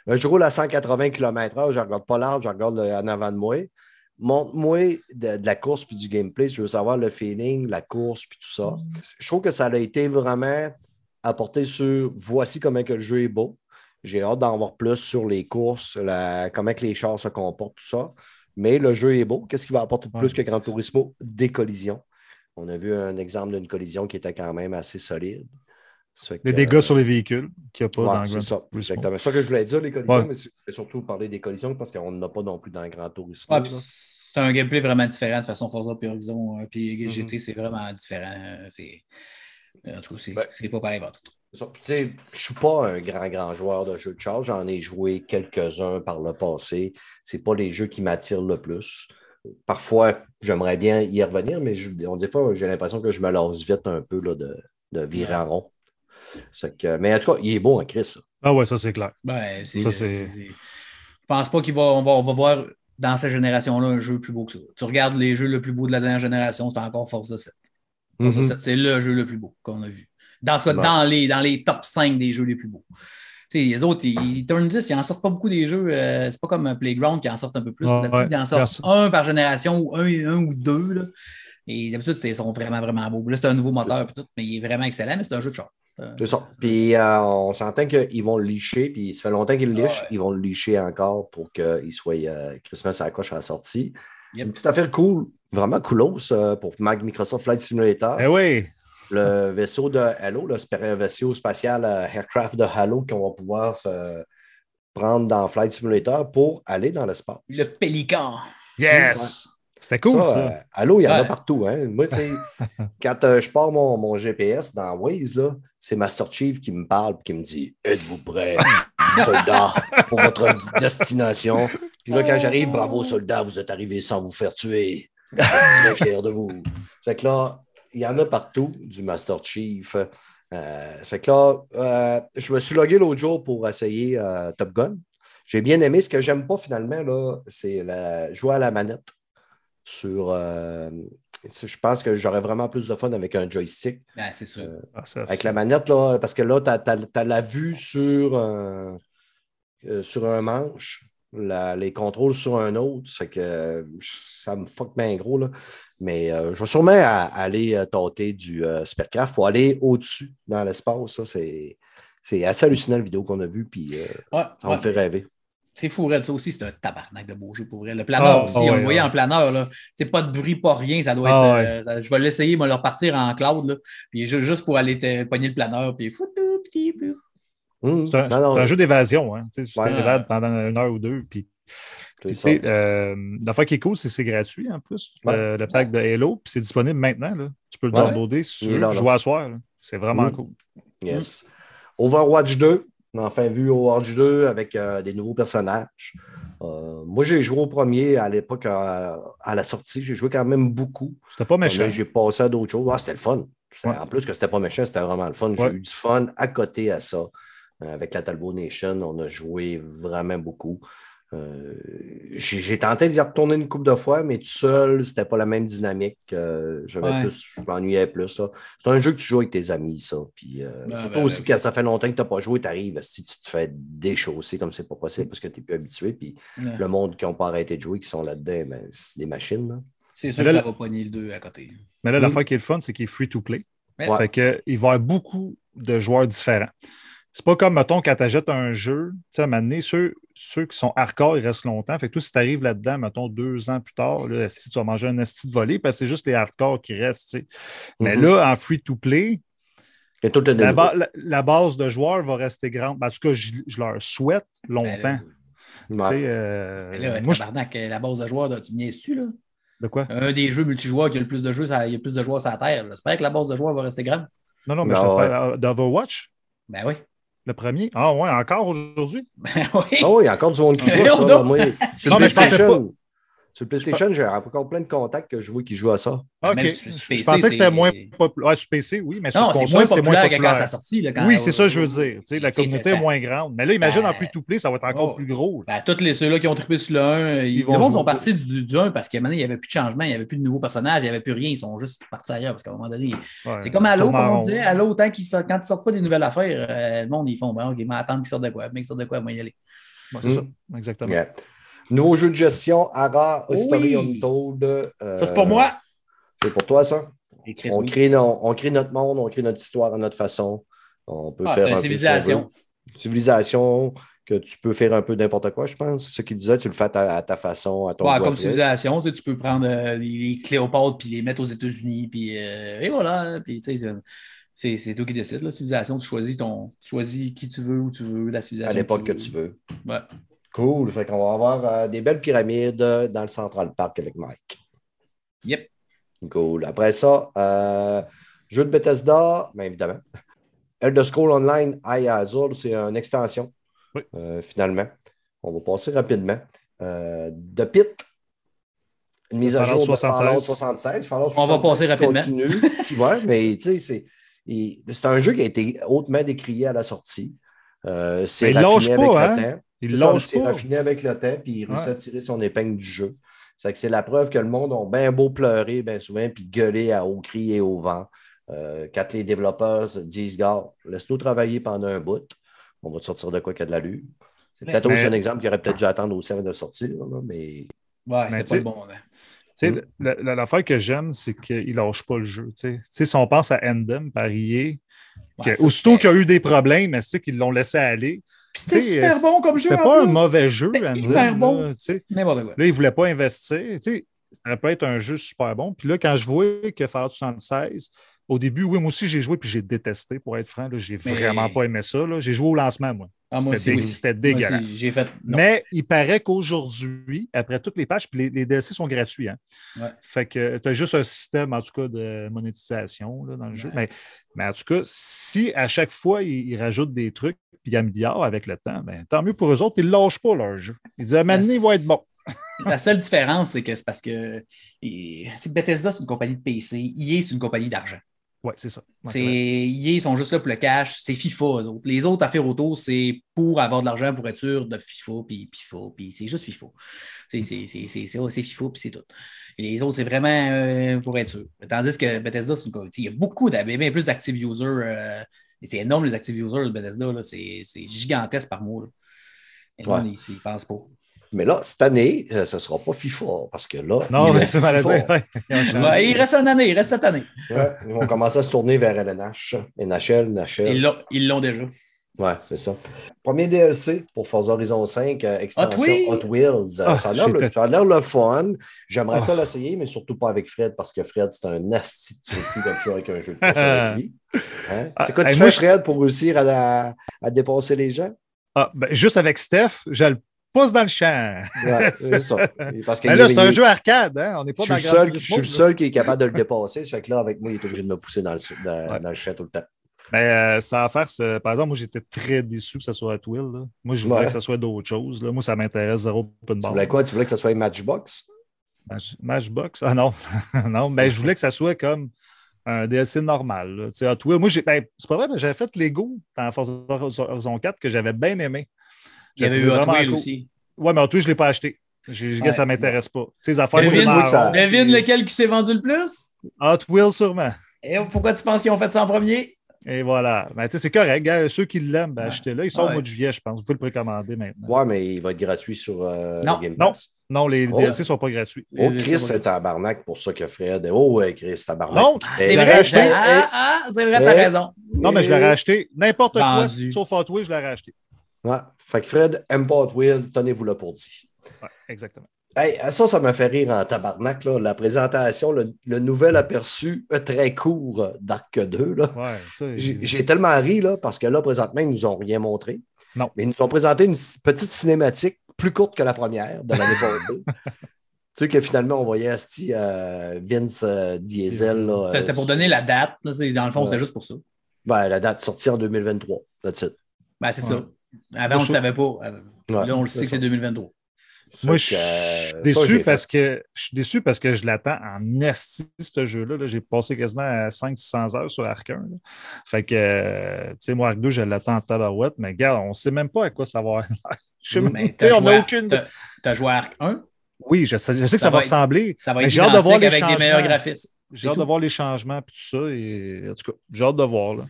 Euh, je roule à 180 km/h, je ne regarde pas l'arbre, je regarde le- en avant de moi. Montre-moi de, de la course puis du gameplay, je veux savoir le feeling, la course puis tout ça. Je trouve que ça a été vraiment apporté sur voici comment que le jeu est beau. J'ai hâte d'en voir plus sur les courses, la- comment que les chars se comportent, tout ça. Mais le jeu est beau. Qu'est-ce qui va apporter de plus Ouais. que Gran Turismo? Des collisions. On a vu un exemple d'une collision qui était quand même assez solide. Les dégâts sur les véhicules qu'il n'y a pas Ouais, dans ça, Turismo. exactement. C'est ça que je voulais dire, les collisions, Ouais. mais c'est surtout parler des collisions parce qu'on n'en a pas non plus dans Grand Turismo. Ouais, c'est un gameplay vraiment différent de façon Forza puis Horizon. euh, Puis Mhm. GT, c'est vraiment différent. C'est... En tout cas, c'est, Ben, pas pareil partout. Je ne suis pas un grand, grand joueur de jeux de char. J'en ai joué quelques-uns par le passé. Ce pas les jeux qui m'attirent le plus. Parfois, j'aimerais bien y revenir, mais je- on, des fois, j'ai l'impression que je me lasse vite un peu là, de, de virer en rond. Que, mais en tout cas, il est beau en Chris. Ah ouais, ça c'est clair. Ben, c'est, Ça, c'est- Je pense pas qu'on va, on va, on va voir dans cette génération-là un jeu plus beau que ça. Tu regardes les jeux le plus beau de la dernière génération, c'est encore Forza 7. Forza Mhm. 7, c'est le jeu le plus beau qu'on a vu. Dans, ce cas, Ouais. dans, les, dans les top 5 des jeux les plus beaux. Tu sais, les autres, ils, ils Turn 10, ils en sortent pas beaucoup des jeux. euh, c'est pas comme un Playground qui en sortent un peu plus. Ouais, ils en sortent un par génération ou un, un ou deux. là. Et d'habitude, c'est- ils sont vraiment, vraiment beaux. Là, c'est un nouveau moteur, tout, mais il est vraiment excellent, mais c'est un jeu de char. C'est ça. Puis euh, on s'entend qu'ils vont le licher, puis ça fait longtemps qu'ils le Ah lichent. ouais. Ils vont le licher encore pour qu'il soit euh, Christmas à la coche à la sortie. Yep. Une petite affaire cool, vraiment coolos euh, pour Mac- Microsoft Flight Simulator. Eh oui! Le vaisseau de Halo, le spa- vaisseau spatial euh, Aircraft de Halo qu'on va pouvoir se prendre dans Flight Simulator pour aller dans l'espace. Le Pélican. Yes! C'était cool ça. euh, Halo, il y en a partout. Hein. Moi, c'est quand euh, je pars mon, mon GPS dans Waze, là, c'est Master Chief qui me parle et qui me dit Êtes-vous prêts, soldats, pour votre destination? Puis là, quand j'arrive, bravo, soldats, vous êtes arrivés sans vous faire tuer. Je suis très fier de vous. Fait que là, il y en a partout du Master Chief. Euh, fait que là, euh, je me suis logué l'autre jour pour essayer euh, Top Gun. J'ai bien aimé. Ce que j'aime pas finalement, là, c'est la- jouer à la manette sur. euh, je pense que j'aurais vraiment plus de fun avec un joystick. Ben, c'est sûr. Ah, ça- Avec la manette, là, parce que là, tu as, la vue euh, sur un manche, la- les contrôles sur un autre. C'est que ça me fuck bien gros. Là. Mais euh, je vais sûrement à- aller euh, tâter du euh, pour aller au-dessus dans l'espace. ça, C'est c'est assez hallucinant la vidéo qu'on a vue, puis euh, Ouais, ça ouais. me fait rêver. C'est fou, Red, ça aussi, c'est un tabarnak de beau jeu pour vrai. Le planeur Ah, aussi, ah on ouais, le voyait en planeur, là. C'est pas de bruit, pas rien, ça doit Ah, être. euh, ça- je vais l'essayer, moi, le repartir en cloud, là. Puis ju- juste pour aller te pogner le planeur, puis foutou, petit peu. Hum, C'est un, non, non, c'est un jeu d'évasion. Hein. Tu t'évades pendant une heure ou deux. Puis, euh, l'affaire qui est cool, c'est que c'est gratuit en plus. Le, le pack de Halo. Puis c'est disponible maintenant. Là. Tu peux le downloader si tu veux, jouer à soir. C'est vraiment Mm. cool. Yes. Overwatch 2, on a enfin vu Overwatch 2 avec euh, des nouveaux personnages. Euh, moi, j'ai joué au premier à l'époque, euh, à la sortie. J'ai joué quand même beaucoup. C'était pas méchant. J'ai passé à d'autres choses. Ah, c'était le fun. Ouais. En plus que c'était pas méchant, c'était vraiment le fun. J'ai Ouais. eu du fun à côté à ça. Euh, avec la Talbot Nation, on a joué vraiment beaucoup. Euh, j'ai tenté d'y retourner une couple de fois, mais tout seul, c'était pas la même dynamique. Euh, j'avais Ouais. plus, je m'ennuyais plus. là. C'est un jeu que tu joues avec tes amis, ça. Puis, euh, Ben, surtout ben, aussi ben, quand ça fait longtemps que tu n'as pas joué, tu arrives, si tu te fais déchausser comme c'est pas possible parce que tu n'es plus habitué. Puis Ouais. le monde qui n'a pas arrêté de jouer, qui sont là-dedans, ben, c'est des machines. là. C'est sûr Mais que là, ça va pogner le 2 à côté. Mais là, Mm. l'affaire qui est le fun, c'est qu'il est free to play. Ouais. Fait que, il va y avoir beaucoup de joueurs différents. C'est pas comme, mettons, quand tu achètes un jeu, tu sais, à un moment donné, ceux, ceux qui sont hardcore, ils restent longtemps. Fait que toi, si tu arrives là-dedans, mettons, deux ans plus tard, là, esti, tu vas manger un esti de volée parce que c'est juste les hardcore qui restent. tu sais. Mais Mhm. là, en free-to-play, Et tout est la, nouveau. ba- la- la base de joueurs va rester grande. Ben, En tout cas, je, je leur souhaite longtemps. Ben, Tu Ouais. sais, euh, Mais là, moi, je- la base de joueurs, là, tu me niaises-tu, là? de quoi? Un des jeux multijoueurs qui a le plus de jeux, ça- il y a plus de joueurs sur la Terre. là. J'espère que la base de joueurs va rester grande. Non, non, mais Ben, je te ouais. parle euh, d'Overwatch, Ben oui. Le premier? Ah ouais, encore aujourd'hui? Ben oui. Ah oui, il y a encore du monde qui joue ça. Moi, Non, mais je pensais sur le PlayStation, j'ai encore plein de contacts que je vois qui jouent à ça. OK. Sur Je PC, je pensais que c'était moins populaire. Ouais, sur PC, oui, mais sur Non, c'est moins c'est populaire, moins que quand populaire. ça sorti. Là, quand- Oui, c'est ça que je veux dire. Tu sais, la communauté est moins grande. Mais là, imagine Ben, en free-to-play, ça va être encore oh. plus gros. Ben, tous les, ceux-là qui ont trippé sur le 1, ils, vont le monde sont partis du, du 1 parce qu'à un moment donné, il n'y avait plus de changement, il n'y avait plus de nouveaux personnages, il n'y avait plus rien, ils sont juste partis ailleurs parce qu'à un moment donné, Ouais, c'est comme Halo, tourne en comme on disait, qu'ils sortent, quand ils sortent pas des nouvelles affaires, euh, le monde, ils font, bon, ok, mais attendre qu'ils sortent de quoi, mais qu'ils sortent de quoi, moi y aller. C'est ça, exactement. Nouveau jeu de gestion, Ara Oui. History Untold. euh, Ça, c'est pour moi. C'est pour toi, ça? On oui. crée, no- on crée notre monde, on crée notre histoire à notre façon. On peut Ah, faire c'est une civilisation. Civilisation que tu peux faire un peu n'importe quoi, je pense. C'est ce qu'il disait, tu le fais à ta, à ta façon, à ton Ouais, comme civilisation, tu, sais, tu peux prendre euh, les, Cléopâtres puis les mettre aux États-Unis, puis euh, et voilà. Puis, tu sais, c'est- c'est, toi qui décides. La civilisation, tu choisis, ton, tu choisis qui tu veux, où tu veux, la civilisation. À l'époque que tu veux. Ouais. Cool. Fait qu'on va avoir euh, des belles pyramides euh, dans le Central Park avec Mike. Yep. Cool. Après ça, euh, jeu de Bethesda, bien évidemment. Elder Scroll Online High Azure, c'est une extension, Oui. finalement. On va passer rapidement. The Pit, une mise à jour de 76. Fallout 76. Fallout On va 76 passer rapidement. continue. ouais, mais tu sais, c'est, un jeu qui a été hautement décrié à la sortie. C'est lâche pas, avec hein? Il c'est pas. raffiné avec le temps, puis il réussit Ouais. à tirer son épingle du jeu. C'est que c'est la preuve que le monde a bien beau pleurer bien souvent, puis gueuler à haut cri et au vent. Euh, quand les développeurs se disent, gars, laisse-nous travailler pendant un bout, on va te sortir de quoi qu'il y a de l'allure. C'est peut-être Mais- aussi un exemple qui aurait peut-être dû attendre aussi avant de sortir, là, mais Ouais, Mais c'est pas bon. là. Tu sais, Mm. la- la- L'affaire que j'aime, c'est qu'il ne lâche pas le jeu. tu sais. Tu sais, si on pense à Endem par EA, que Ouais, ça, aussitôt qu'il y a eu des problèmes, mais c'est qu'ils l'ont laissé aller. Puis c'était super euh, bon comme jeu. C'était pas un mauvais jeu, C'était Endem. hyper bon. N'importe quoi. Là, ils ne voulaient pas investir. Tu sais, ça peut être un jeu super bon. Puis là, quand je vois que Fallout 76, au début, oui, moi aussi, j'ai joué puis j'ai détesté, pour être franc. là, J'ai Mais- vraiment pas aimé ça. là. J'ai joué au lancement, moi. Ah, moi C'était aussi, dé- oui. dégueulasse. aussi, fait. Mais il paraît qu'aujourd'hui, après toutes les pages, puis les, les DLC sont gratuits. Hein? Ouais. Fait que tu as juste un système, en tout cas, de monétisation là, dans le jeu. Mais, mais en tout cas, si à chaque fois, ils, ils rajoutent des trucs, puis ils améliorent avec le temps, ben, tant mieux pour eux autres, ils ne lâchent pas leur jeu. Ils disent, maintenant, La- il va être bon. La seule différence, c'est que c'est parce que et- Bethesda, c'est une compagnie de PC. EA, c'est une compagnie d'argent. Oui, c'est ça. Ouais, c'est ils sont juste là pour le cash. C'est FIFA, eux autres. Les autres affaires autour, c'est pour avoir de l'argent pour être sûr de FIFA, puis FIFA, puis c'est juste FIFA. C'est c'est- c'est- c'est- c'est- c'est FIFA, puis c'est tout. Et les autres, c'est vraiment euh, pour être sûr. Tandis que Bethesda, c'est une. Il y a beaucoup, d'a- bien plus d'active users. euh, et c'est énorme, les active users de Bethesda. là. C'est c'est gigantesque par mois. là. Et Ouais. ils ne pensent pas. Mais là, cette année, euh, ce ne sera pas FIFA, parce que là, Non, il mais reste c'est mal ouais. Ouais, il reste une année, il reste cette année. Ouais, ils vont commencer à se tourner vers LNH, NHL, NHL. Ils l'ont- Ils l'ont déjà. Ouais, c'est ça. Premier DLC pour Forza Horizon 5, euh, extension Wheels. Hot Wheels. Ah, ça, a l'air le, j'étais- ça a l'air le fun. J'aimerais Ah. ça l'essayer, mais surtout pas avec Fred, parce que Fred, c'est un asti de avec un jeu de course avec lui. Hein? Ah, C'est quoi tu hey, fais, moi, Fred, pour réussir à, la- à dépasser les gens? Ah, ben, juste avec Steph, je le pousse dans le champ. Ouais, c'est ça. Parce que Mais là, c'est un jeu arcade. Hein? On n'est pas Je suis, le Gran seul, je suis le seul qui est capable de le dépasser. Ça fait que là, avec moi, il est obligé de me pousser dans le, dans, Ouais. dans le champ tout le temps. Mais euh, ça va faire ce... Par exemple, moi, j'étais très déçu que ça soit Hot Wheel. là. Moi, je voulais Ouais. que ça soit d'autres choses. là. Moi, ça m'intéresse zéro open Tu bar. voulais quoi? Tu voulais que ce soit Matchbox? Match- Matchbox? Ah non. non, mais je voulais que ça soit comme un DLC normal. là. Tu. Moi, j'ai... ben, c'est pas vrai, mais j'avais fait Lego dans Forza Horizon 4 que j'avais bien aimé. Il y avait J'ai eu Hot Wheels cool. aussi. Ouais, mais en tout, je ne l'ai pas acheté. Je, je Ouais. ça ne m'intéresse pas. Tu sais, les affaires Devine- ça- Devine lequel qui s'est vendu le plus? Hot Wheels sûrement. Et pourquoi tu penses qu'ils ont fait ça en premier? Et voilà. Ben, tu sais, c'est correct. gars. Ceux qui l'aiment, ben, Ouais. achetez-le. Il sort Ouais. au mois de juillet, je pense. Vous pouvez le précommander maintenant. Ouais, mais il va être gratuit sur euh, Non. Game Non. Pass. Non, les Oh. DLC ne sont pas gratuits. Oh, Les- Chris, c'est tabarnak pour ça que Fred. Oh, ouais, Chris, tabarnak. Non, Ah, c'est vrai, acheté. ah, ah, c'est vrai, t'as Eh? raison. Non, mais je l'aurais acheté. N'importe quoi, sauf Hot Wheels, je l'aurais acheté. Ouais. Fait que Fred Hot Wheels, tenez-vous là pour dit. Ouais, exactement. Hey, ça, ça m'a fait rire en tabarnak, là, la présentation, le, le nouvel aperçu euh, très court euh, d'Arc 2. Là. Ouais, ça, J'ai tellement ri là, parce que là, présentement, ils nous ont rien montré. Non. Mais ils nous ont présenté une petite cinématique plus courte que la première de l'année passée. tu sais que finalement, on voyait Asti, euh, Vince euh, Diesel. C'était euh, pour donner la date. là, c'est- dans le fond, Ouais. c'est juste pour ça. ben, la date sortie en 2023. That's it. Ben, c'est Ouais. ça. Avant, Moi, on ne le je- savait pas. Ouais. Là, on le sait que c'est 2023. Moi, je suis déçu parce que je suis déçu parce que je l'attends en esti, ce jeu-là. là. J'ai passé quasiment à 500-600 heures sur Arc 1. là. Fait que, euh, tu sais, moi, Arc 2, je l'attends en tabarouette, mais regarde, on ne sait même pas à quoi ça va. Je sais même- tu on joué, n'a à- aucune. t'as- t'as joué à Arc 1. Oui, je sais, je sais que Ça ça, va va être- ressembler. Ça va Mais être j'ai hâte de voir les avec des meilleurs graphismes. J'ai hâte de voir les changements puis tout ça. Et, en tout cas, j'ai hâte de voir. là.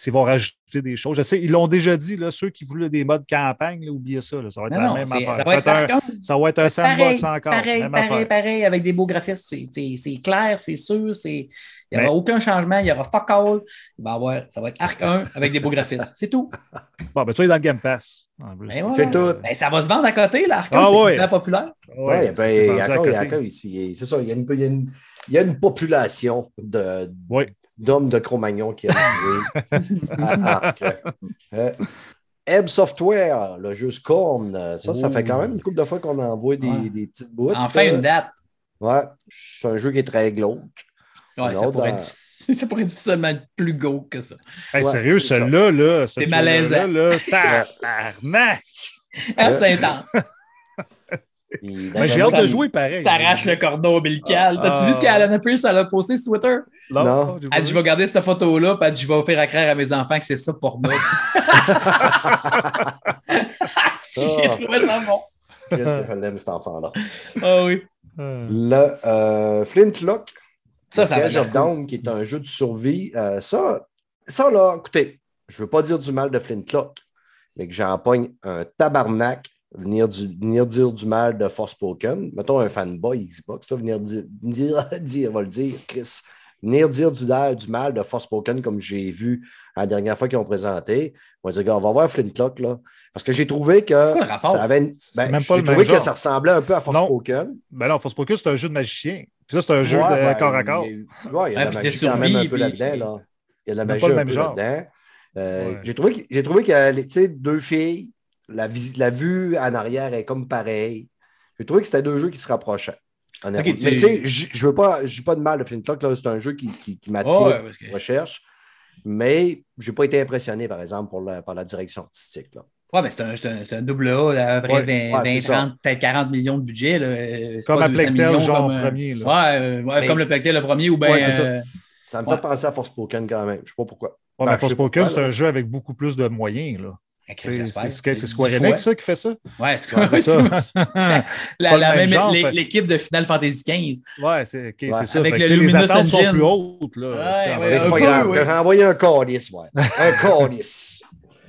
S'ils vont rajouter des choses. Je sais, ils l'ont déjà dit, là, ceux qui voulaient des modes campagne, là, oubliez ça. là. ça va être Non, la non, même affaire. ça va être un, Arc 1. ça va être un sandbox Pareil, encore. pareil, pareil, affaire. pareil, avec des beaux graphismes. C'est- clair, c'est sûr. Il n'y aura aucun changement, il y aura fuck all. Il va y avoir, ça va être Arc 1 avec des beaux graphismes. C'est tout. Bon, ben, tu es dans le Game Pass. en plus. Ben, voilà. C'est tout. Ben, ça va se vendre à côté, là. Arc 1, Ah c'est hyper populaire. Ouais, ben, ça, c'est il y vendu a à encore- il y a côté. encore ici. C'est ça, il y, a une, il y a une- il y a une population de, Oui. D'hommes de Cro-Magnon qui a joué à Arc. Euh, Ebb Software, le jeu Scorn, euh, ça, ça fait quand même une couple de fois qu'on envoie des, Ouais. des petites bouts. Enfin, une date. Ouais, c'est un jeu qui est très glauque. Ouais, ça, pourrait dans- être, ça pourrait difficilement être plus go que ça. Hey, Ouais, sérieux, c'est celui-là, là, ce C'est malaisant. là! Hein, c'est intense. Ben, j'ai hâte Ça- de jouer pareil. Ça arrache le cordon ombilical. T'as-tu Ah. vu ce qu'Alana Pierce elle a posté sur Twitter? Non, Elle dit. Je vais garder cette photo-là, puis elle dit Je vais offrir à craire à mes enfants que c'est ça pour nous. si j'ai trouvé ça bon. Qu'est-ce que je l'aime, cet enfant-là? Ah oui. Euh, Le euh, Flintlock, Ça, ça Siege. Dawn, qui est un jeu de survie. euh, ça, ça, là, écoutez, je ne veux pas dire du mal de Flintlock, mais que j'en pogne un tabarnak, venir, du, venir dire du mal de Forspoken. Mettons un fanboy Xbox, là, venir dire, dire, dire, va le dire, Chris. Venir dire du, du mal de Forspoken comme j'ai vu la dernière fois qu'ils ont présenté. On va dire, on va voir Flintlock, là. Parce que j'ai trouvé que ça avait une- ben, même pas j'ai le trouvé même que ça ressemblait un peu à. Forspoken. Ben non, Force Focus, c'est un jeu de magicien. Puis ça, c'est un jeu Ouais, de ben, corps à corps. Il y a, eu- ouais, il y a de la magie quand même un peu là-dedans. Là. Il y a de la Mais magie pas le un même peu genre. là-dedans. Euh, Ouais. J'ai trouvé, que- j'ai trouvé que les- tu sais, deux filles, la, la vue en arrière est comme pareil. J'ai trouvé que c'était deux jeux qui se rapprochaient. tu- Mais tu sais, je veux pas, dis pas de mal de Flintlock, là, c'est un jeu qui, qui, qui m'attire, Oh, ouais, que- recherche. Mais je n'ai pas été impressionné, par exemple, pour la- par la direction artistique. Là. Ouais, mais c'est un, un, un double A, là, à peu près Ouais, 20, ouais, 20, c'est 30, peut-être 40 millions de budget. Là. euh, Comme 200 Plectel, genre comme, euh, premier. Là. Ouais, euh, ouais, Mais- comme le Plectel le premier ou bien. Ouais, c'est ça. euh, Ça me Ouais. fait penser à Forspoken quand même. Je ne sais pas pourquoi. Ouais, Ben, mais c'est un jeu avec beaucoup plus de moyens. Là. C'est Square. Enix ça, qui fait ça? Ouais, la, l'é- fait- l'équipe de Final Fantasy XV. Ouais, c'est ok, c'est Ouais. ça. Avec Fait le les Luminous attentes sont plus hautes. Là, Ouais, c'est un pas grave. un calice, ouais. Un calice.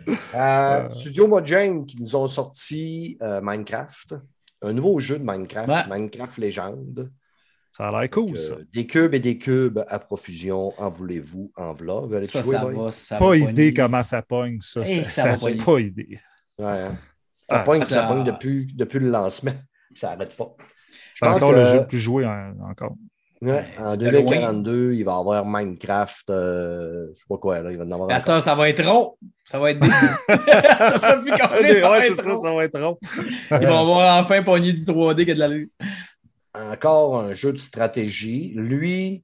Euh, Euh. Studio Mojang qui nous ont sorti euh, Minecraft. Un nouveau jeu de Minecraft, Ouais. Minecraft Légende. Ça a l'air cool, Euh, ça. des cubes et des cubes à profusion. En voulez-vous, en v'là. Vous allez Ça, jouer, ça va. Ça Pas va idée pogner. comment ça pogne, ça. Eh, ça ça ça va pas idée. Ouais, hein. Ça Ah, pogne, ça- ça pogne depuis, depuis le lancement. Ça n'arrête pas. C'est pense encore que- le jeu le plus joué en- encore. Ouais, en de 2042, il va y avoir Minecraft. euh, je sais pas quoi, là, il va en avoir heure, ça va être rond. Ça va être. ça sera plus carré, ça va ouais, être c'est ça, ça va être rond. Ils vont avoir enfin pogné du 3D qui a de la lue. Encore un jeu de stratégie. Lui,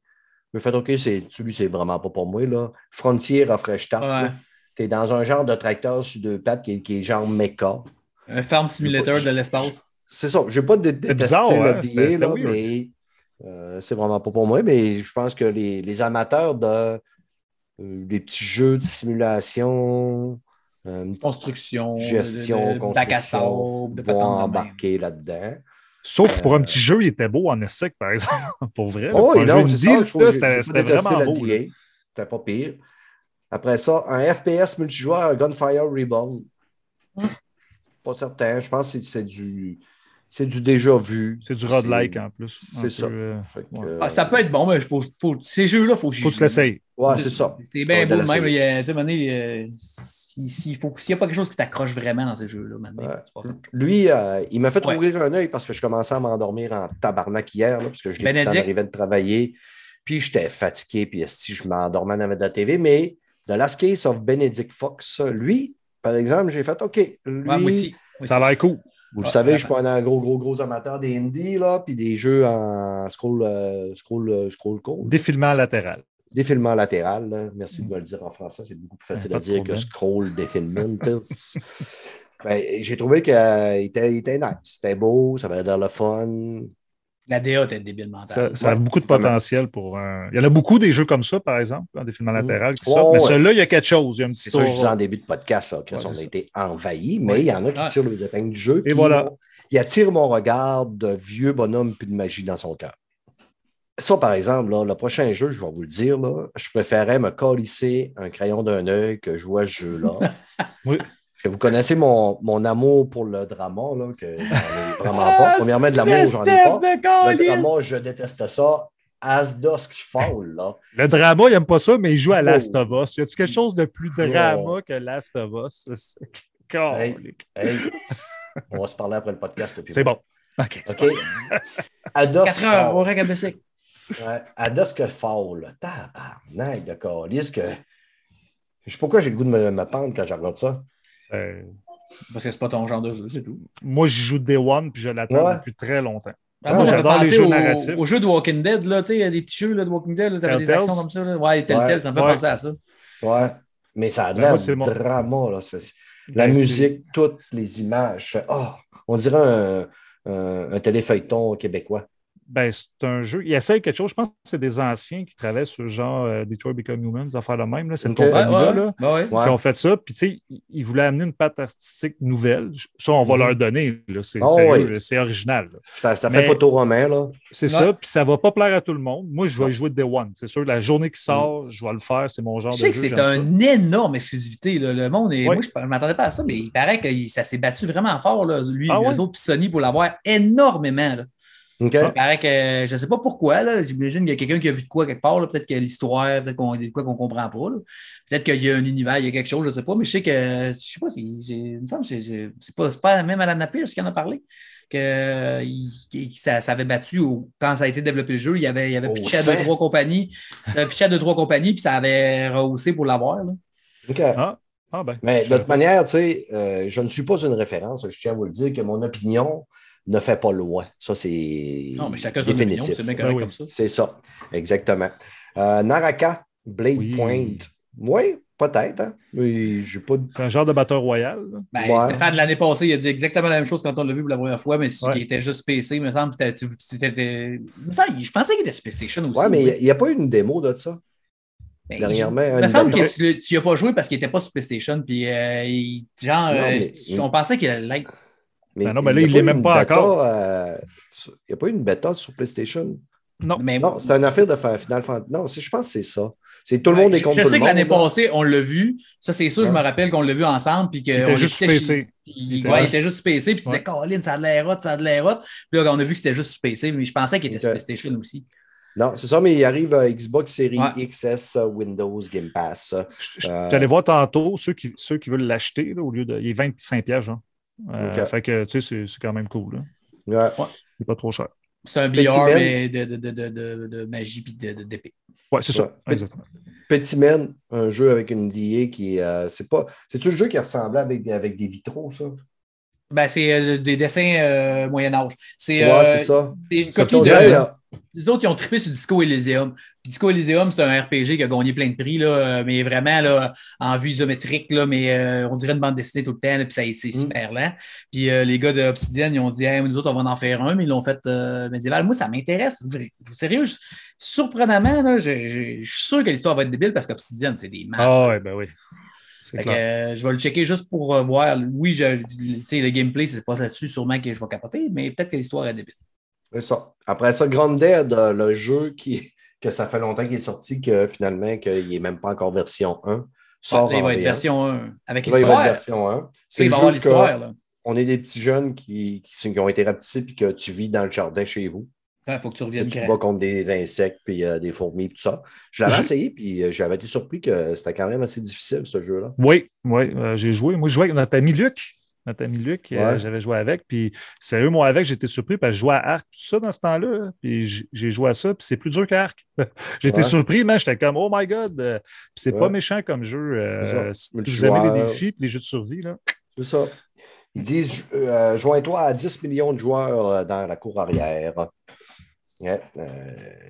me fait OK, c'est, lui, c'est vraiment pas pour moi. Là. Frontier of Fresh Start. Ouais. Tu es dans un genre de tracteur sur deux pattes qui est, qui est genre mecha. Un farm simulator de l'espace. C'est ça. Je n'ai pas de bizarre, le hein? Billet, là, mais euh, c'est vraiment pas pour moi. Mais je pense que les, les amateurs de euh, des petits jeux de simulation euh, Construction, gestion, de, de bac à construction, sable, de vont embarquer là-dedans. Sauf pour un petit jeu, il était beau en essai, par exemple. pour vrai. Oh, pour et un c'était vraiment beau. C'était pas pire. Après ça, un FPS multijoueur Gunfire Reborn. Hmm. Pas certain. Je pense que c'est- du, c'est du déjà vu. C'est du road-like en plus. C'est ça. euh, que, euh, Ah, ça peut être bon, mais faut, faut- ces jeux-là, il faut que Faut que tu l'essayes. Ouais, c'est ça. C'est bien beau même. il y a- s'il s'il faut- s'il n'y a pas quelque chose qui t'accroche vraiment dans ces jeux-là, maintenant, chose. Lui, euh, il m'a fait Ouais. ouvrir un œil parce que je commençais à m'endormir en tabarnak hier, là, parce que je arrivé de travailler. Puis j'étais fatigué, puis si je m'endormais en de la TV. Mais The Last Case of Benedict Fox, lui, par exemple, j'ai fait OK. Lui, Ouais, moi aussi. Ça a l'air cool. Vous le Ouais, savez, je suis pas un gros, gros, gros amateur des indies, là, puis des jeux en scroll, euh, scroll, euh, scroll code. Défilement latéral. Défilement latéral. là. Merci de me le dire en français. C'est beaucoup plus facile Pas à dire que scroll défilement. Ben, J'ai trouvé qu'il était, il était nice. C'était beau, ça avait l'air le fun. La DA, t'es débile mental. Ça, ça a beaucoup de potentiel pour un. Il y en a beaucoup des jeux comme ça, par exemple, en défilement latéral qui Ouais, sortent. Mais ouais. celui-là, il y a quelque chose. Il y a un C'est petit ça que je disais en début de podcast, là, que Ouais, on a ça. été envahis, mais il y en a qui tirent les épingles du jeu. Et voilà. ont- Il attire mon regard de vieux bonhomme puis de magie dans son cœur. Ça, par exemple, là, le prochain jeu, je vais vous le dire, là, je préférais me colisser un crayon d'un œil que jouer à ce jeu-là. Oui. Parce que vous connaissez mon, mon amour pour le drama, là, que j'en ai vraiment Ah, pas. Premièrement, de l'amour, j'en ai pas. de Le calice! drama, je déteste ça. As Dusk Fall, là. Le drama, il n'aime pas ça, mais il joue à Oh. Last of Us. Y a-tu quelque chose de plus drama que Last of Us? Hey, on va se parler après le podcast. C'est bon. OK. OK? 4 heures, au règle. Ouais, à Dusk Fall, tabarnak de calice que... Je sais pas pourquoi j'ai le goût de me, me pendre quand je regarde ça. Euh, Parce que c'est pas ton genre de jeu, c'est tout. moi, j'y joue Day One, puis je l'attends Ouais. depuis très longtemps. Ah, moi, j'adore les jeux au, narratifs. au jeu de Walking Dead, là, tu sais, il y a des petits jeux là, de Walking Dead, tu avais des actions comme ça. Là. Ouais, Telltale, Ouais. ça me fait Ouais. penser à ça. Ouais. Mais ça a Ben, l'air drama. Là. La Ben, musique, toutes les images. je fais, Oh, on dirait un, un, un téléfeuilleton québécois. Ben, c'est un jeu. Il essaye quelque chose. Je pense que c'est des anciens qui travaillent sur genre euh, Detroit Become Human, des affaires de même. là. C'est le Ouais, compagnie-là. ouais, là, ouais. Qui ont fait ça. Puis, tu sais, ils- ils voulaient amener une patte artistique nouvelle. Ça, on va Mhm. leur donner. là. C'est Oh, sérieux, c'est original. là. Ça, ça Mais- fait photo-romain, là. C'est Ouais. ça. Puis, ça va pas plaire à tout le monde. Moi, je vais jouer Day One. C'est sûr, la journée qui sort, je vais le faire. C'est mon genre Je de sais jeu. que c'est une énorme exclusivité. là. Le monde est. Ouais. Moi, je ne m'attendais pas à ça, mais il paraît que ça s'est battu vraiment fort, là, lui, Ah les ouais? autres, puis Sony, pour l'avoir énormément. là. OK? Il paraît que je ne sais pas pourquoi. là. J'imagine qu'il y a quelqu'un qui a vu de quoi quelque part. là. Peut-être que l'histoire, peut-être qu'on a de quoi qu'on ne comprend pas. là. Peut-être qu'il y a un univers, il y a quelque chose, je ne sais pas. Mais je sais que, je sais pas si, il me semble que c'est- c'est pas, c'est pas même Alan Pierce qui en a parlé. Que il- qu'il- ça, ça avait battu au- quand ça a été développé le jeu. Il y avait, il y avait Au pitché à deux, trois compagnies. Ça avait pitché à deux, trois compagnies, puis ça avait rehaussé pour l'avoir. là. OK. Ah, ah ben. Mais de toute manière, tu sais, euh, je ne suis pas une référence. Je tiens à vous le dire que mon opinion ne fait pas loi. Ça, c'est Non, mais chacun son opinion, définitif. c'est bien Ben correct oui. comme ça. C'est ça, exactement. Euh, Naraka, Blade Oui. Point. Oui, peut-être. Hein? Pas de... C'est un genre de batteur royal. Ben, Ouais. Stéphane, l'année passée, il a dit exactement la même chose quand on l'a vu pour la première fois, mais Ouais. qu'il était juste PC, il me semble. il me semble, Je pensais qu'il était sur PlayStation aussi. Ouais, mais oui. il n'y a, pas eu une démo de ça. Ben, dernièrement, Il une me semble que tu n'y as pas joué parce qu'il n'était pas sur PlayStation. Puis, euh, il- genre, Non, euh, mais- on pensait qu'il allait l'être. Mais Ben non, mais là, il l'est eu même pas bêta, encore. euh, sur- Il n'y a pas eu une bêta sur PlayStation? Non. Mais Non, c'est une affaire de faire Final Fantasy. Non, je pense que c'est ça. C'est tout le Ouais, monde est je- contre Je sais que l'année passée, on l'a vu. Ça, c'est sûr, je me rappelle qu'on l'a vu ensemble. Puis Il qu'on était juste PC. Il, Il était ouais, il juste- était juste sur PC, puis tu disais. Colin, ça a de l'air hot, ça a de l'air hot. Puis là, on a vu que c'était juste sur PC, mais je pensais qu'il était sur. PlayStation aussi. Non, c'est ça, mais il arrive à Xbox Series Ouais. XS, euh, Windows, Game Pass. Je je- Euh, je suis allé voir tantôt ceux qui, ceux qui veulent l'acheter là, au lieu de. Il est 25 pièges. Euh. Fait que, tu sais, c'est- c'est quand même cool. Là. Ouais. Il n'est pas trop cher. C'est un mais de, de, de, de, de, de magie puis de- de- d'épée. Ouais, c'est ça. Exactement. Petit Men, un jeu avec une DA qui est. euh, c'est pas. C'est-tu le jeu qui ressemblait avec, des- avec des vitraux, ça? Ben, c'est euh, des dessins euh, Moyen-Âge. C'est Ouais, euh, c'est ça. c'est une copie de. Les autres, ils ont trippé sur Disco Elysium. Puis Disco Elysium, c'est un RPG qui a gagné plein de prix, là, mais vraiment là, en vue isométrique, là, mais euh, on dirait une bande dessinée tout le temps, là, puis ça- c'est Mm. super lent. Puis euh, les gars de Obsidian, ils ont dit Hey, nous autres, on va en faire un, mais ils l'ont fait euh, médiéval. Moi, ça m'intéresse. Sérieux, je- surprenamment, là, je, je- je suis sûr que l'histoire va être débile parce qu'Obsidian, c'est des masses. Ah, ouais, ben oui. Que, euh, je vais le checker juste pour euh, voir. Oui, je, le gameplay, c'est pas là-dessus, sûrement que je vais capoter, mais peut-être que l'histoire est débile. C'est ça. Après ça, Grounded, euh, le jeu qui, que ça fait longtemps qu'il est sorti, que finalement, qu'il n'est même pas encore version 1, sort Là, il va être version 1. Avec Là, il va être l'histoire. version 1. C'est juste que l'histoire. là. on est des petits jeunes qui, qui, ont été rapetissés puis que tu vis dans le jardin chez vous. Il faut que tu reviennes. tu bats contre des insectes puis euh, des fourmis et tout ça. Je l'avais essayé puis euh, j'avais été surpris que c'était quand même assez difficile, ce jeu-là. Oui, oui, euh, j'ai joué. Moi, je jouais avec notre ami Luc. Notre ami Luc, euh, j'avais joué avec. Puis, sérieux, moi, avec, j'étais surpris parce que je jouais à Arc, tout ça dans ce temps-là. là. Puis, j'ai joué à ça, puis c'est plus dur qu'Arc. j'étais Ouais. surpris, mais j'étais comme, oh my God. euh, Puis, c'est Ouais. pas méchant comme jeu. euh, si vous aimez les défis et les jeux de survie, là. C'est ça. Ils disent euh, joins-toi à 10 millions de joueurs dans la cour arrière. Ouais, euh,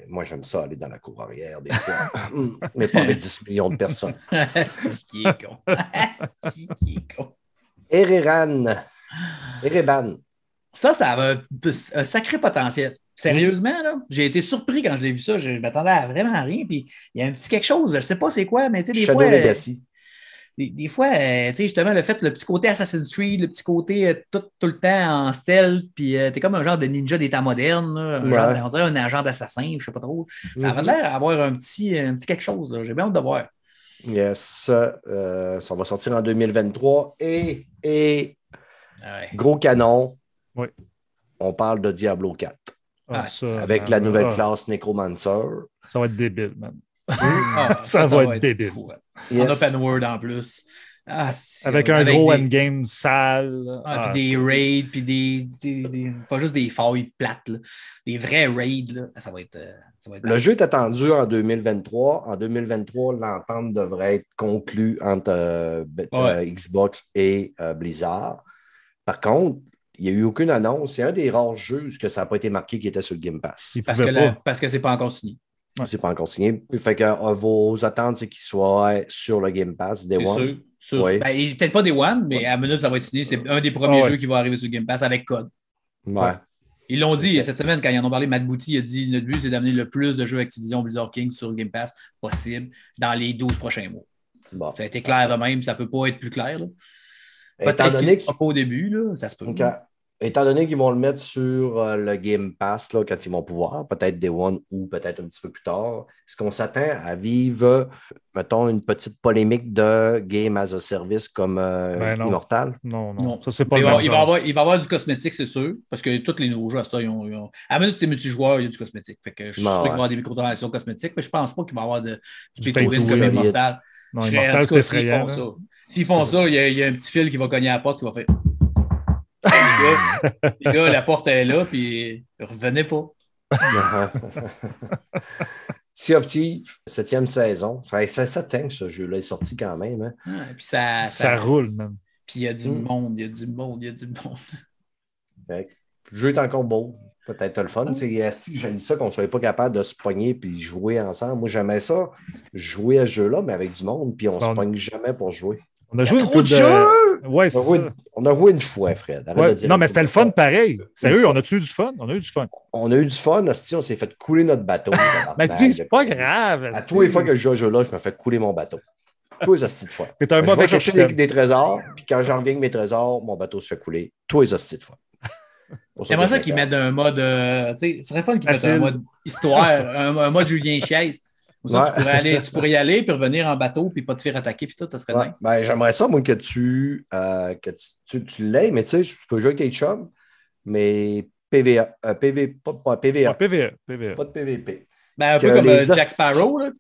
moi, j'aime ça, aller dans la cour arrière des fois. Mais pas avec 10 millions de personnes. C'est qui est con. C'est qui est con. Ereran. Ereban. Ça, ça avait un, un sacré potentiel. Sérieusement, là, j'ai été surpris quand je l'ai vu ça. Je, je m'attendais à vraiment rien. Puis il y a un petit quelque chose, je ne sais pas c'est quoi, mais tu sais, des Shadow fois. euh, Legacy. des, des fois, euh, tu sais, justement, le fait, le petit côté Assassin's Creed, le petit côté euh, tout, tout le temps en stealth, puis euh, t'es comme un genre de ninja modernes, là, un Ouais. genre, on dirait un agent d'assassin, je sais pas trop. Ça avait Mhm. l'air d'avoir un petit, un petit quelque chose. là. J'ai bien hâte de voir. Yes. Euh, ça va sortir en 2023. Et, et Ah ouais. gros canon. Oui. On parle de Diablo 4. Ah, Ah, ça, Avec man, la nouvelle ah, classe Necromancer. Ça va être débile, man. Ah, Ça va être débile. fou, ouais. Yes. En open world en plus. Ah, Avec un gros des- endgame sale. Ah, Ah, puis des c'est- raids, puis des, des- des- Pas juste des failles plates, là. des vrais raids. Là. Ça va être. euh, ça va être Le jeu est attendu en 2023. En 2023, l'entente devrait être conclue entre euh, Ouais. euh, Xbox et euh, Blizzard. Par contre, il n'y a eu aucune annonce. C'est un des rares jeux que ça n'a pas été marqué qui était sur le Game Pass. Parce que, pouvait la- pas. parce que c'est pas encore signé. C'est pas encore signé. Fait que euh, vos attentes, c'est qu'il soit sur le Game Pass Day C'est One. sûr. Ben, Peut-être pas des One, mais à minute, ça va être signé. C'est un des premiers Ah ouais. jeux qui va arriver sur Game Pass avec code. Ouais. Ils l'ont dit cette semaine quand ils en ont parlé. Matt Booty a dit notre but, c'est d'amener le plus de jeux Activision Blizzard King sur Game Pass possible dans les 12 prochains mois. Bon. Ça a été clair de même, ça ne peut pas être plus clair. Peut-être qu'il donné ne qu'il- sera pas au début, là, ça se peut. Étant donné qu'ils vont le mettre sur euh, le Game Pass là, quand ils vont pouvoir, peut-être Day One ou peut-être un petit peu plus tard, est-ce qu'on s'attend à vivre, mettons, une petite polémique de Game as a Service comme euh, Ben non. Immortal? Non, non, Non. Ça, c'est pas il, le va, même il, va avoir, il va avoir du cosmétique, c'est sûr, parce que tous les nouveaux jeux à ça, ils ont, ils ont- À la minute que c'est multijoueur, il y a du cosmétique. Fait que je suis sûr qu'il va y avoir des microtransactions cosmétiques, mais je pense pas qu'il va y avoir de, Du comme Immortal. Non, Immortal, c'est cas, s'ils effrayant. font ça. S'ils font ça, il y, a, il y a un petit fil qui va cogner à la porte qui va faire. les, gars, la porte est là, puis revenez pas. sea of Thieves, septième saison. Ça fait sept ans que ce jeu-là est sorti quand même. hein. Ah, puis ça, Ça roule, man. Puis il y a du Mm. monde, il y a du monde, il y a du monde. Fait Le jeu est encore beau. Peut-être le fun. C'est dit ça qu'on ne soit pas capable de se pogner et jouer ensemble? Moi, j'aimais ça, jouer à ce jeu-là, mais avec du monde, puis on ne se pogne jamais pour jouer. On a joué une Trop de! Ouais, On c'est a, joué, on a joué une fois, Fred. Arrête Ouais. de dire Non, mais c'était le fun pareil. Sérieux, on a-tu eu du fun? On a eu du fun. On a eu du fun, esti, on s'est fait couler notre bateau. Mais puis, c'est pas grave. À tous les fois que je joue à ce jeu-là, je me fais couler mon bateau. Tous les hosties de fois. T'es un je mauvais vais chercher des, trésors, puis quand j'en reviens avec mes trésors, mon bateau se fait couler. Tous les hosties de fois. J'aimerais ça je qu'ils mettent un mode. euh, tu sais, ce serait fun qu'ils mettent un mode histoire, un, un mode Julien Chies. Comme ça, Ouais. tu, pourrais aller, tu pourrais y aller, puis revenir en bateau, puis pas te faire attaquer, puis tout, ça serait Ouais, nice. ben, J'aimerais ça, moi, que tu, euh, que tu, tu, tu l'aies, mais tu sais, tu peux jouer avec tes chums, mais PVA, euh, PV, pas, pas PVA, Ah, PVE. PVE. pas de PVP. Ben, un Que peu comme les euh, Jack Sparrow. Là.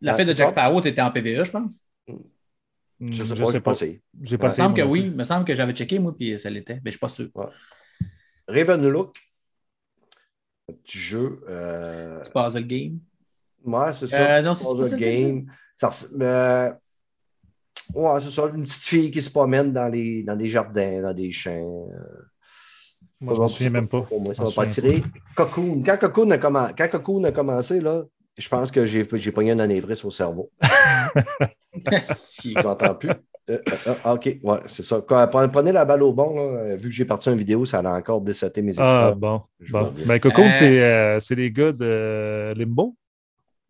La Ouais, fête de Jack ça? Sparrow, tu étais en PVE, je pense. Je Hmm, sais pas, j'ai pas. J'ai Ouais. pas Il me semble que oui. Il me semble que j'avais checké, moi, puis ça l'était. Mais je suis pas sûr. Ravenlook, un petit jeu. Euh, C'est Puzzle Game. Ouais, c'est ça. Euh, non, c'est game. Ça euh, ouais, c'est ça. Une petite fille qui se promène dans, les, dans des jardins, dans des champs. Moi, je m'en souviens même pas. Pour moi, ça Je va pas tirer. Cocoon. Quand Cocoon a, commen- quand Cocoon a commencé, là, je pense que j'ai j'ai pogné un anévrisme au cerveau. Si. Je n'entends plus. Euh, euh, euh, OK, ouais, c'est ça. Quand- Prenez la balle au bon. là. Euh, Vu que j'ai parti une vidéo, ça a encore décété mes Ah, écouteurs. bon. Je bon. viens. Ben, Cocoon, Euh, c'est euh, c'est les gars de Limbo?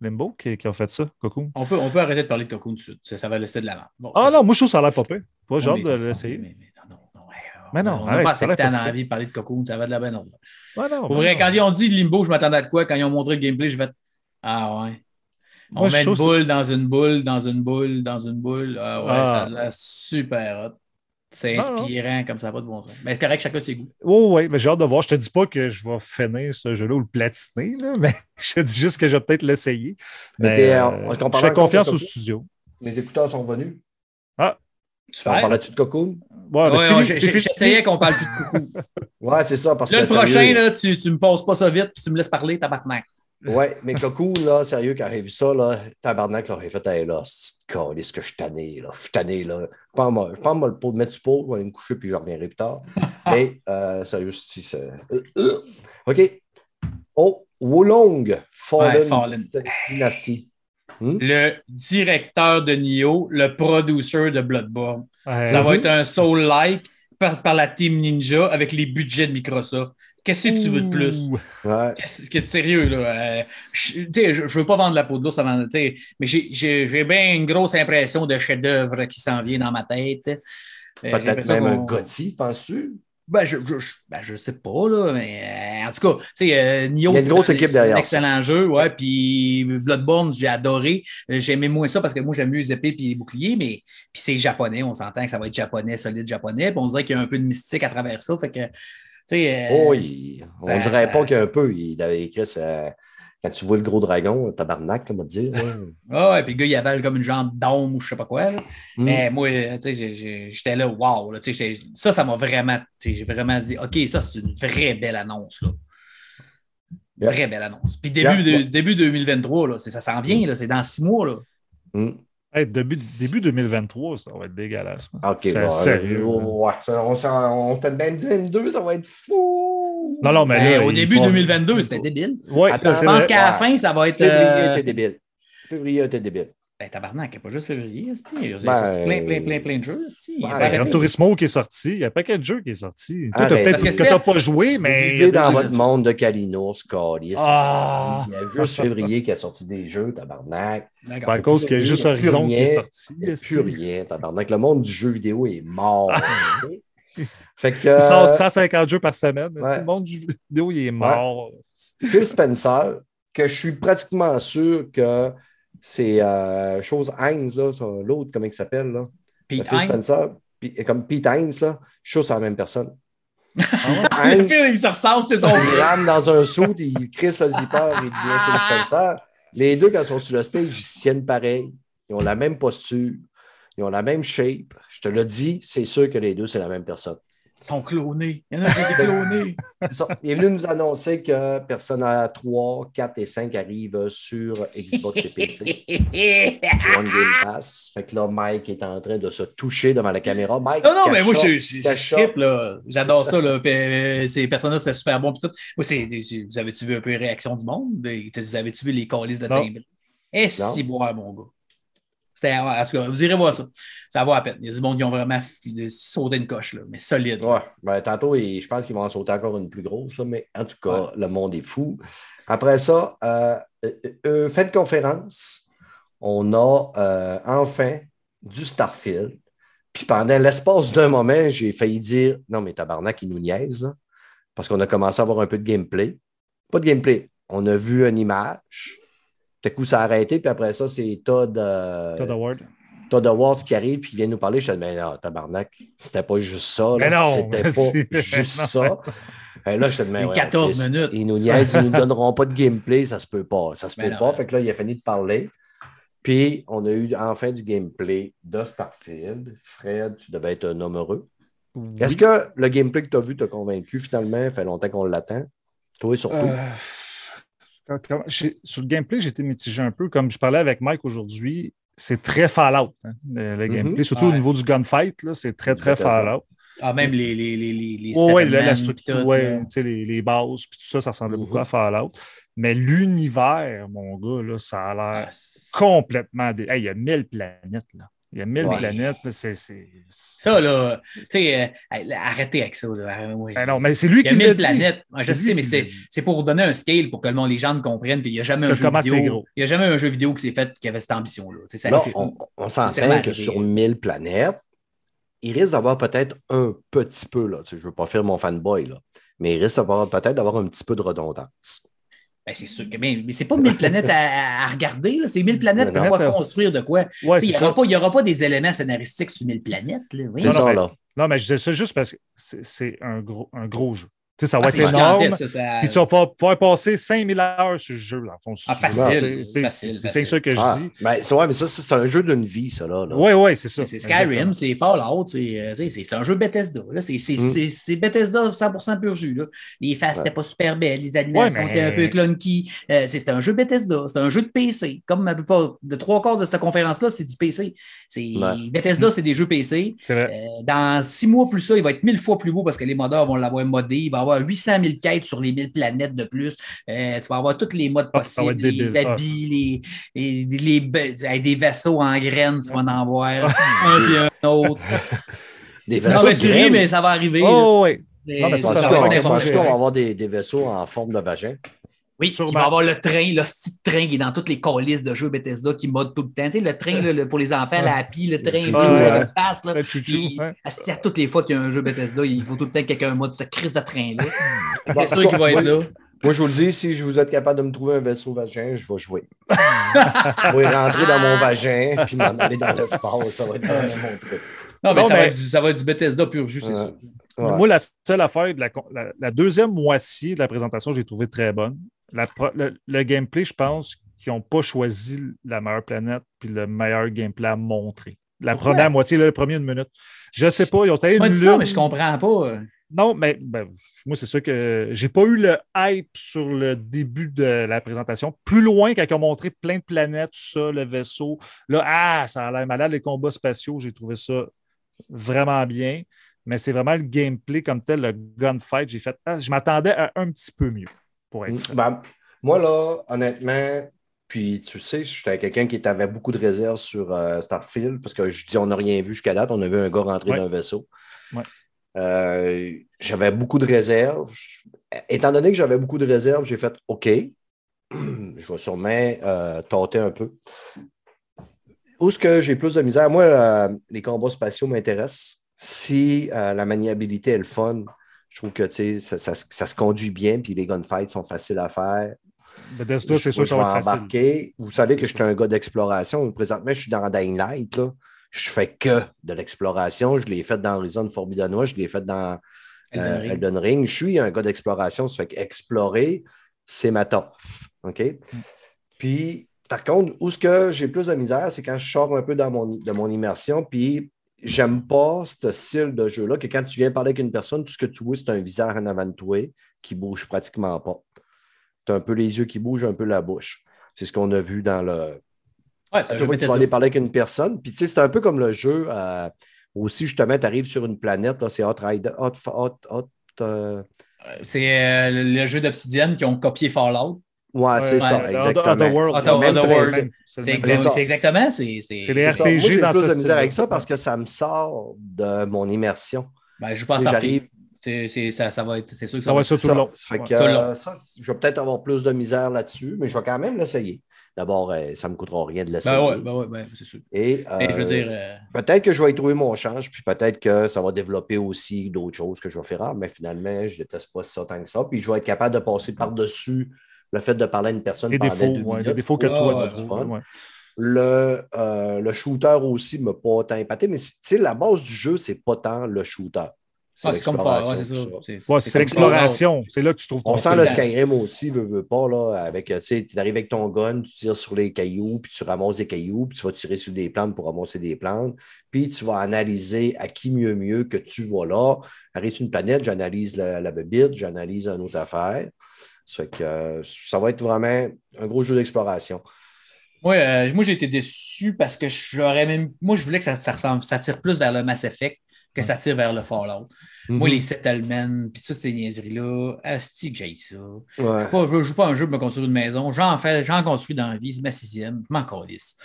Limbo qui, qui ont fait ça, Cocoon? On peut, on peut arrêter de parler de Cocoon tout de suite. Ça, ça va laisser de la merde. Bon, Ah ça- non, moi, je trouve ça a l'air pas pire. Moi, j'ai hâte de l'essayer. Mais, mais non, non, non. ouais, Mais non, on n'a pas assez a de temps pas dans si la vie de parler de Cocoon. Ça va de la bonne ordre. Ouais, non, Pour vrai, non. quand ils ont dit Limbo, je m'attendais à quoi? Quand ils ont montré le gameplay, je vais Ah ouais. On Moi, met une boule dans une boule, dans une boule, dans une boule. Ah ouais, Ah. ça a l'air super hot. C'est Ah, inspirant comme ça, pas de bon sens. Mais c'est correct, chacun ses goûts. Oui, oui, mais j'ai hâte de voir. Je te dis pas que je vais finir ce jeu-là ou le platiner, là, mais je te dis juste que je vais peut-être l'essayer. Mais euh, qu'on je fais confiance au studio. Mes écouteurs sont venus. On Super. parlait-tu de Cocoon? Ouais, mais Ouais, c'est fini. J'essayais qu'on parle plus de coucou. Ouais, c'est ça. Parce Là, que le prochain, là, tu, tu me passes pas ça vite puis tu me laisses parler, tabarnak. Ouais, mais Cocoon, là, sérieux, quand j'ai vu ça, là, tabarnak, là, j'ai fait, hey, là, c'est ce que je suis tanné, là. Je suis tanné, là. Prends-moi prends-moi le pot, mettre du pot, je vais aller me coucher, puis je reviendrai plus tard. mais, euh, sérieux, si c'est. euh, euh. OK. Oh, Wolong, Fallen, Ouais, Fallen. Dynasty. Hmm? Le directeur de Nioh, le producer de Bloodborne. Ouais. Ça va Mhm. être un Soul-like par, par la Team Ninja avec les budgets de Microsoft. Qu'est-ce que tu veux de plus? Ouais. Qu'est-ce que sérieux, là? euh, je, tu sais, je, je veux pas vendre la peau de l'ours avant, sais, mais j'ai- bien une grosse impression de chef-d'œuvre qui s'en vient dans ma tête. Euh, Peut-être même un Gotti, penses-tu? Ben, je, je, je- ben, je sais pas, là, mais euh, en tout cas, tu sais, euh, Nioh, Il y a une c'est grosse un- excellent jeu, ouais, puis Bloodborne, j'ai adoré. Euh, J'aimais moins ça parce que moi, j'aime mieux les épées et les boucliers, mais puis c'est japonais, on s'entend que ça va être japonais, solide japonais, puis on dirait qu'il y a un peu de mystique à travers ça, fait que, oh, il- on dirait ça- pas qu'il y a un peu. Il avait écrit ça. Quand tu vois le gros dragon, tabarnak, là, on là. Ah ouais, puis le gars, il avale comme une jambe d'homme ou je sais pas quoi. Hmm. Mais moi, euh, tu sais, j'étais là, wow. Là, ça, ça m'a vraiment, j'ai vraiment dit, OK, ça, c'est une vraie belle annonce. Là. Une Yeah. Vraie belle annonce. Puis début, de- début 2023, là, ça s'en vient, là, c'est dans six mois. Là. Hmm. Hey, début, début 2023, ça va être dégueulasse. OK, C'est bon, sérieux, euh, ouais, on s'en- on était même 22, ça va être fou. Non, non, mais Ben, là, au début va- 2022, c'était débile. Ouais, Attends, c'est Je pense qu'à la fin, ça va être. Février euh, était débile. Février était débile. Ben, tabarnak, il n'y a pas juste février. Il y a Ben, sorti plein, plein, plein, plein de jeux. Il y a pas ben. Gran Turismo qui est sorti. Il y a paquet de jeux qui est sorti. Toi, t'as Arrête. peut-être Parce que que t'as Steph- pas joué, mais. vivez dans votre monde de Kalinos, Calis. Ah. Il y a juste février qui a sorti des jeux, tabarnak. Pas à cause qu'il y a juste Horizon qui est sorti. Il n'y a plus rien, tabarnak. Le monde du jeu vidéo est mort. fait que Il sort euh, 150 jeux par semaine. ouais. Le monde du jeu vidéo, il est mort. Phil Spencer, que je suis pratiquement sûr que c'est euh, chose Heinz, l'autre, comment il s'appelle, là? Pete Phil. Spencer, comme Pete Heinz, là, je suis sûr c'est la même personne. Heinz, film, il se ressemble, c'est son il rentre dans un saut, il crisse le zipper, il devient Phil Spencer. Les deux, quand ils sont sur le stage, ils tiennent pareil. Ils ont la même posture. Ils ont la même shape. Je te le dis, c'est sûr que les deux, c'est la même personne. Ils sont clonés. Il y en a qui ont été clonés. Sont- Il est venu nous annoncer que Persona 3, 4 et 5 arrivent sur Xbox et PC. One Game Pass. Fait que là, Mike est en train de se toucher devant la caméra. Mike, Non, non, mais moi, je, je, je trippe, là. J'adore ça, là. Euh, ces personnages, c'est super bon. Puis tout. Moi, vous avez-tu vu un peu les réactions du monde? Vous avez-tu vu les calices de timbre? Et si boire, mon gars. C'était, en tout cas, vous irez voir ça. Ça va à peine. Il y a du monde qui ont vraiment f- sauté une coche, là, mais solide. Ouais, ben, tantôt, je pense qu'ils vont en sauter encore une plus grosse, là, mais en tout cas, le monde est fou. Après ça, euh, euh, euh, fin de conférence, on a euh, enfin du Starfield. Puis pendant l'espace d'un moment, j'ai failli dire Non, mais tabarnak, il nous niaise, là, parce qu'on a commencé à avoir un peu de gameplay. Pas de gameplay. On a vu une image. Tout coup, ça a arrêté, puis après ça, c'est Todd. euh, Todd Howard. Todd Awards qui arrive puis qui vient nous parler. Je dis, mais non, tabarnak, c'était pas juste ça. là. Mais non, c'était pas juste ça. Et là, je te dis, mais Les ouais, 14 Chris, minutes. Ils nous niaisent, ils nous donneront pas de gameplay, ça se peut pas. Ça se Mais peut non, pas. Fait que là, il a fini de parler. Puis, on a eu enfin du gameplay de Starfield. Fred, tu devais être un homme heureux. Est-ce que le gameplay que tu as vu t'a convaincu finalement? Ça fait longtemps qu'on l'attend. Toi, surtout. Euh, quand- sur le gameplay, j'étais mitigé un peu. Comme je parlais avec Mike aujourd'hui, c'est très Fallout, hein, le, le Mhm. gameplay. Surtout Ouais. au niveau du gunfight, là, c'est très, très. Fallout. Ah, même les, les, les, les, Ouais, ouais, la, structure, ouais, là. tu sais, les, les bases, puis tout ça, ça ressemblait Mhm. beaucoup à Fallout. Mais l'univers, mon gars, là, ça a l'air Ah, complètement. dé- Hey, il y a 1000 planètes. Là. Il y a 1000 Ouais. planètes. C'est. Ça, là, tu sais, euh, arrêtez avec ça. Là. Ouais. Ben non, mais c'est lui Il y a qui 1000 l'a dit. planètes. Je sais, mais c'est pour donner un scale pour que le monde, les gens le comprennent. Puis il n'y a jamais un jeu vidéo. gros. Il n'y a jamais un jeu vidéo qui s'est fait qui avait cette ambition-là. On, on s'entend que sur 1000 planètes, il risque d'avoir peut-être un petit peu, là, tu sais, je ne veux pas faire mon fanboy, là, mais il risque d'avoir peut-être d'avoir un petit peu de redondance. Ben, c'est sûr que mais, mais c'est pas 1000 planètes à, à regarder. là. C'est 1000 planètes Non, pour non. pouvoir construire de quoi. Ouais, Il n'y aura, ça. pas- il y aura pas des éléments scénaristiques sur 1000 planètes. Là. Oui. Non, ça, mais- là. Non, mais je disais ça juste parce que c'est, c'est un, gros, un gros jeu. Tu sais, ça va Ah, être c'est énorme. gigantesque, ça, ça- Puis tu vas pas pouvoir passer 5000 heures sur le jeu. Là, fond, Ah, facile, C'est- ça que je Ah, dis. ben, c'est ouais, mais ça, c'est un jeu d'une vie, ça, là. là. Oui, oui, c'est ça. C'est Skyrim, c'est Fallout, c'est euh, c'est- c'est un jeu Bethesda. là. C'est c'est- Mm. c'est- c'est Bethesda 100% pur jus. là. Les faces n'étaient pas super belles, les animations Ouais, mais- étaient un peu clunky. Euh, c'est- C'était un jeu Bethesda, c'est un jeu de PC. Comme la plupart de trois quarts de cette conférence-là, c'est du PC. C'est- Ouais. Bethesda, c'est des jeux PC. C'est vrai. Euh, dans six mois plus ça, il va être mille fois plus beau parce que les modeurs vont l'avoir modé. Il va avoir 800 000 quêtes sur les 1000 planètes de plus. Euh, tu vas avoir tous les modes Ah, possibles, les. Ah. habits, les, des vaisseaux en graines, tu vas en voir un puis un autre. Des Non, vaisseaux mais tu de ris, graines. mais ça va arriver. Oh, oui. Mais non, mais ça, ça ça Penses-tu va avoir des, des vaisseaux en forme de vagin? Oui, il va y avoir le train, le petit train qui est dans toutes les colis de jeux Bethesda qui mode tout le temps. Tu sais, le train là, le- pour les enfants, la happy, le train ouais. avec une face. Là, Le Puis, ouais. asti, à toutes les fois qu'il y a un jeu Bethesda, il faut tout le temps que quelqu'un mode ce crise de train-là. C'est sûr qu'il va être là. Moi, je vous le dis, si je vous êtes capable de me trouver un vaisseau vagin, je vais jouer. je vais rentrer dans mon vagin puis m'en aller dans l'espace. Ça va être mon truc. Non, mais, Non, ça, Va mais- être du, ça va être du Bethesda pur jus, c'est Ouais. sûr. Ouais. Moi, la seule affaire, de la, la- la deuxième moitié de la présentation, j'ai trouvé très bonne. La le, le gameplay, je pense qu'ils n'ont pas choisi la meilleure planète puis le meilleur gameplay à montrer. La Pourquoi? première moitié, là, le premier une minute. Je ne sais pas, ils ont taillé Moi, une ça, mais je comprends pas. Non, mais ben, moi, c'est sûr que j'ai pas eu le hype sur le début de la présentation. Plus loin, quand ils ont montré plein de planètes, tout ça, le vaisseau, là, ah, ça a l'air malade, les combats spatiaux, j'ai trouvé ça vraiment bien. Mais c'est vraiment le gameplay comme tel, le gunfight. J'ai fait, ah, je m'attendais à un petit peu mieux, pour être franc. Ben, moi, là, honnêtement, puis tu sais, j'étais quelqu'un qui avait beaucoup de réserves sur euh, Starfield parce que je dis on n'a rien vu jusqu'à date. On a vu un gars rentrer Ouais. dans un vaisseau. Ouais. Euh, j'avais beaucoup de réserves. Étant donné que j'avais beaucoup de réserves, j'ai fait OK. je vais sûrement euh, tâter un peu. Où est-ce que j'ai plus de misère? Moi, euh, les combats spatiaux m'intéressent. Si la maniabilité est le fun, je trouve que ça, ça se- ça se conduit bien, puis les gunfights sont faciles à faire. Bethesda, c'est sûr ça va être facile. Vous savez que je suis un gars d'exploration. Présentement, je suis dans Dying Light. Là. Je fais que de l'exploration. Je l'ai fait dans Horizon Forbidden West, je l'ai fait dans Elden euh, Ring. Elden Ring. Je suis un gars d'exploration. Ça fait qu'explorer, c'est ma top. OK? Puis, par contre, où est-ce que j'ai plus de misère, c'est quand je sors un peu dans mon, de mon immersion, puis j'aime pas ce style de jeu-là, que quand tu viens parler avec une personne, tout ce que tu vois, c'est un visage en avant de toi qui bouge pratiquement pas. Tu as un peu les yeux qui bougent, un peu la bouche. C'est ce qu'on a vu dans le, Ouais, c'est un tu jeu vas aller parler avec une personne. Puis, tu sais, c'est un peu comme le jeu. euh, aussi, justement, tu arrives sur une planète, c'est Hot Rider. Hot, Hot, Hot, euh, C'est euh, le jeu d'Obsidian qui ont copié Fallout. Ouais, c'est ça, c'est exactement. C'est exactement. C'est c'est- C'est des. Moi, RPG j'ai dans plus ce de misère avec ça parce que ça me sort de mon immersion. Ben, je pense que C'est c'est- ça, ça va être. C'est sûr que ça, Ça va être ça être. tout le long. Fait que, Tout le long. euh, ça, je vais peut-être avoir plus de misère là-dessus, mais je vais quand même l'essayer. D'abord, euh, ça ne me coûtera rien de l'essayer. Ben ouais, ben ouais, ben, c'est sûr. Et, je veux euh, dire. euh, Peut-être que je vais y trouver mon change, puis peut-être que ça va développer aussi d'autres choses que je vais faire. Ah, mais finalement, je ne déteste pas ça tant que ça. Puis je vais être capable de passer par-dessus le fait de parler à une personne Les défauts, deux ouais, les défauts que toi, ouais, tu du trouves. fun. ouais. Le, euh, le shooter aussi ne m'a pas tant épaté, mais la base du jeu, c'est pas tant le shooter. ah, c'est c'est ça. l'exploration. Ouais, c'est comme l'exploration. C'est là que tu trouves On ton sent truc. le. Skyrim aussi, veut, veut pas, là, avec, tu sais, arrives avec ton gun, tu tires sur les cailloux, puis tu ramasses des cailloux, puis tu vas tirer sur des plantes pour ramasser des plantes, puis tu vas analyser à qui mieux mieux que tu vas là. Arrive sur une planète, j'analyse la, la bébite, j'analyse une autre affaire. Ça fait que euh, ça va être vraiment un gros jeu d'exploration. Moi, euh, moi j'ai été déçu parce que j'aurais même. Moi, je voulais que ça, ça, ressemble, ça tire plus vers le Mass Effect. Que ça tire vers le Fallout. Mhm. Moi, les settlements, puis toutes ces niaiseries-là, asti que j'aille ça. Je ne joue pas un jeu pour me construire une maison. J'en fais, j'en construis dans la vie, c'est ma sixième, je m'en calisse.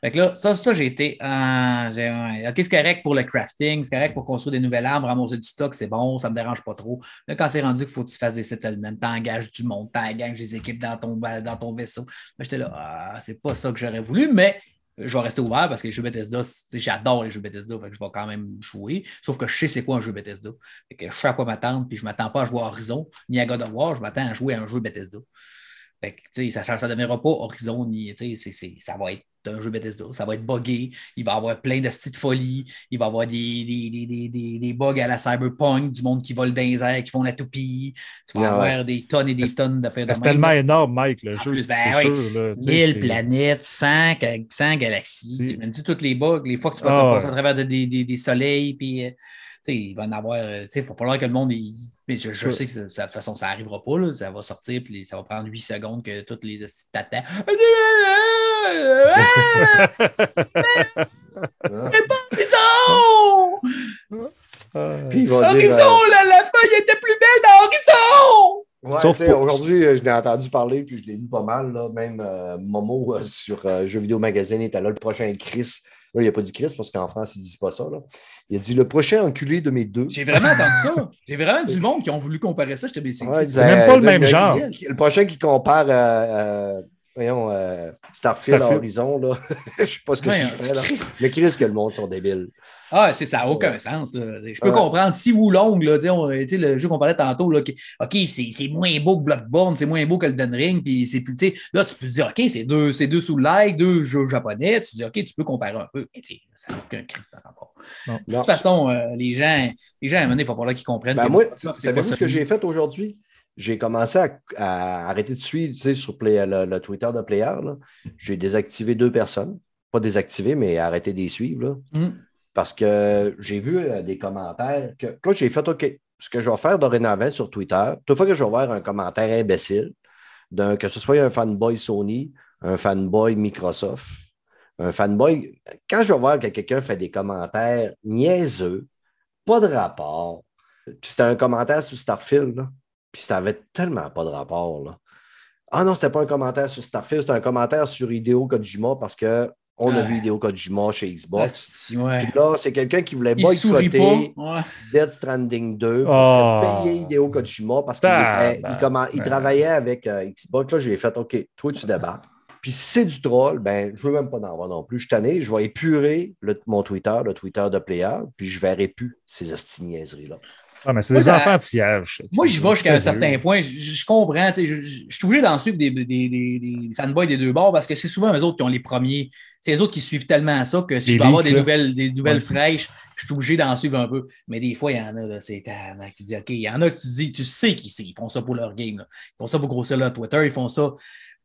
Fait que là, ça, ça j'ai été. euh, j'ai- ok, c'est correct pour le crafting, c'est correct pour construire des nouvelles arbres, ramasser du stock, c'est bon, ça me dérange pas trop. Là, quand c'est rendu qu'il faut que tu fasses des settlements, t'engages du monde, t'engages des équipes dans ton, dans ton vaisseau. J'étais là, ah, c'est pas ça que j'aurais voulu, mais je vais rester ouvert parce que les jeux Bethesda, j'adore les jeux Bethesda, que je vais quand même jouer. Sauf que je sais c'est quoi un jeu Bethesda. Fait que je sais à quoi m'attendre, puis je ne m'attends pas à jouer à Horizon ni à God of War, je m'attends à jouer à un jeu Bethesda. Fait que, ça ne deviendra pas Horizon, ni, ça va être un jeu Bethesda. Ça va être buggé. Il va y avoir plein de styles de folie. Il va y avoir des, des, des, des, des- des bugs à la cyberpunk, du monde qui vole dans les airs, qui font la toupie. Tu vas Ah ouais. avoir des tonnes et des tonnes d'affaires de C'est tellement énorme, Mike, le En jeu. plus, ben c'est oui. sûr. Là, tu sais, 1000 c'est- planètes, 100, ga- 100 galaxies. Tu imagines tous les bugs, les fois que tu vas Ah, te passer à travers de- des, soleils, puis euh, il va en avoir. euh, Il va falloir que le monde. il- mais je, sais que de toute façon, ça n'arrivera pas. Là, ça va sortir, puis ça va prendre 8 secondes que toutes les? Horizon! Ah. Puis il va dire. Horizon, la, la feuille était plus belle dans Horizon! euh, ouais, pour- Aujourd'hui, euh, je l'ai entendu parler, puis je l'ai lu pas mal. Là. Même euh, Momo euh, sur euh, Jeux vidéo magazine était là. Le prochain Chris. Là, il n'a pas dit Chris parce qu'en France, ils ne disent pas ça. Là. Il a dit le prochain enculé de mes deux. J'ai vraiment entendu ça. J'ai vraiment du monde qui ont voulu comparer ça. J'étais mais c'est- Ouais, c'est- même pas le même genre. le- prochain qui compare euh, euh, voyons, euh, Starfield, Starfield. Horizon, là. je ne sais pas ce que Ouais, je fais là. Mais Chris, que le monde sont débiles? Ah, c'est, ça n'a aucun sens. là. Je peux Ouais. comprendre si ou long, là, on- le jeu qu'on parlait tantôt, là, qui- OK, c'est, moins beau que Bloodborne, c'est moins beau que Elden Ring, puis c'est plus, tu sais, là, tu peux te dire, OK, c'est deux, deux sous like, deux jeux japonais, tu dis, OK, tu peux comparer un peu, mais ça n'a aucun Christ de rapport. De toute façon, euh, les gens, les gens, à un moment donné, il va falloir qu'ils comprennent. Ben moi, savez-vous ce que j'ai fait aujourd'hui? J'ai commencé à, à arrêter de suivre tu sais, sur Play- le, le Twitter de Player. J'ai désactivé deux personnes. Pas désactivé, mais arrêté de les suivre. là. Hum. Parce que j'ai vu euh, des commentaires que là, j'ai fait OK. Ce que je vais faire dorénavant sur Twitter, toute fois que je vais voir un commentaire imbécile, d'un, que ce soit un fanboy Sony, un fanboy Microsoft, un fanboy, quand je vais voir que quelqu'un fait des commentaires niaiseux, pas de rapport, puis c'était un commentaire sur Starfield, là, puis ça avait tellement pas de rapport. Là. Ah non, c'était pas un commentaire sur Starfield, c'était un commentaire sur Hideo Kojima parce que on a Ah. vu Hideo Kojima chez Ah, Xbox. ouais. Puis là, c'est quelqu'un qui voulait boycotter pas. Ouais. Dead Stranding 2 pour Oh. faire payer Hideo Kojima parce qu'il il il travaillait avec euh, Xbox. Là, j'ai fait OK, toi, tu débarques. Puis si c'est du troll, ben, je ne veux même pas en avoir non plus. Je suis tanné, je vais épurer le- mon Twitter, le Twitter de Player, puis je ne verrai plus ces astiniaiseries-là. Ah, mais c'est des ça- enfantillages. Moi, j'y vais jusqu'à un certain point. Je, comprends. Je, suis obligé d'en suivre des, des, des, des fanboys des deux bords parce que c'est souvent eux autres qui ont les premiers. C'est les autres qui suivent tellement ça que si je dois avoir des nouvelles, des nouvelles fraîches, je suis obligé d'en suivre un peu. Mais des fois, il y en a, c'est tu dis, OK, il y en a que tu dis, tu sais qu'ils ils font ça pour leur game. là. Ils font ça pour grossir leur Twitter, ils font ça.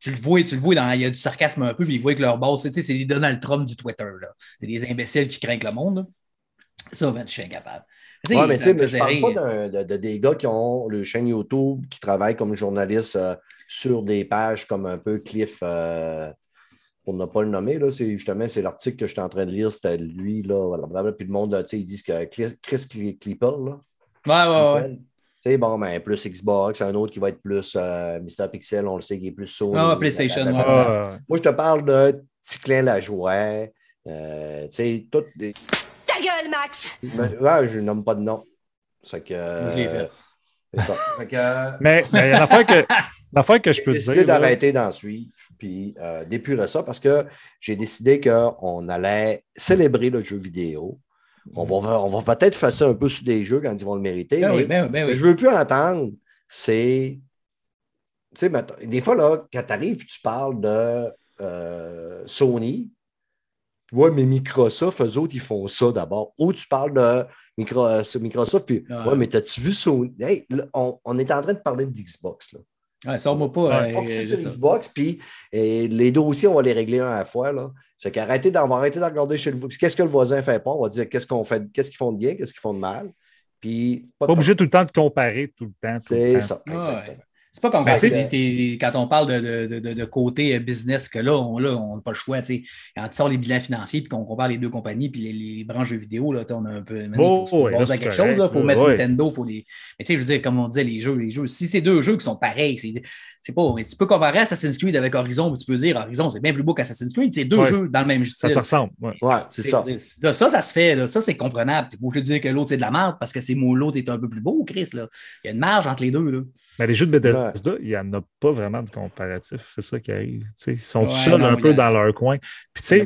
Tu le vois, tu le vois, dans, il y a du sarcasme un peu, puis ils voient que leur sais, c'est les Donald Trump du Twitter. là. C'est des imbéciles qui craignent le monde. là. Ça, ben, je suis incapable. Ouais, mais tu sais, je parle rire. pas de, de des gars qui ont le chaîne YouTube, qui travaillent comme journalistes euh, sur des pages comme un peu Cliff, euh, pour ne pas le nommer, là, c'est justement, c'est l'article que j'étais en train de lire, c'était lui, là, blablabla, puis le monde, tu sais, ils disent que Chris Chris Cli- Clipper, là, Ouais, ouais, ouais. Tu sais, bon, ben, plus Xbox, un autre qui va être plus euh, Mr. Pixel, on le sait, qui est plus Sony. Ah, PlayStation, ouais. Ah, Moi, je te parle de Ticlin Lajoie, euh, tu sais, toutes des... Ta gueule, Max! Mais, ouais, je nomme pas de nom. C'est que. C'est ça. Fait que, euh, Mais mais l'affaire que, l'affaire que je peux j'ai te décidé dire. d'arrêter d'en suivre, puis euh, d'épurer ça parce que j'ai décidé qu'on allait célébrer le jeu vidéo. On va, on va peut-être faire ça un peu sur des jeux quand ils vont le mériter. Ben mais oui, ben ben oui. je ne veux plus entendre, c'est. Tu sais, des fois, là, quand tu arrives et tu parles de euh, Sony, ouais, mais Microsoft, eux autres, ils font ça d'abord. Ou tu parles de euh, Microsoft, puis Ouais. ouais, mais t'as-tu vu Sony? Hey, là, on, on est en train de parler d'Xbox, là. Ouais, Sors-moi pas. On euh, focus c'est sur ça. Xbox, puis les dossiers, on va les régler un à la fois. Là. C'est qu'arrêtez d'en arrêter de regarder chez le voisin. Qu'est-ce que le voisin fait pas? On va dire qu'est-ce qu'on fait, qu'est-ce qu'ils font de bien, qu'est-ce qu'ils font de mal? Puis, pas Pas de obligé tout le temps de comparer tout le temps. C'est ça. Ouais. C'est pas comme Ben, quand, t'es- quand on parle de, de- de- de côté euh, business, que là, on n'a pas le choix. tu sais. Quand tu sors les bilans financiers puis qu'on compare les deux compagnies puis les, les branches jeux vidéo, là, on a un peu. Il faut là, à quelque correct, chose. Il faut mettre. Nintendo, faut des. Mais tu sais, je veux dire, comme on disait, les jeux, les jeux. Si c'est deux jeux qui sont pareils, c'est c'est pas. mais tu peux comparer Assassin's Creed avec Horizon, tu peux dire Horizon, c'est bien plus beau qu'Assassin's Creed. C'est deux Ouais, jeux dans le même Ça style. se ressemble. ouais. Ouais, c'est ça. Ça, ça se fait. Là. Ça, c'est comprenable. Tu pas obligé de dire que l'autre, c'est de la merde parce que c'est moi, l'autre est un peu plus beau, Chris. Là. Il y a une marge entre les deux. Là. Mais les jeux de Bethesda, il n'y en a pas vraiment de comparatif. C'est ça qui arrive. Tu sais, ils sont Ouais, tout seuls non, un peu a- dans leur coin. Puis tu sais.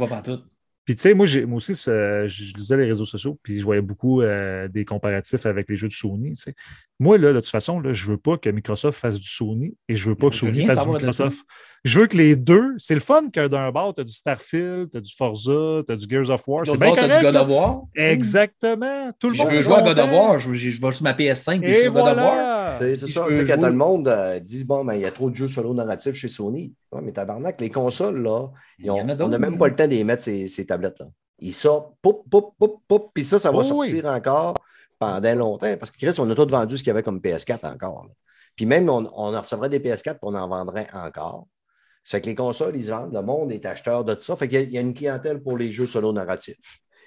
Puis, tu sais, moi, j'ai- moi aussi, je, lisais les réseaux sociaux, puis je voyais beaucoup euh, des comparatifs avec les jeux de Sony. tu sais. Moi, là, de toute façon, là, je veux pas que Microsoft fasse du Sony et je veux pas que Sony fasse du. Microsoft. Je veux que les deux, c'est le fun que d'un bord, tu as du Starfield, tu as du Forza, tu as du Gears of War. C'est bien bord, t'as correct. du God of War. Exactement. Tout le Je monde. veux jouer à God of. War. Je, je, je vais sur ma PS5 puis je Et joue à God of War. voilà. C'est ça. je Tu sais, quand tout le monde euh, dit bon, ben, il y a trop de jeux solo narratifs chez Sony. Ouais, mais tabarnak, les consoles, là, ont- on n'a même là. pas le temps de les mettre ces, ces tablettes-là. Ils sortent, poup, poup, poup, poup, puis ça, ça va Oh, sortir encore pendant longtemps. Parce que Chris, on a tout vendu ce qu'il y avait comme PS4 encore. là. Puis même, on, on en recevrait des PS4 puis on en vendrait encore. Ça fait que les consoles, ils se vendent, le monde est acheteur de tout ça. Fait qu'il y a- il y a une clientèle pour les jeux solo narratifs.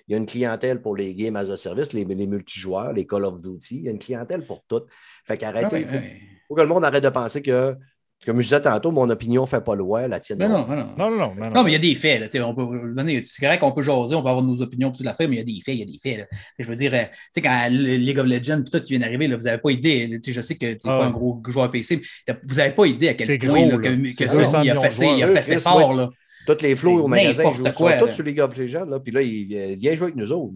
Il y a une clientèle pour les games as a service, les, les multijoueurs, les Call of Duty. Il y a une clientèle pour tout. Fait qu'arrêtez, Ah il faut que le monde arrête de penser que, comme je disais tantôt, mon opinion ne fait pas loi, la tienne. Mais non, mais non. Non, non, non. mais Non, mais il y a des faits. là, tu sais, on peut, donner- c'est correct qu'on peut jaser, on peut avoir nos opinions pour toute la fait, mais il y a des faits, il y a des faits. là. Je veux dire, euh, tu sais, quand le League of Legends, puis tout qui vient d'arriver, là, vous n'avez pas idée. là, tu sais, Je sais que tu n'es Ah pas ouais. un gros joueur PC, mais vous n'avez pas idée à C'est quel point gros, là, là. que, C'est que 200 Sony a fait, ses- il a fait ses forts. Tous les flots au magasin, jouent, quoi, sont tous sur League of Legends. Là, puis là, ils euh, viennent jouer avec nous autres.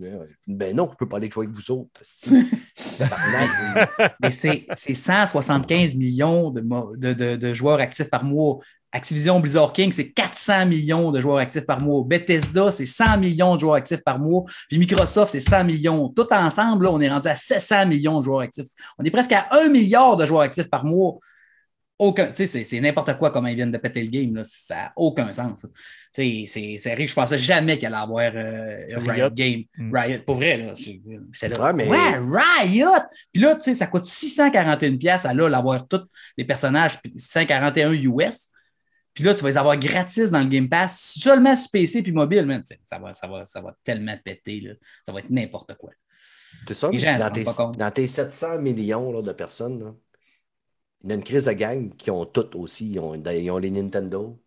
Ben non, je ne peux pas aller jouer avec vous autres. Mais c'est c'est 175 millions de, mo- de, de- de joueurs actifs par mois. Activision Blizzard King, c'est 400 millions de joueurs actifs par mois. Bethesda, c'est 100 millions de joueurs actifs par mois. Puis Microsoft, c'est 100 millions. Tout ensemble, là, on est rendu à 700 millions de joueurs actifs. On est presque à 1 milliard de joueurs actifs par mois. Aucun, tu sais, c'est- c'est n'importe quoi comment ils viennent de péter le game. Là. Ça n'a aucun sens. Tu sais, C'est que je pensais jamais qu'elle allait avoir euh, Riot. Riot. Game. Mm. Riot, pour vrai. Là, c'est- là. Ouais, mais- Ouais, Riot! Puis là, tu sais, ça coûte 641 pièces à là, l'avoir tous les personnages, puis 141 US. Puis là, tu vas les avoir gratis dans le Game Pass, seulement sur PC puis mobile, man. Ça va, ça, va, ça va tellement péter, là. Ça va être n'importe quoi. C'est ça, Les gens dans, tes, pas compte. dans tes 700 millions là, de personnes, là, il y a une crise de gang qui ont toutes aussi. Ils ont, ils ont les Nintendo,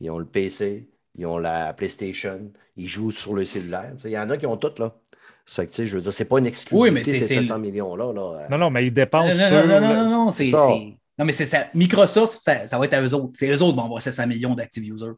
ils ont le PC, ils ont la PlayStation, ils jouent sur le cellulaire. Il y en a qui ont toutes, là. Ça que, tu sais, je veux dire, c'est pas une exclusivité, Oui, mais c'est- ces c'est- 700 millions-là. Là. Non, non, mais ils Non, dépensent non, sur. non, non, non, non, non, c'est. Non, mais c'est ça. Microsoft, ça, ça va être à eux autres. C'est eux autres qui vont avoir 700 millions d'active users.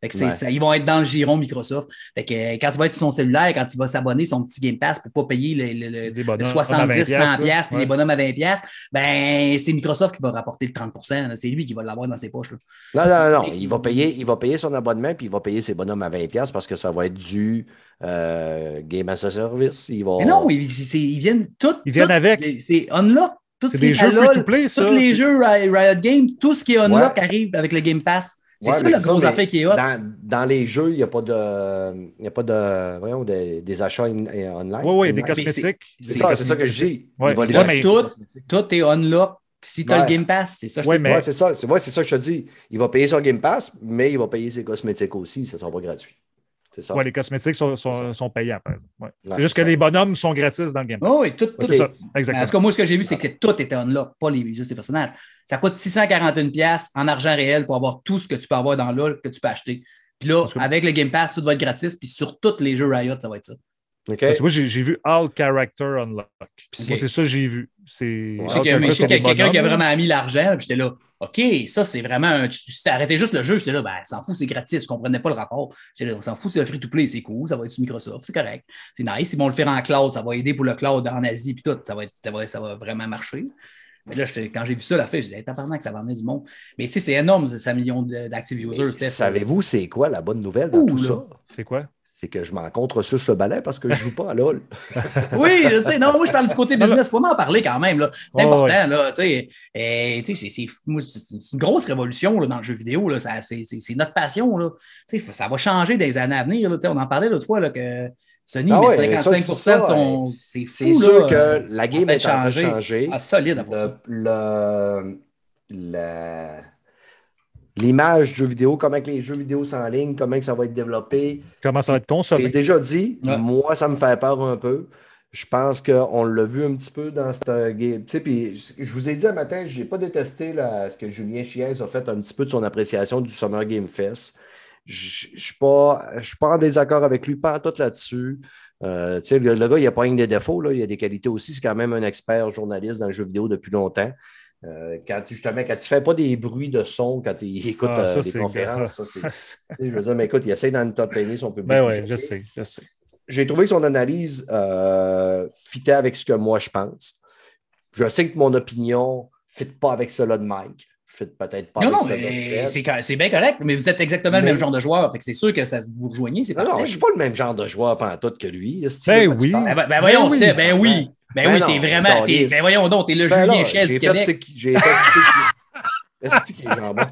Fait que c'est Ouais. ça, ils vont être dans le giron Microsoft. Fait que euh, quand tu vas être sur son cellulaire, quand tu vas s'abonner son petit Game Pass pour pas payer le, le- le- Des le bonhommes à 70, 100 20 piastres, puis ouais. les bonhommes à 20 piastres, ben c'est Microsoft qui va rapporter le 30 là. C'est lui qui va l'avoir dans ses poches. là. Non, non, non. Il va, payer, il va payer son abonnement, puis il va payer ses bonhommes à 20$ parce que ça va être du euh, Game as a Service. Il va... Mais non, ils, viennent tous. Ils viennent avec. C'est unlock. Tout C'est ce des jeux free-to-play, ça. Tous les jeux Ri- Riot Games, tout ce qui est unlock Ouais. arrive avec le Game Pass. C'est Ouais, ça la grosse affaire qui est hot. Dans, dans les jeux, il n'y a pas de, il y a pas de voyons, des, des achats in- in- online. Oui, oui, des cosmétiques. C'est ça, c'est ça que je dis. Ouais. Il va les Ouais, acheter, mais- cosmétiques. Tout est unlock si tu as Ouais. le Game Pass. C'est ça que je Ouais, te mais- dis. Ouais, c'est ça, c'est ouais, c'est ça que je te dis. Il va payer son Game Pass, mais il va payer ses cosmétiques aussi. Ça ne sera pas gratuit. C'est ça. Ouais, les cosmétiques sont, sont, sont payants. Ouais. C'est juste c'est que ça. les bonhommes sont gratis dans le game. Pass. Oh, oui, tout, ça, en exactement. tout cas, moi, ce que j'ai vu, c'est que tout était unlock, pas les, juste les personnages. Ça coûte 641$ piastres en argent réel pour avoir tout ce que tu peux avoir dans LoL que tu peux acheter. Puis là, que- avec le Game Pass, tout va être gratis. Puis sur tous les jeux Riot, ça va être ça. OK? Parce que moi, j'ai j'ai vu All Character Unlock. Moi, c'est ça que j'ai vu. C'est Ouais. Je sais qu'il y a- mais Character je sais qu'il y a sont des quelqu'un qui a vraiment mis l'argent, puis j'étais là, OK, ça, c'est vraiment un. Si arrêté juste le jeu, j'étais là, ben, s'en fout, c'est gratis, je ne comprenais pas le rapport. J'étais là, on s'en fout, c'est un free-to-play, c'est cool, ça va être sur Microsoft, c'est correct. C'est nice, ils vont le faire en cloud, ça va aider pour le cloud en Asie, puis tout, ça va, être- ça va, ça va vraiment marcher. Mais là, quand j'ai vu ça, la fait, je disais, tabarnak, ça va emmener du monde. Mais tu sais, c'est énorme, c'est 5 millions d'active users. Savez-vous c'est quoi la bonne nouvelle dans Ouh, tout là. ça? C'est quoi? C'est que je m'en contre sur le balai parce que je joue pas à LOL. Oui, je sais. Non, moi, je parle du côté business. Il faut en parler quand même. là. C'est important. Là, c'est- c'est c'est une grosse révolution là, dans le jeu vidéo. là. Ça- C'est c'est- c'est notre passion. Là. Ça va changer des années à venir. là. On en parlait l'autre fois là, que Sony Ah met ouais, 55 ça, c'est de son. C'est C'est fou. sûr là. que la game va est en train de changer. Ah, solide après ça. Le, le- la- l'image du jeu vidéo, comment que les jeux vidéo s'enlignent, comment que ça va être développé. Comment ça va être J'ai consommé? déjà dit, Ouais. moi, ça me fait peur un peu. Je pense qu'on l'a vu un petit peu dans cette game. Tu sais, puis je vous ai dit un matin, je n'ai pas détesté la- ce que Julien Chiez a fait un petit peu de son appréciation du Summer Game Fest. Je ne suis pas, je suis pas en désaccord avec lui, pas en tout là-dessus. Euh, tu sais, le, le gars, il n'a pas rien des défauts, là, il a des qualités aussi. C'est quand même un expert journaliste dans le jeu vidéo depuis longtemps. Euh, quand, tu- justement, quand ne fait pas des bruits de son, quand il écoute Ah, ça, euh, des conférences, ça, tu Je veux dire, mais écoute, il essaie d'entertainer son public. Ben oui, je sais, je sais. J'ai trouvé que son analyse euh, fitait avec ce que moi je pense. Je sais que mon opinion ne fit pas avec cela de Mike. Fit peut-être pas Non, non, c'est bien correct, mais vous êtes exactement le même genre de joueur. Fait que c'est sûr que ça se vous rejoignez. C'est Non, non, je ne suis pas le même genre de joueur pantoute que lui. Ben oui. Ben, ben, ben voyons, Ben oui. Ben oui. Ben, Ben t'es vraiment. ben voyons donc, t'es le Ben Julien là, Chiez du j'ai fait Québec. j'ai fait Est-ce qu'il est jambon?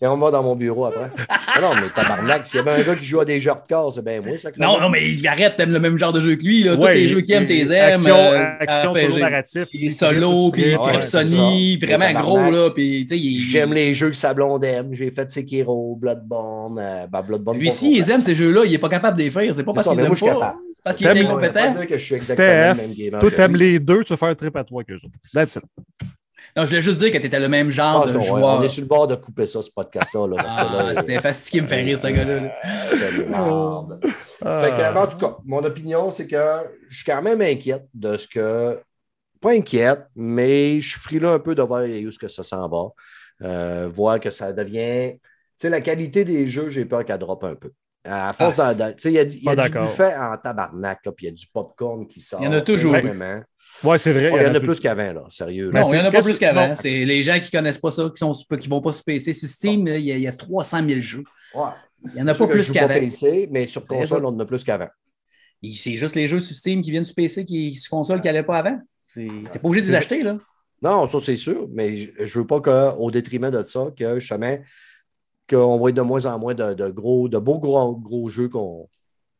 Et on va dans mon bureau après. Ah non, mais tabarnak, s'il y avait un gars qui joue à des jeux hardcore, c'est bien moi, ça. Non, non, mais arrête, t'aimes le même genre de jeu que lui. Là. Tous Ouais, les jeux qu'il aime, t'es aimes. Action, euh, action RPG. solo narratif. Puis solo, puis ça. vraiment gros, là. Puis, tu sais, il- J'aime les jeux que Sablon aime. J'ai fait Sekiro, Bloodborne. Euh, ben, Bloodborne. Lui, pas si aiment ces jeux-là, il est pas capable de les faire. C'est pas parce je suis pas. C'est parce qu'il est incompétent. dire que je suis exactement le même Steph, toi, que t'aimes les deux, tu vas faire un trip à trois qu'eux autres. That's it. Non, je voulais juste dire que t'étais le même genre Ah, de ouais, joueur. on est sur le bord de couper ça, ce podcast-là. là, Ah, c'était fastidié me fait rire, ce gars-là. là. c'est de merde. Fait que, en tout cas, mon opinion, c'est que je suis quand même inquiète de ce que. Pas inquiète, mais je suis frileux un peu de voir où est-ce que ça s'en va. Euh, voir que ça devient. Tu sais, la qualité des jeux, j'ai peur qu'elle droppe un peu. À force Tu sais, il y a, y a du buffet en tabarnak, puis il y a du popcorn qui sort. Il y en a toujours énormément. Ouais, c'est vrai. Oh, il y en a plus qu'avant, là, sérieux. Là. Non, il n'y en a pas plus qu'avant. C'est les gens qui ne connaissent pas ça, qui ne qui vont pas se PC. Sur Steam, il y, a, il y a 300 000 jeux. Ouais. Il n'y en a pas plus qu'avant. PC, mais sur console, on en a plus qu'avant. C'est juste les jeux sur Steam qui viennent sur PC qui sur console qui n'allaient pas avant. Tu n'es pas obligé de les acheter. Là. Non, ça c'est sûr, mais je ne veux pas qu'au détriment de ça, que justement, qu'on va être de moins en moins de, de gros, de beaux gros, gros jeux qu'on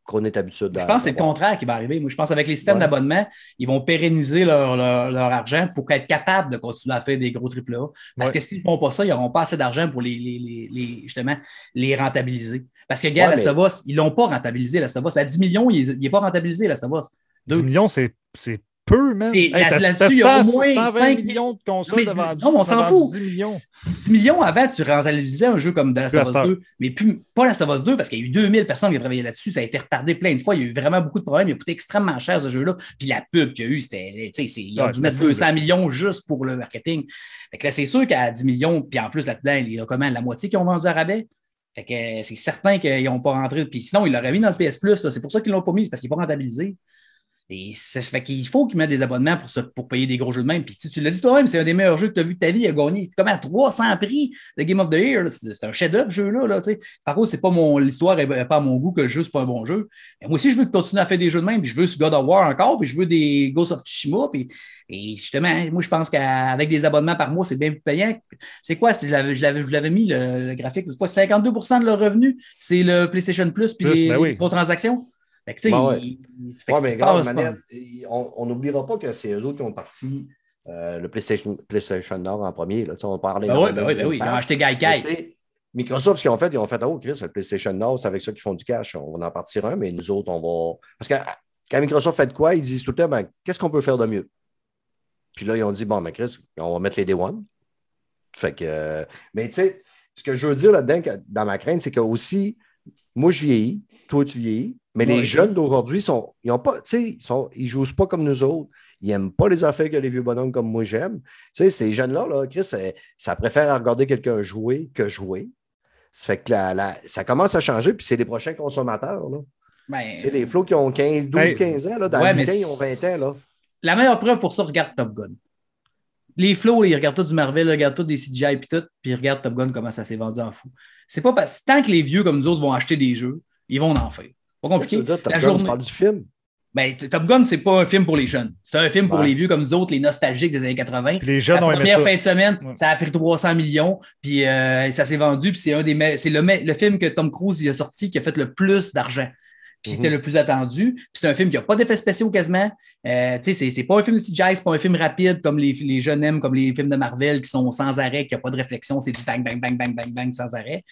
qu'on est habitué de Je pense que c'est le contraire qui va arriver. Moi, je pense qu'avec les systèmes Ouais. d'abonnement, ils vont pérenniser leur, leur- leur argent pour être capables de continuer à faire des gros triple A. Parce Ouais. que s'ils ne font pas ça, ils n'auront pas assez d'argent pour les, les- les- les- justement les rentabiliser. Parce que, gars, Ouais, Us, ils ne l'ont pas rentabilisé, Last of Us. À 10 millions, il n'est pas rentabilisé, Last of Us. 10 Deux. millions, c'est c'est peu, man. Là-dessus, il y a au 100, moins 120 cinq- millions de consoles Mais- de vendus. non, on s'en fout. 10 millions. 10 millions avant, tu rentabilisais un jeu comme The Last of cette Us heure. 2, mais plus, pas Last of Us 2 parce qu'il y a eu 2000 personnes qui ont travaillé là-dessus. Ça a été retardé plein de fois. Il y a eu vraiment beaucoup de problèmes. Il a coûté extrêmement cher ce jeu-là. Puis la pub qu'il y a eu, c'était. tu sais, c'est- Ils ont Ouais, dû mettre fou, 200 millions juste pour le marketing. Fait que là, c'est sûr qu'à 10 millions, puis en plus là-dedans, il y a comment la moitié qui ont vendu à rabais. Fait que c'est certain qu'ils n'ont pas rentré. Puis sinon, ils l'auraient mis dans le PS Plus. C'est pour ça qu'ils ne l'ont pas mis, parce qu'il n'est pas rentabilisé. Et ça fait qu'il faut qu'ils mettent des abonnements pour, se- pour payer des gros jeux de même. Puis tu, tu l'as dit toi-même, c'est un des meilleurs jeux que tu as vu de ta vie. Il a gagné comme à 300 prix de Game of the Year. C'est un chef-d'œuvre, ce jeu-là. Là. Par contre, c'est pas mon l'histoire n'est pas à mon goût que le jeu, c'est pas un bon jeu. Mais moi aussi, je veux continuer à faire des jeux de même. Puis je veux ce God of War encore. Puis je veux des Ghost of Tsushima. Puis, et justement, moi, je pense qu'avec des abonnements par mois, c'est bien plus payant. C'est quoi? Je l'avais, je l'avais, je l'avais mis, le, le graphique. Quoi? 52% de leur revenu, c'est le PlayStation Plus puis Plus, les, ben oui. les microtransactions? Fait que, tu sais, Ben ouais. il- il- fait que Ouais, c'est mais ce qui grave, passe, manette, on n'oubliera pas que c'est eux autres qui ont parti euh, le PlayStation, PlayStation Nord en premier. Là. On parlait Ben oui, ben énormément oui, du ben oui. Ils ont acheté Gaikai. Microsoft, ce qu'ils ont fait, ils ont fait Oh, Chris, le PlayStation Nord, c'est avec ça qu'ils font du cash. On va en partir un, mais nous autres, on va. Parce que quand Microsoft fait de quoi, ils disent tout le temps ben, qu'est-ce qu'on peut faire de mieux? Puis là, ils ont dit Bon, mais Chris, on va mettre les Day One. Fait que. euh, mais tu sais, ce que je veux dire là-dedans, dans ma crainte, c'est que aussi, moi, je vieillis, toi, tu vieillis, mais Ouais. les jeunes d'aujourd'hui, sont, ils ont pas, ils, sont, ils jouent pas comme nous autres. Ils n'aiment pas les affaires que les vieux bonhommes comme moi j'aime. Ces jeunes-là, là, Chris, ça, ça préfère regarder quelqu'un jouer que jouer. Ça fait que la- la- ça commence à changer, puis c'est les prochains consommateurs. Là. Ben, C'est les flots qui ont 15, 12, Hey. 15 ans. Là, dans Ouais, le week-end, ils ont 20 ans. Là. La meilleure preuve pour ça, regarde Top Gun. Les flots, ils regardent tout du Marvel, ils regardent tout des CGI et tout, puis ils regardent Top Gun comment ça s'est vendu en fou. C'est pas parce tant que les vieux comme nous autres vont acheter des jeux, ils vont en faire. Pas compliqué. dire, Top La Gun, journée- tu parles du film. Ben, Top Gun, c'est pas un film pour les jeunes. C'est un film pour les vieux comme nous autres, les nostalgiques des années 80. Puis les jeunes La ont aimé première ça. fin de semaine, Ouais. ça a pris 300 millions, puis euh, ça s'est vendu, puis c'est un des me- c'est le, me- le film que Tom Cruise il a sorti qui a fait le plus d'argent. puis Mhm. c'était le plus attendu. Puis c'est un film qui n'a pas d'effets spéciaux quasiment. Euh, tu sais, c'est- c'est pas un film de CGI, c'est pas un film rapide comme les, les jeunes aiment, comme les films de Marvel qui sont sans arrêt, qui n'ont pas de réflexion, c'est du bang, bang, bang, bang, bang, bang sans arrêt.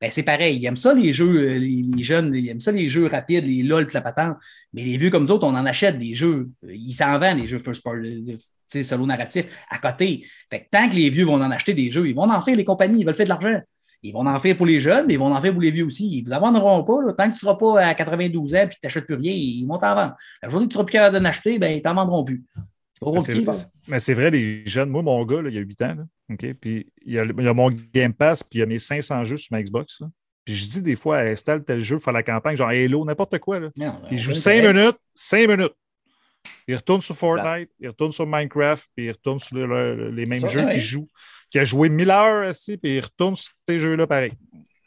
Ben, c'est pareil, ils aiment ça les jeux, euh, les, les jeunes, ils aiment ça les jeux rapides, les LOL, la patente. Mais les vieux comme nous autres, on en achète des jeux. Ils s'en vendent, des jeux first party, sais, solo narratif à côté. Fait que tant que les vieux vont en acheter des jeux, ils vont en faire les compagnies, ils veulent faire de l'argent. Ils vont en faire pour les jeunes, mais ils vont en faire pour les vieux aussi. Ils ne vous en vendront pas. là. Tant que tu ne seras pas à 92 ans et que tu n'achètes plus rien, ils vont t'en vendre. La journée que tu ne seras plus capable d'en acheter, ben, ils t'en vendront plus. C'est pas compliqué. Mais c'est vrai, les jeunes. Moi, mon gars, là, il y a 8 ans. là, OK? Puis il y, a, il y a mon Game Pass, puis il y a mes 500 jeux sur ma Xbox. là. Puis je dis des fois, installe tel jeu, faire la campagne, genre Halo, n'importe quoi. Là. Non, Il on joue fait 5 correct. minutes, 5 minutes. Il retourne sur Fortnite, il retourne sur Minecraft, puis il retourne sur le- le- les mêmes Ça, jeux ouais. qu'il joue. Qui a joué 1000 heures aussi, puis il retourne sur ces jeux-là pareil.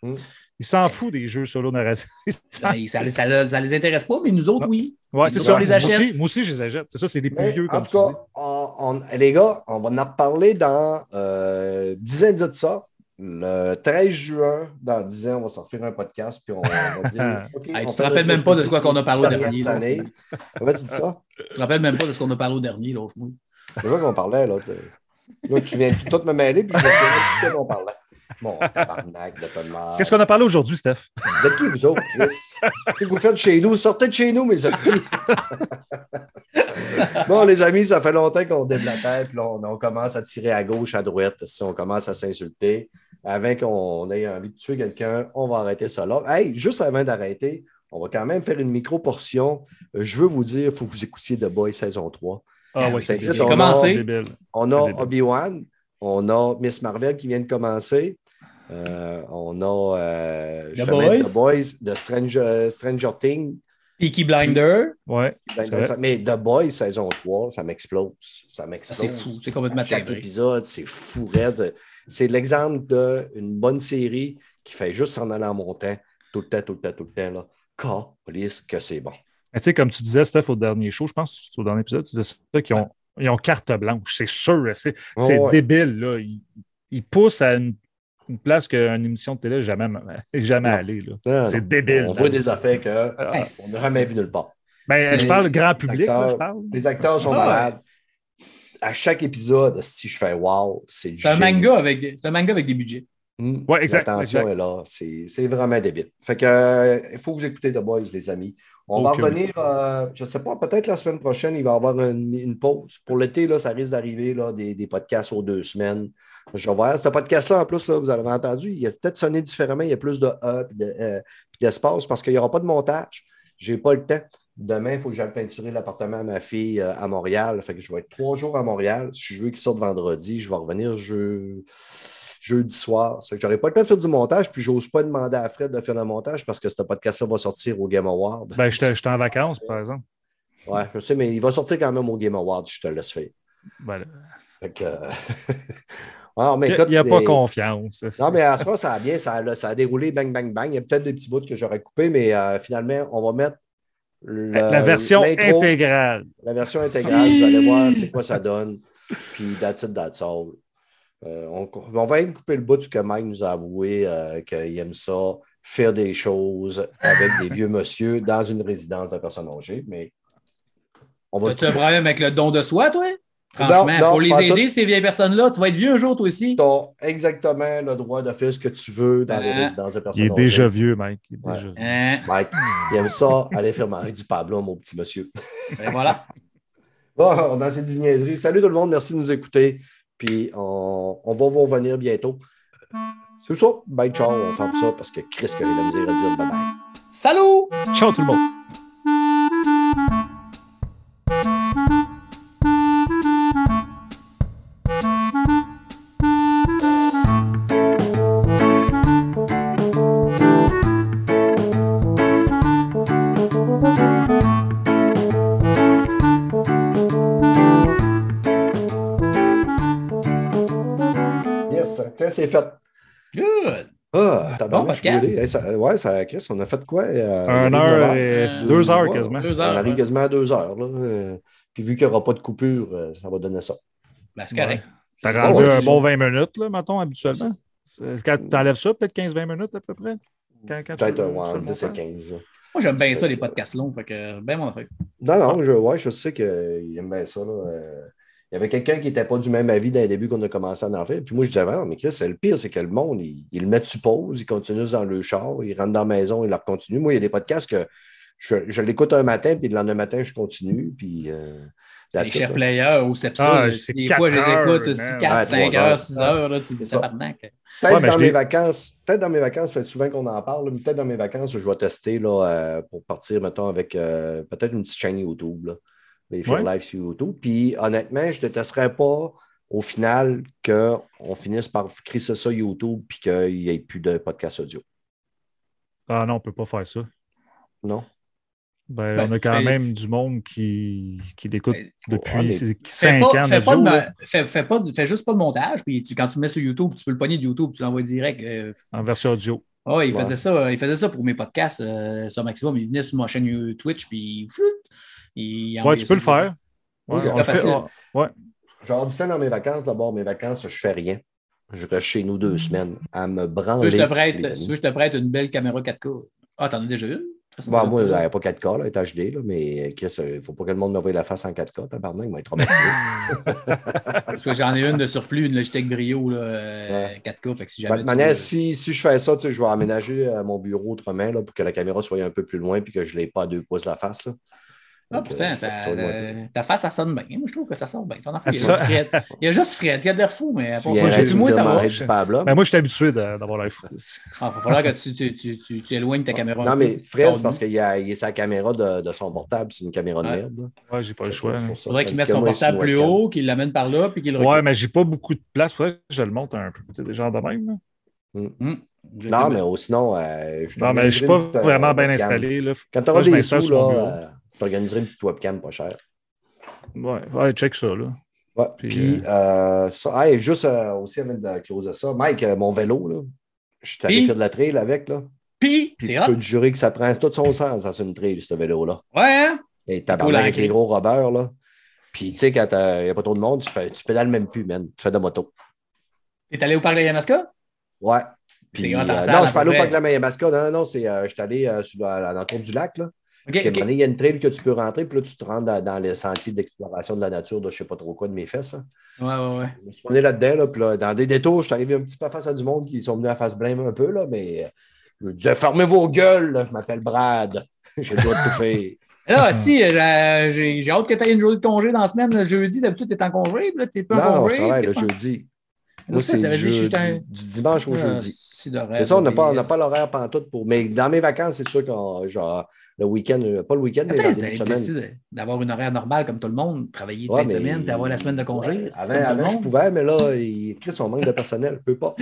Mm. Il s'en fout des jeux solo narratifs. Ben, ça, ça, ça les intéresse pas, mais nous autres, oui. Ouais, c'est ça. on les moi, aussi, moi aussi, je les achète. C'est ça, c'est les plus Mais, vieux, en comme tout tu dis. cas, on- on- les gars, on va en reparler dans euh, 10 ans de ça. Le 13 juin, dans 10 ans, on va sortir un podcast, puis on va dire. Hey, on tu te rappelles même pas de quoi qu'on a parlé au dernier, là? année. Comment tu dis ça? Tu te rappelles même pas de ce qu'on a parlé au dernier, l'autre mois. C'est vrai qu'on parlait, là. Là, tu viens tout me mêler, puis je vais te dire de quoi on parlait. Bon, tabarnak de tonne mort. Qu'est-ce qu'on a parlé aujourd'hui, Steph? Vous êtes qui, vous autres, Chris? Qu'est-ce que vous faites chez nous? Sortez de chez nous, mes amis. bon, les amis, ça fait longtemps qu'on développe la tête, puis là, on, on commence à tirer à gauche, à droite, si on commence à s'insulter. Avant qu'on ait envie de tuer quelqu'un, on va arrêter ça là. Hey, juste avant d'arrêter, on va quand même faire une micro-portion. Je veux vous dire, il faut que vous écoutiez The Boy saison 3. Ah oui, c'est commencé. On a. Obi-Wan, on a Miss Marvel qui vient de commencer. Euh, on a euh, The Boys. The Boys Stranger, Stranger Things. Peaky Blinder, Ouais. Mais The Boys saison 3, ça m'explose. Ça ça, m'explose. c'est fou. C'est complètement chaque épisode, c'est fou raide. C'est l'exemple d'une bonne série qui fait juste s'en aller en montant tout le temps, tout le temps, tout le temps. Là. Que c'est bon. Tu sais, comme tu disais, Steph, au dernier show, je pense que c'est au dernier épisode, tu disais ça, qu'ils ont, ils ont carte blanche. C'est sûr. C'est c'est Ouais. débile. Là. Ils, ils poussent à une, une place qu'une émission de télé n'est jamais, allée. là. Non, C'est non. débile. On là. voit des affaires qu'on Ah, n'a jamais vu nulle part. ben, je parle grand public, là, acteurs- je parle. Les acteurs sont Ah ouais. malades. À chaque épisode, si je fais wow, c'est C'est un génial. manga avec des, c'est un manga avec des budgets. Hmm. Ouais, exact, L'attention est là. C'est c'est vraiment débile. Fait que, euh, il faut vous écoutez The Boys, les amis. On va revenir, euh, je ne sais pas, peut-être la semaine prochaine, il va y avoir une, une pause. Pour l'été, là, ça risque d'arriver là, des, des podcasts aux deux semaines. Je vais voir. Ce podcast-là, en plus, là, vous avez entendu, il a peut-être sonné différemment. Il y a plus de E puis de, euh, d'espace parce qu'il n'y aura pas de montage. Je n'ai pas le temps. Demain, il faut que j'aille peinturer l'appartement à ma fille euh, à Montréal. Fait que je vais être trois jours à Montréal. Si je veux qu'il sorte vendredi, je vais revenir je... jeudi soir. Je n'aurai pas le temps de faire du montage, puis j'ose pas demander à Fred de faire le montage parce que ce podcast-là va sortir au Game Award. Ben, j'étais j'étais en vacances, par exemple. Ouais, je sais, mais il va sortir quand même au Game Award, je te laisse faire. Voilà. Fait que, euh, Il n'y a pas confiance. Non, mais à ce moment, ça a bien, ça a, ça a déroulé bang, bang, bang. Il y a peut-être des petits bouts que j'aurais coupés, mais euh, finalement, on va mettre le- la version intégrale. La version intégrale, vous allez voir c'est quoi ça donne. Puis that's it, that's all. Euh, on, on va même couper le bout que Mike nous a avoué euh, qu'il aime ça, faire des choses avec des vieux monsieur dans une résidence de personnes âgées, mais on va As-tu un problème avec le don de soi, toi? Franchement, non, pour les aider, ces vieilles personnes-là, tu vas être vieux un jour, toi aussi. Tu as exactement le droit de faire ce que tu veux dans les Hein? résidences de personnes Il est âgées. déjà vieux, Mike. Il est Ouais. déjà vieux. Hein? Mike, il aime ça, aller faire manger du Pablo, mon petit monsieur. Ben voilà. Bon, on a ces dix niaiseries. Salut tout le monde, merci de nous écouter. Puis on, on va vous revenir bientôt. C'est ça. Bye, ciao. On ferme ça parce que Chris a eu la misère à dire bye bye. Salut! Ciao tout le monde. Tiens, c'est fait. Good. Ah, t'as Bon bien podcast. Hey, ça- ouais, ça, Chris, on a fait quoi? euh, Un on arrive heure et Euh, deux heures quasiment. Deux On heures. arrive ouais. quasiment à deux heures. Là. Euh, Puis vu qu'il n'y aura pas de coupure, ça va donner ça. Ben, c'est correct. T'as Ouais, rendu ouais, un bon ça. 20 minutes, là, mettons, habituellement. Quand tu enlèves ça, peut-être 15-20 minutes à peu près? Quand, quand Peut-être un sur le ouais, 10 à montage. 15. là. Moi, j'aime bien ça, les podcasts longs. Fait que, ben mon affaire. Non, non, je, ouais, je sais qu'il aime bien ça. là. Il y avait quelqu'un qui n'était pas du même avis dans les débuts qu'on a commencé à en faire. Puis moi, je disais, Ah non, mais Chris, c'est le pire, c'est que le monde, il, il le met sur pause, il continue dans le char, il rentre dans la maison, il la continue. Moi, il y a des podcasts que je, je l'écoute un matin, puis le lendemain matin, je continue. Puis, euh, Les chers players au Sepsa, Ah, des quatre fois, je les heures, écoute aussi man. 4, Ouais, 5 trois heures, heures. 6 heures. Là, tu C'est dis, ça. Peut-être dans mes vacances, peut-être dans mes vacances, ça fait souvent qu'on en parle, mais peut-être dans mes vacances, je vais tester là, euh, pour partir, mettons, avec euh, peut-être une petite chaîne YouTube, là, des films Ouais. live sur YouTube. Puis honnêtement, je ne détesterais pas au final qu'on finisse par crisser ça YouTube puis qu'il n'y ait plus de podcast audio. Ah non, on ne peut pas faire ça. Non? Ben, Ben, on a quand fais- même du monde qui, qui l'écoute Ben, depuis ouais, mais- Fais 5 pas, ans fais, pas de, fais, fais pas fais juste pas de montage, puis tu- quand tu le mets sur YouTube, tu peux le pogner de YouTube, tu l'envoies direct. euh, En version audio. Ah, il, Ouais. faisait ça, il faisait ça pour mes podcasts euh, sur Maximum. Il venait sur ma chaîne Twitch, puis il Ouais, tu peux le faire. Ouais, on le fait. on- ouais. Genre du temps dans mes vacances, d'abord, mes vacances, je fais rien. Je reste chez nous deux semaines à me Tu veux branler. je te prête, que je te prête une belle caméra 4K. Ah, t'en as déjà une? Bon, t'en moi, elle pas. n'est pas 4K, là, elle est HD, là, mais Chris, il ne faut pas que le monde me voie la face en 4K, tabarnak, il va être traumatisé. Parce que j'en ai une de surplus, une Logitech Brio là, euh, 4K. Fait que si jamais de manière, veux- si, si je fais ça, tu sais, je vais aménager euh, mon bureau autrement là, pour que la caméra soit un peu plus loin et que je ne l'ai pas à deux pouces la face. Ah, pourtant, euh, ça- euh, ta face, ça sonne bien. Moi, je trouve que ça sonne bien. Ton il, y a juste Fred. il y a juste Fred. Il y a de l'air fou, mais pour ça, du moins, ça va. Ben, moi, je suis habitué d'avoir l'air fou. Ah, il va falloir que tu, tu, tu, tu, tu éloignes ta caméra. Non, mais Fred, c'est parce qu'il y a, il a sa caméra de, de son portable, c'est une caméra de Ouais. merde. Ouais, j'ai pas le choix. Hein. ça. faudrait qu'il mette son portable plus haut, qu'il l'amène par là, puis qu'il le Ouais, mais j'ai pas beaucoup de place. Faudrait que je le monte un peu. C'est des gens de même. là. Hum. Non, mais oh, sinon, euh, je Non, mais je suis pas euh, vraiment bien installé. Là. Quand tu auras des sous, là, bureau. euh, je t'organiserai une petite webcam pas chère. Ouais, ouais, check ça. Là. Ouais. Puis, Puis, euh, ça, hey, juste euh, aussi avant de closer ça, Mike, euh, mon vélo, là, je suis allé faire de la trail avec, là. Puis, Puis hot. peux te jurer que ça prend tout son sens dans une trail, ce vélo-là. Ouais, hein? Et tabarnak à avec clé. les gros robbers, là. Puis, tu sais, quand il n'y a pas trop de monde, tu, fais, tu pédales même plus, man. Tu fais de moto. T'es allé au parc de Yamaska? Ouais. Puis, euh, non, je suis pas allé au parc de la Mayabasca. Non, non, c'est, euh, je suis allé euh, sur la, la- dans le tour du lac, là. Donné, il y a une trail que tu peux rentrer, puis là, tu te rentres dans, dans les sentiers d'exploration de la nature de je sais pas trop quoi de mes fesses. hein. Ouais, ouais, ouais. Je me suis promené là-dedans, là, puis là, dans des détours, je suis arrivé un petit peu face à du monde qui sont venus à face blême un peu, là, mais euh, je disais, fermez vos gueules, là. je m'appelle Brad, j'ai le droit de tout faire. Là, si, euh, j'ai hâte que tu aies une journée de congé dans la semaine. Le jeudi, d'habitude, tu es en congé, puis là, tu es pas en Non, non, congé. je travaille le pas- jeudi. Moi, c'est du, dimanche au Ah, jeudi. c'est ça, on n'a pas, pas l'horaire pantoute pour. Mais dans mes vacances, c'est sûr qu'on genre le week-end, euh, pas le week-end, mais décidé d'avoir une horaire normale comme tout le monde, travailler Ouais, de mais- semaine, puis avoir la semaine de congé. Ouais, avant, je pouvais, mais là, il Chris, on manque de personnel, je peux pas.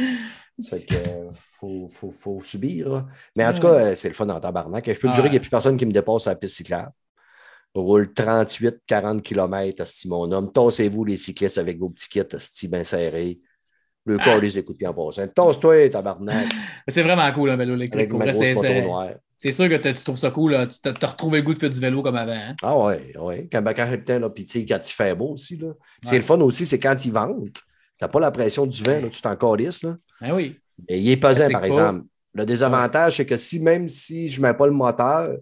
Ça fait que euh, faut, faut, faut subir. Mais en tout cas, euh, c'est le fun en tabarnak. Je peux te jurer qu'il n'y a plus personne qui me dépasse à la piste cyclable. Roule 38-40 km, asti mon homme. Tassez-vous les cyclistes avec vos petits kits, asti bien serrés. Le Ah. corps les écoute en passant. Tasse-toi, tabarnak, C'est vraiment cool, un vélo électrique. c'est- c'est- sûr que t'as- tu trouves ça cool. là. Tu as retrouvé le goût de faire du vélo comme avant. hein? Ah ouais, ouais. Quand, ben, quand là, puis quand il fait beau aussi, là. C'est le fun aussi, c'est quand il vente. Tu n'as pas la pression du vent, là, tu t'en calisses, là. Ah oui. Et il est pesant, par pas. exemple. Le désavantage, c'est que si même si je ne mets pas le moteur,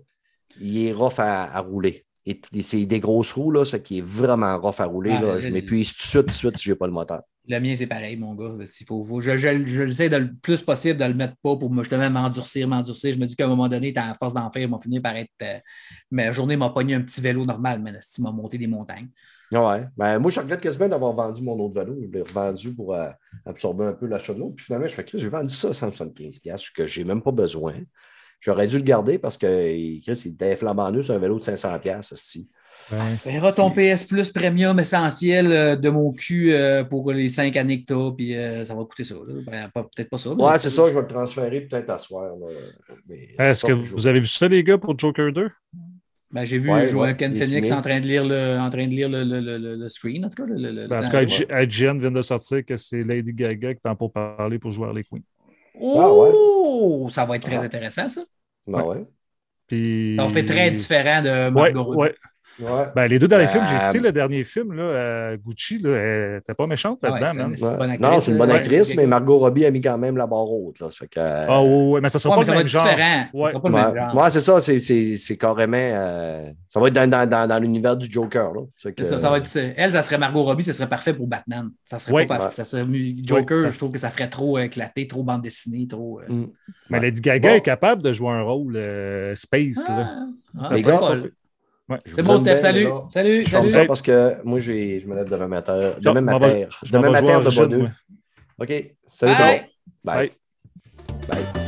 il est rough à, à rouler. Et, et c'est des grosses roues, là, ça qui est vraiment rough à rouler. Ah, là. Je m'épuise tout de suite, tout de suite si je n'ai pas le moteur. Le mien, c'est pareil, mon gars. S'il faut, je, je, je essaie de le plus possible de le mettre pas pour me- justement m'endurcir, m'endurcir. Je me dis qu'à un moment donné, à force d'en faire, ils vont finir par être. euh, ma journée m'a pogné un petit vélo normal, mais si m'a monté des montagnes. Ouais. Ben, moi, je regrette quasiment d'avoir vendu mon autre vélo. Je l'ai revendu pour euh, absorber un peu l'achat de. Puis finalement, je fais Chris, j'ai vendu ça à 175$, que j'ai même pas besoin. J'aurais dû le garder parce que Chris, il était flambant neuf sur un vélo de 500$. esti. Ouais. Tu verras ton PS Plus Premium essentiel euh, de mon cul euh, pour les cinq années que tu as, puis euh, ça va coûter ça. là. Ben, Peut-être pas ça. Ouais, c'est ça, je vais le transférer peut-être à soir. Est-ce que vous, avez vu ça, les gars, pour Joker 2? Ben, J'ai vu Ouais, Joël ouais, Phoenix en train de lire le, en train de lire le, le, le, le- screen, en tout cas. Le, Ben, en tout cas. IGN vient de sortir que c'est Lady Gaga qui t'en pour parler pour jouer Harley Quinn. Oh! Ça va être très Ah. intéressant, ça. Ben ouais. Puis... Ça fait très différent de Ouais, Margot ouais. Ouais. Ben, les deux derniers Euh, films, j'ai écouté le dernier film, là, euh, Gucci, là, elle était pas méchante ouais, là-dedans, c'est man. une- Ouais. bonne non, c'est une bonne Ouais. actrice, mais Margot Robbie a mis quand même la barre haute. Là, que, euh, Ah ouais, ouais, mais ça sera Ouais, mais pas le va même être genre. différent. Ça Ouais. sera pas le même genre. ouais, c'est ça, c'est- c'est c'est carrément. euh, ça va être dans, dans, dans, dans l'univers du Joker. Là. C'est que- Ça, ça va être, elle, ça serait Margot Robbie, ça serait parfait pour Batman. Ça serait Ouais. pas parfait. Ouais. Ça serait Joker, Ouais. je trouve que ça ferait trop éclaté, trop bande dessinée, trop. euh, Mm. Mais. Lady Gaga Bon. est capable de jouer un rôle euh, space. là. Ah, ah, Les pas gars, folle. Ouais. C'est bon, Steph, salut. Salut, Je salut. ça parce que moi, j'ai- je me lève demain matin. Demain matin. Demain matin de bonne. OK. Salut. Bye. Bye. Bye.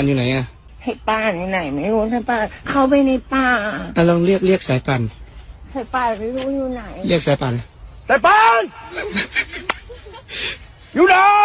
ายป่านอยู่ไหนอะให้ป้านอยู่ไหน ไม่รู้สายป่านเข้าไปในป่าอะลองเรียกเรียกสายป่านสายป่านไม่รู้อยู่ไหน เรียกสายป่าน Stéphane! You know!